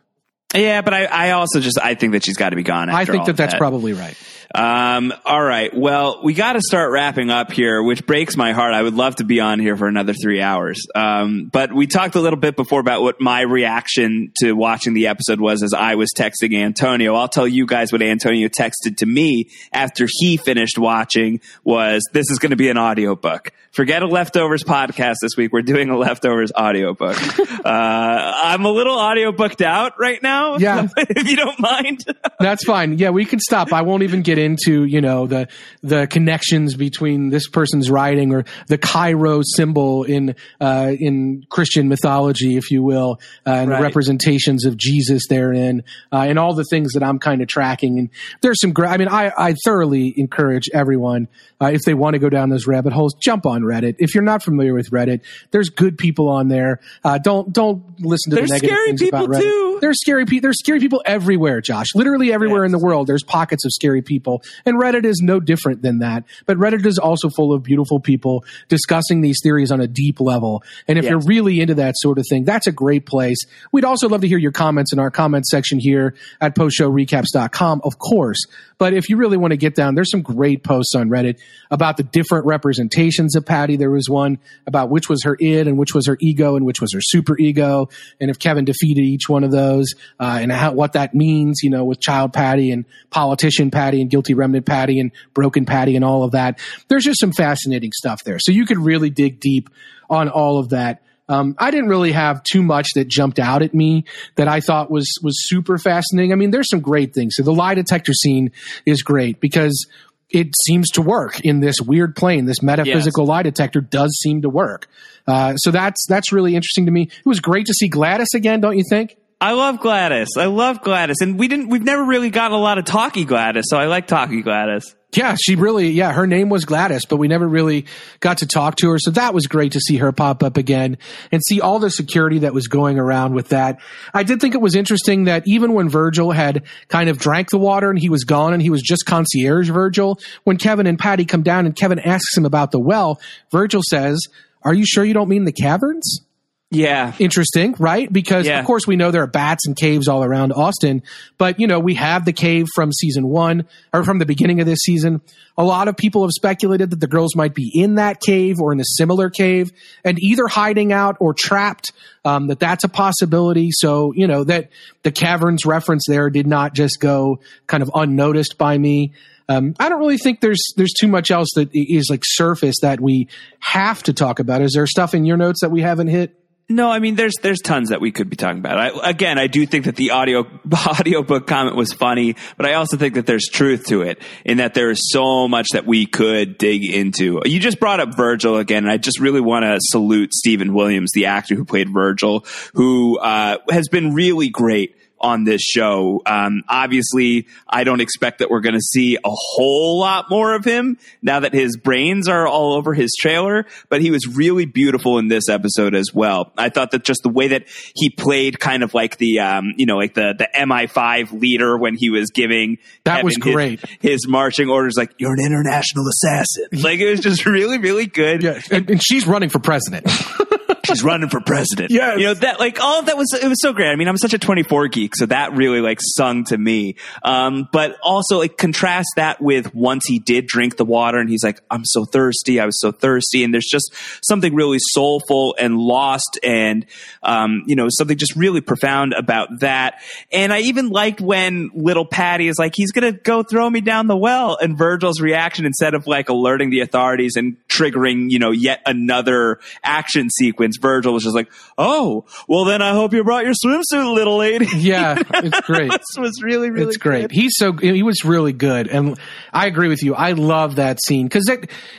yeah, but I, I also just I think that she's got to be gone.
I think that that's probably right.
Um, all right. Well, we got to start wrapping up here, which breaks my heart. I would love to be on here for another three hours. Um, but we talked a little bit before about what my reaction to watching the episode was as I was texting Antonio. I'll tell you guys what Antonio texted to me after he finished watching was this is going to be an audiobook. Forget a leftovers podcast this week. We're doing a leftovers audiobook. *laughs* uh, I'm a little audiobooked out right now.
Yeah. *laughs*
if you don't mind.
That's fine. Yeah, we can stop. I won't even get into, you know, the the connections between this person's writing or the Chi Rho symbol in uh, in Christian mythology, if you will, uh, and
Right.
the representations of Jesus therein, uh, and all the things that I'm kind of tracking. And there's some great. I mean, I I thoroughly encourage everyone uh, if they want to go down those rabbit holes, jump on Reddit. If you're not familiar with Reddit, there's good people on there. Uh, don't don't listen to
There's
the negative
scary
things
people,
about Reddit.
too.
There's scary people. There's scary people everywhere, Josh. Literally everywhere in the world. There's pockets of scary people, and Reddit is no different than that. But Reddit is also full of beautiful people discussing these theories on a deep level. And if
Yes.
you're really into that sort of thing, that's a great place. We'd also love to hear your comments in our comments section here at postshowrecaps.com, of course. But if you really want to get down, there's some great posts on Reddit about the different representations of Patti. There was one about which was her id and which was her ego and which was her super ego, and if Kevin defeated each one of those, uh, and how what that means, you know, with child Patti and politician Patti and guilty remnant Patti and broken Patti and all of that. There's just some fascinating stuff there. So you could really dig deep on all of that. Um, I didn't really have too much that jumped out at me that I thought was was super fascinating. I mean, there's some great things. So the lie detector scene is great because it seems to work in this weird plane. This metaphysical lie detector does seem to work. Uh, so that's that's really interesting to me. It was great to see Gladys again, don't you think?
I love Gladys. I love Gladys, and we didn't. We've never really gotten a lot of talky Gladys, so I like talky Gladys.
Yeah, she really, yeah, her name was Gladys, but we never really got to talk to her. So that was great to see her pop up again and see all the security that was going around with that. I did think it was interesting that even when Virgil had kind of drank the water and he was gone and he was just concierge Virgil, when Kevin and Patti come down and Kevin asks him about the well, Virgil says, Are you sure you don't mean the caverns?
Yeah,
interesting, right? Because
Yeah.
of course we know there are bats and caves all around Austin, but you know, we have the cave from season one or from the beginning of this season. A lot of people have speculated that the girls might be in that cave or in a similar cave and either hiding out or trapped. Um, that that's a possibility. So, you know, that the caverns reference there did not just go kind of unnoticed by me. Um, I don't really think there's there's too much else that is like surface that we have to talk about. Is there stuff in your notes that we haven't hit?
No, I mean there's there's tons that we could be talking about. I, again, I do think that the audio *laughs* audiobook comment was funny, but I also think that there's truth to it in that there is so much that we could dig into. You just brought up Virgil again, and I just really want to salute Steven Williams, the actor who played Virgil, who uh, has been really great on this show. Um, obviously, I don't expect that we're going to see a whole lot more of him now that his brains are all over his trailer, but he was really beautiful in this episode as well. I thought that just the way that he played kind of like the, um, you know, like the, the MI5 leader when he was giving
That was
Kevin his-
great.
His, marching orders, like, you're an international assassin. *laughs* Like, it was just really, really good.
Yeah, and, and she's running for president. *laughs*
She's running for president.
Yeah,
You know, that, like, all of that was, it was so great. I mean, I'm such a 24 geek, so that really, like, sung to me. Um, but also, like, contrast that with once he did drink the water and he's like, I'm so thirsty. I was so thirsty. And there's just something really soulful and lost and, um, you know, something just really profound about that. And I even liked when little Patti is like, he's going to go throw me down the well. And Virgil's reaction, instead of like alerting the authorities and triggering, you know, yet another action sequence, Virgil was just like, "Oh, well then I hope you brought your swimsuit, little lady." *laughs*
Yeah, it's great. *laughs*
this was really really
it's great.
good.
He's so he was really good, and I agree with you. I love that scene because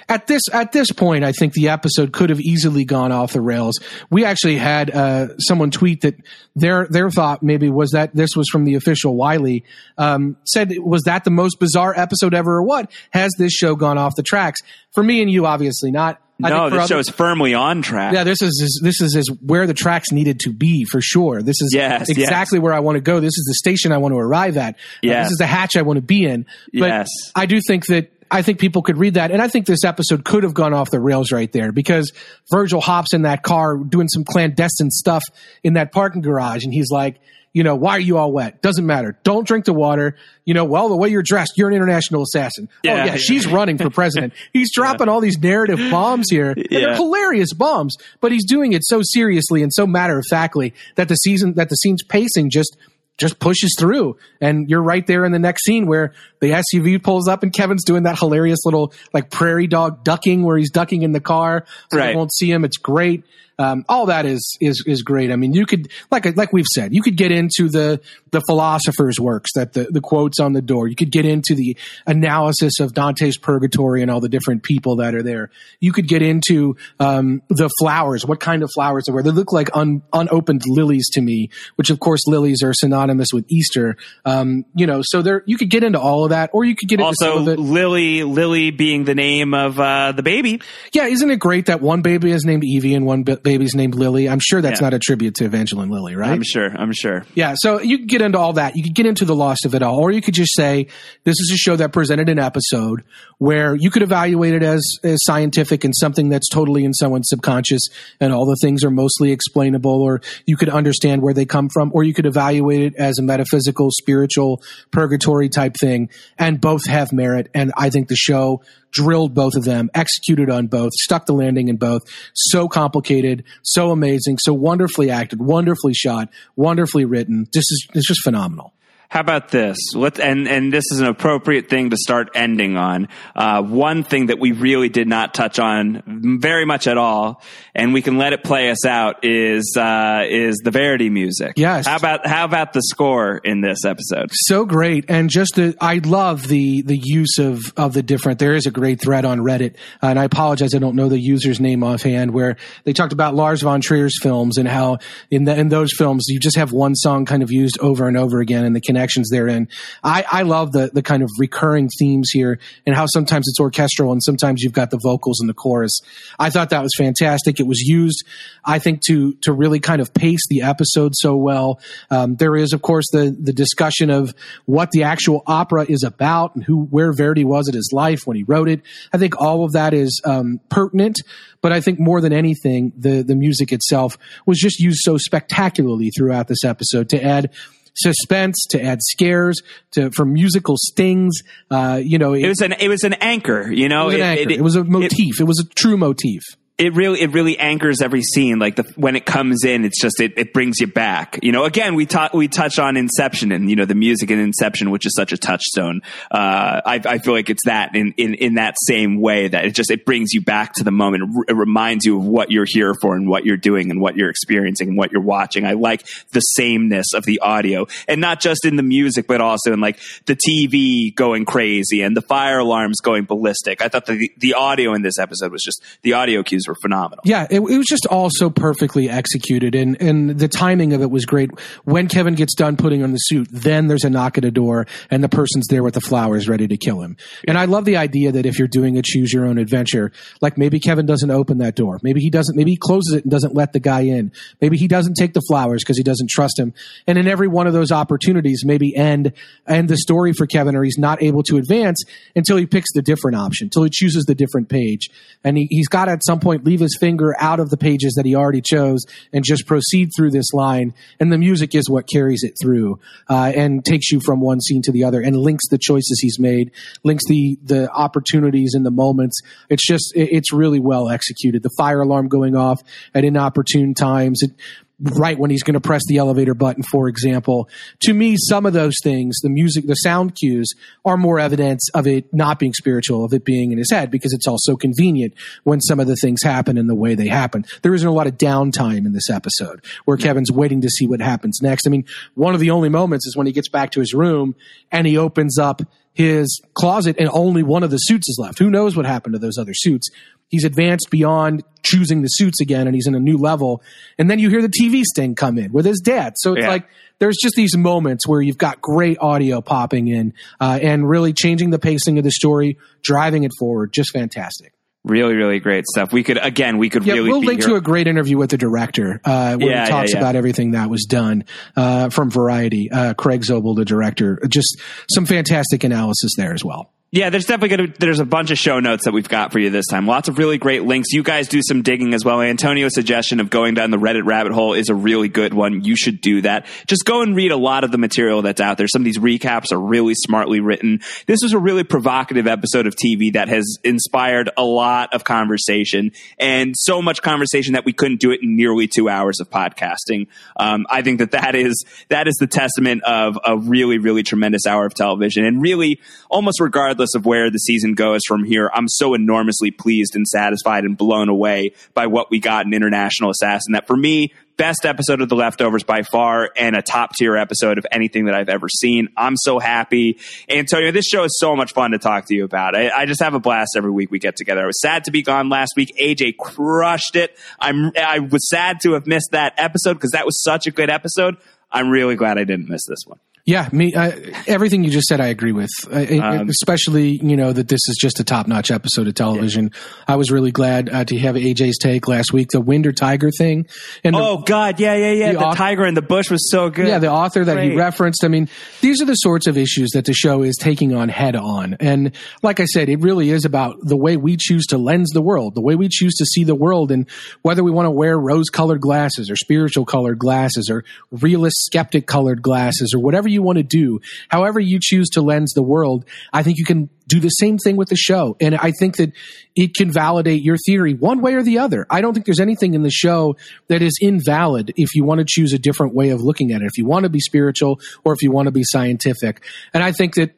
at this at this point, I think the episode could have easily gone off the rails. We actually had uh, someone tweet that their their thought maybe was that this was from the official Wiley um, said was that the most bizarre episode ever or what has this show gone off the tracks for me and you obviously not. I
no, this
other-
show is firmly on track.
yeah, this is is- this is, is where the tracks needed to be for sure. This is
Yes,
exactly where I want to go. This is the station I want to arrive at. Uh, This is the hatch I want to be in. But
Yes.
I do think that I think people could read that, and I think this episode could have gone off the rails right there because Virgil hops in that car doing some clandestine stuff in that parking garage, and he's like. You know, why are you all wet? Doesn't matter. Don't drink the water. You know, well, the way you're dressed, you're an international assassin.
Oh, yeah,
oh, yeah,
yeah.
she's running for president. *laughs* He's dropping all these narrative bombs here. And they're
Yeah.
hilarious bombs, but he's doing it so seriously and so matter of factly that the season that the scene's pacing just just pushes through. And you're right there in the next scene where the SUV pulls up and Kevin's doing that hilarious little like prairie dog ducking where he's ducking in the car so they won't see him. It's great. Um, all that is is is great. I mean, you could like like we've said, you could get into the the philosophers' works that the the quotes on the door. You could get into the analysis of Dante's Purgatory and all the different people that are there. You could get into um, the flowers. What kind of flowers they were? They look like un, unopened lilies to me, which of course lilies are synonymous with Easter. Um, you know, so there you could get into all of that, or you could get into
Also. Lily, Lily being the name of uh, the baby.
Yeah, isn't it great that one baby is named Evie and one ba- baby's named Lily? I'm sure that's
Yeah.
not a tribute to Evangeline Lilly, right?
I'm sure. I'm sure.
Yeah, so you could get into all that. You could get into the loss of it all, or you could just say this is a show that presented an episode where you could evaluate it as, as scientific and something that's totally in someone's subconscious, and all the things are mostly explainable, or you could understand where they come from, or you could evaluate it as a metaphysical, spiritual, purgatory type thing, and both have merit. And I think the show drilled both of them, executed on both, stuck the landing in both. So complicated, so amazing, so wonderfully acted, wonderfully shot, wonderfully written. This is it's just phenomenal.
How about this? Let's and and this is an appropriate thing to start ending on. Uh, one thing that we really did not touch on very much at all, and we can let it play us out is uh, is the Verdi music.
Yes.
How about how about the score in this episode?
So great, and just the I love the the use of of the different. There is a great thread on Reddit, and I apologize I don't know the user's name offhand, where they talked about Lars von Trier's films and how in the, in those films you just have one song kind of used over and over again, and the connections therein. I I love the the kind of recurring themes here, and how sometimes it's orchestral and sometimes you've got the vocals and the chorus. I thought that was fantastic. It was used, I think, to to really kind of pace the episode so well. Um, there is, of course, the the discussion of what the actual opera is about and who where Verdi was at his life when he wrote it. I think all of that is um, pertinent, but I think more than anything, the the music itself was just used so spectacularly throughout this episode to add suspense, to add scares, to for musical stings. Uh, you know,
It was an it was an anchor. You know,
it was an anchor. It, was a motif. It, was a true motif.
It really it really anchors every scene. Like the, when it comes in it's just it, it brings you back. You know again we ta- we touch on inception and you know the music in inception which is such a touchstone. Uh, I, I feel like it's that in, in in that same way that it just it brings you back to the moment. It, it reminds you of what you're here for and what you're doing and what you're experiencing and what you're watching. I like the sameness of the audio and not just in the music but also in like the TV going crazy and the fire alarms going ballistic. I thought the the audio in this episode was just the audio cues were phenomenal.
Yeah, it, it was just all so perfectly executed, and and the timing of it was great. When Kevin gets done putting on the suit, then there's a knock at a door, and the person's there with the flowers, ready to kill him. And I love the idea that if you're doing a choose your own adventure, like maybe Kevin doesn't open that door, maybe he doesn't, maybe he closes it and doesn't let the guy in, maybe he doesn't take the flowers because he doesn't trust him. And in every one of those opportunities, maybe end end the story for Kevin, or he's not able to advance until he picks the different option, until he chooses the different page, and he, he's got at some point leave his finger out of the pages that he already chose and just proceed through this line. And the music is what carries it through uh, and takes you from one scene to the other and links the choices he's made, links the the opportunities and the moments. It's just it, it's really well executed. The fire alarm going off at inopportune times. It, right when he's going to press the elevator button, for example. To me, some of those things, the music, the sound cues, are more evidence of it not being spiritual, of it being in his head, because it's also convenient when some of the things happen in the way they happen. There isn't a lot of downtime in this episode where Kevin's waiting to see what happens next. I mean, one of the only moments is when he gets back to his room and he opens up his closet and only one of the suits is left. Who knows what happened to those other suits? He's advanced beyond choosing the suits again and he's in a new level. And then you hear the TV sting come in with his dad. So it's
Yeah.
like there's just these moments where you've got great audio popping in uh, and really changing the pacing of the story, driving it forward. Just fantastic.
Really, really great stuff. We could again, we could
Yeah,
really
we'll link
here.
to a great interview with the director uh, where
Yeah,
he talks
yeah, yeah.
about everything that was done uh, from Variety. Uh, Craig Zobel, the director, just some fantastic analysis there as well.
Yeah, there's definitely going to, there's a bunch of show notes that we've got for you this time. Lots of really great links. You guys do some digging as well. Antonio's suggestion of going down the Reddit rabbit hole is a really good one. You should do that. Just go and read a lot of the material that's out there. Some of these recaps are really smartly written. This was a really provocative episode of TV that has inspired a lot of conversation and so much conversation that we couldn't do it in nearly two hours of podcasting. Um, I think that that is, that is the testament of a really, really tremendous hour of television and really almost regardless of where the season goes from here, I'm so enormously pleased and satisfied and blown away by what we got in International Assassin that for me, best episode of The Leftovers by far and a top tier episode of anything that I've ever seen. I'm so happy. Antonio, this show is so much fun to talk to you about. I, I just have a blast every week we get together. I was sad to be gone last week. AJ crushed it. I'm, I was sad to have missed that episode because that was such a good episode. I'm really glad I didn't miss this one.
Yeah, me. I, everything you just said, I agree with. I,
Um,
especially, you know, that this is just a top-notch episode of television. I was really glad uh, to have AJ's take last week, the Wind or Tiger thing, and the,
Oh God, yeah, yeah, yeah.
The
The,
author-
tiger in the bush was so good.
yeah, the author that he referenced. I mean, these are the sorts of issues that the show is taking on head on. And like I said, it really is about the way we choose to lens the world, the way we choose to see the world, and whether we want to wear rose colored glasses or spiritual colored glasses or realist skeptic colored glasses or whatever you want to do. However you choose to lens the world, I think you can do the same thing with the show. And I think that it can validate your theory one way or the other. I don't think there's anything in the show that is invalid if you want to choose a different way of looking at it, if you want to be spiritual or if you want to be scientific. And I think that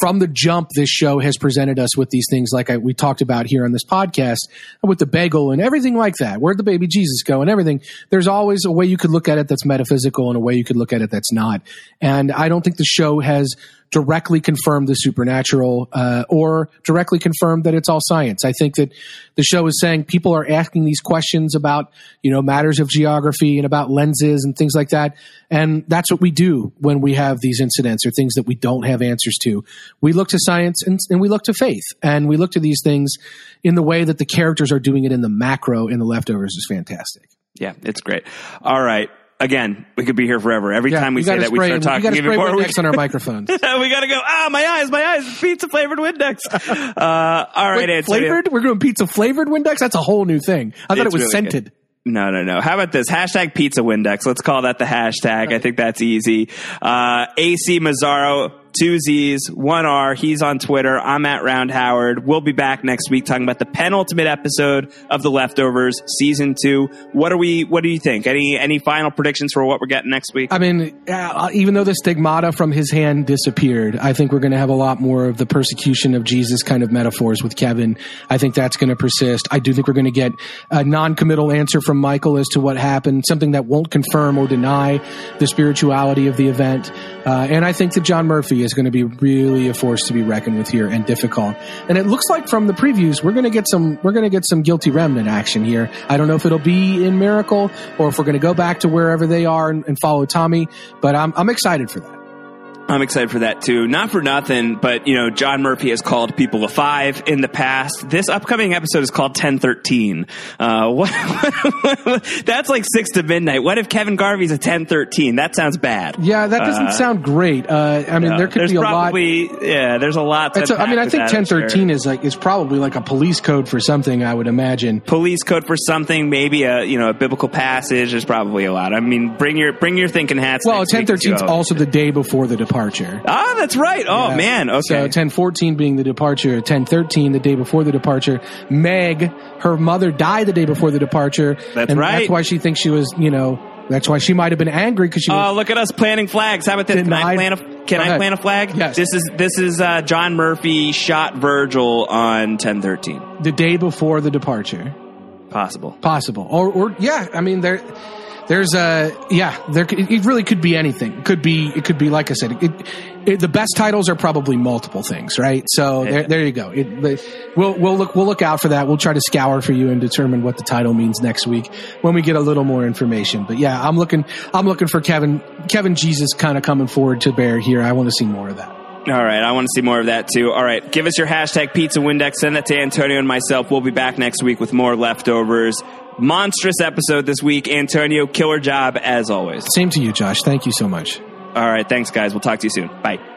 from the jump, this show has presented us with these things like I, we talked about here on this podcast with the bagel and everything like that. Where'd the baby Jesus go and everything? There's always a way you could look at it that's metaphysical and a way you could look at it that's not. And I don't think the show has directly confirmed the supernatural uh, or directly confirmed that it's all science. I think that the show is saying people are asking these questions about you know matters of geography and about lenses and things like that, and that's what we do when we have these incidents or things that we don't have answers to. We look to science and, and we look to faith, and we look to these things in the way that the characters are doing it in the macro in the leftovers is fantastic.
Yeah, it's great. All right. Again, we could be here forever. Every
Yeah,
time we,
we
say that, we start talking even more. We,
Windex on our *laughs* microphones. *laughs*
we gotta go. Ah, my eyes, my eyes. Pizza flavored Windex. *laughs* Uh, all right,
Wait, flavored? We're doing pizza flavored Windex? That's a whole new thing. I thought
It's
it was
really
scented.
good. No, no, no. How about this? Hashtag pizza Windex. Let's call that the hashtag. I think that's easy. Uh, AC Mazzaro, two Z's, one R. He's on Twitter. I'm at Round Howard. We'll be back next week talking about the penultimate episode of The Leftovers, season two. What are we, what do you think? Any, any final predictions for what we're getting next week?
I mean, uh, even though the stigmata from his hand disappeared, I think we're going to have a lot more of the persecution of Jesus kind of metaphors with Kevin. I think that's going to persist. I do think we're going to get a non-committal answer from Michael as to what happened, something that won't confirm or deny the spirituality of the event. Uh, and I think that John Murphy is going to be really a force to be reckoned with here and difficult. And it looks like from the previews, we're going to get some, we're going to get some guilty remnant action here. I don't know if it'll be in Miracle or if we're going to go back to wherever they are and, and follow Tommy, but I'm, I'm excited for that.
I'm excited for that too. Not for nothing, but you know, John Murphy has called people a five in the past. This upcoming episode is called 1013. Uh, *laughs* what, that's like six to midnight. What if Kevin Garvey's a 1013? That sounds bad.
Yeah, that doesn't
Uh,
sound great. Uh, I mean, there could be a lot.
yeah, there's a lot.
a, I mean, I think
that, I'm sure.
1013 is like is probably like a police code for something. I would imagine.
Police code for something, maybe a you know a biblical passage. There's probably a lot. I mean, bring your bring your thinking hats.
Well,
next week
1013 is also the day before the departure.
Ah, that's right. Oh
Yeah.
man. Okay.
So 1014 being the departure, 1013 the day before the departure. Meg, her mother died the day before the departure.
That's
and
right.
That's why she thinks she was, you know, That's why she might have been angry because she.
Oh,
Was,
look at us planting flags. How about this? Can I plant a Can I plant a flag?
Yes.
This is this is uh, John Murphy shot Virgil on ten thirteen.
the day before the departure,
Possible.
possible, or or yeah, I mean there. There's a yeah. There it really could be anything. It could be it could be like I said. It, it, the best titles are probably multiple things, right? So there, there you go. It, we'll we'll look we'll look out for that. We'll try to scour for you and determine what the title means next week when we get a little more information. But yeah, I'm looking I'm looking for Kevin Kevin Jesus kind of coming forward to bear here. I want to see more of that.
All right, I want to see more of that too. All right, give us your hashtag Pizza Windex. Send that to Antonio and myself. We'll be back next week with more leftovers. Monstrous episode this week. Antonio, killer job as always.
Same to you, Josh. Thank you so much.
All right, thanks, guys. We'll talk to you soon. Bye.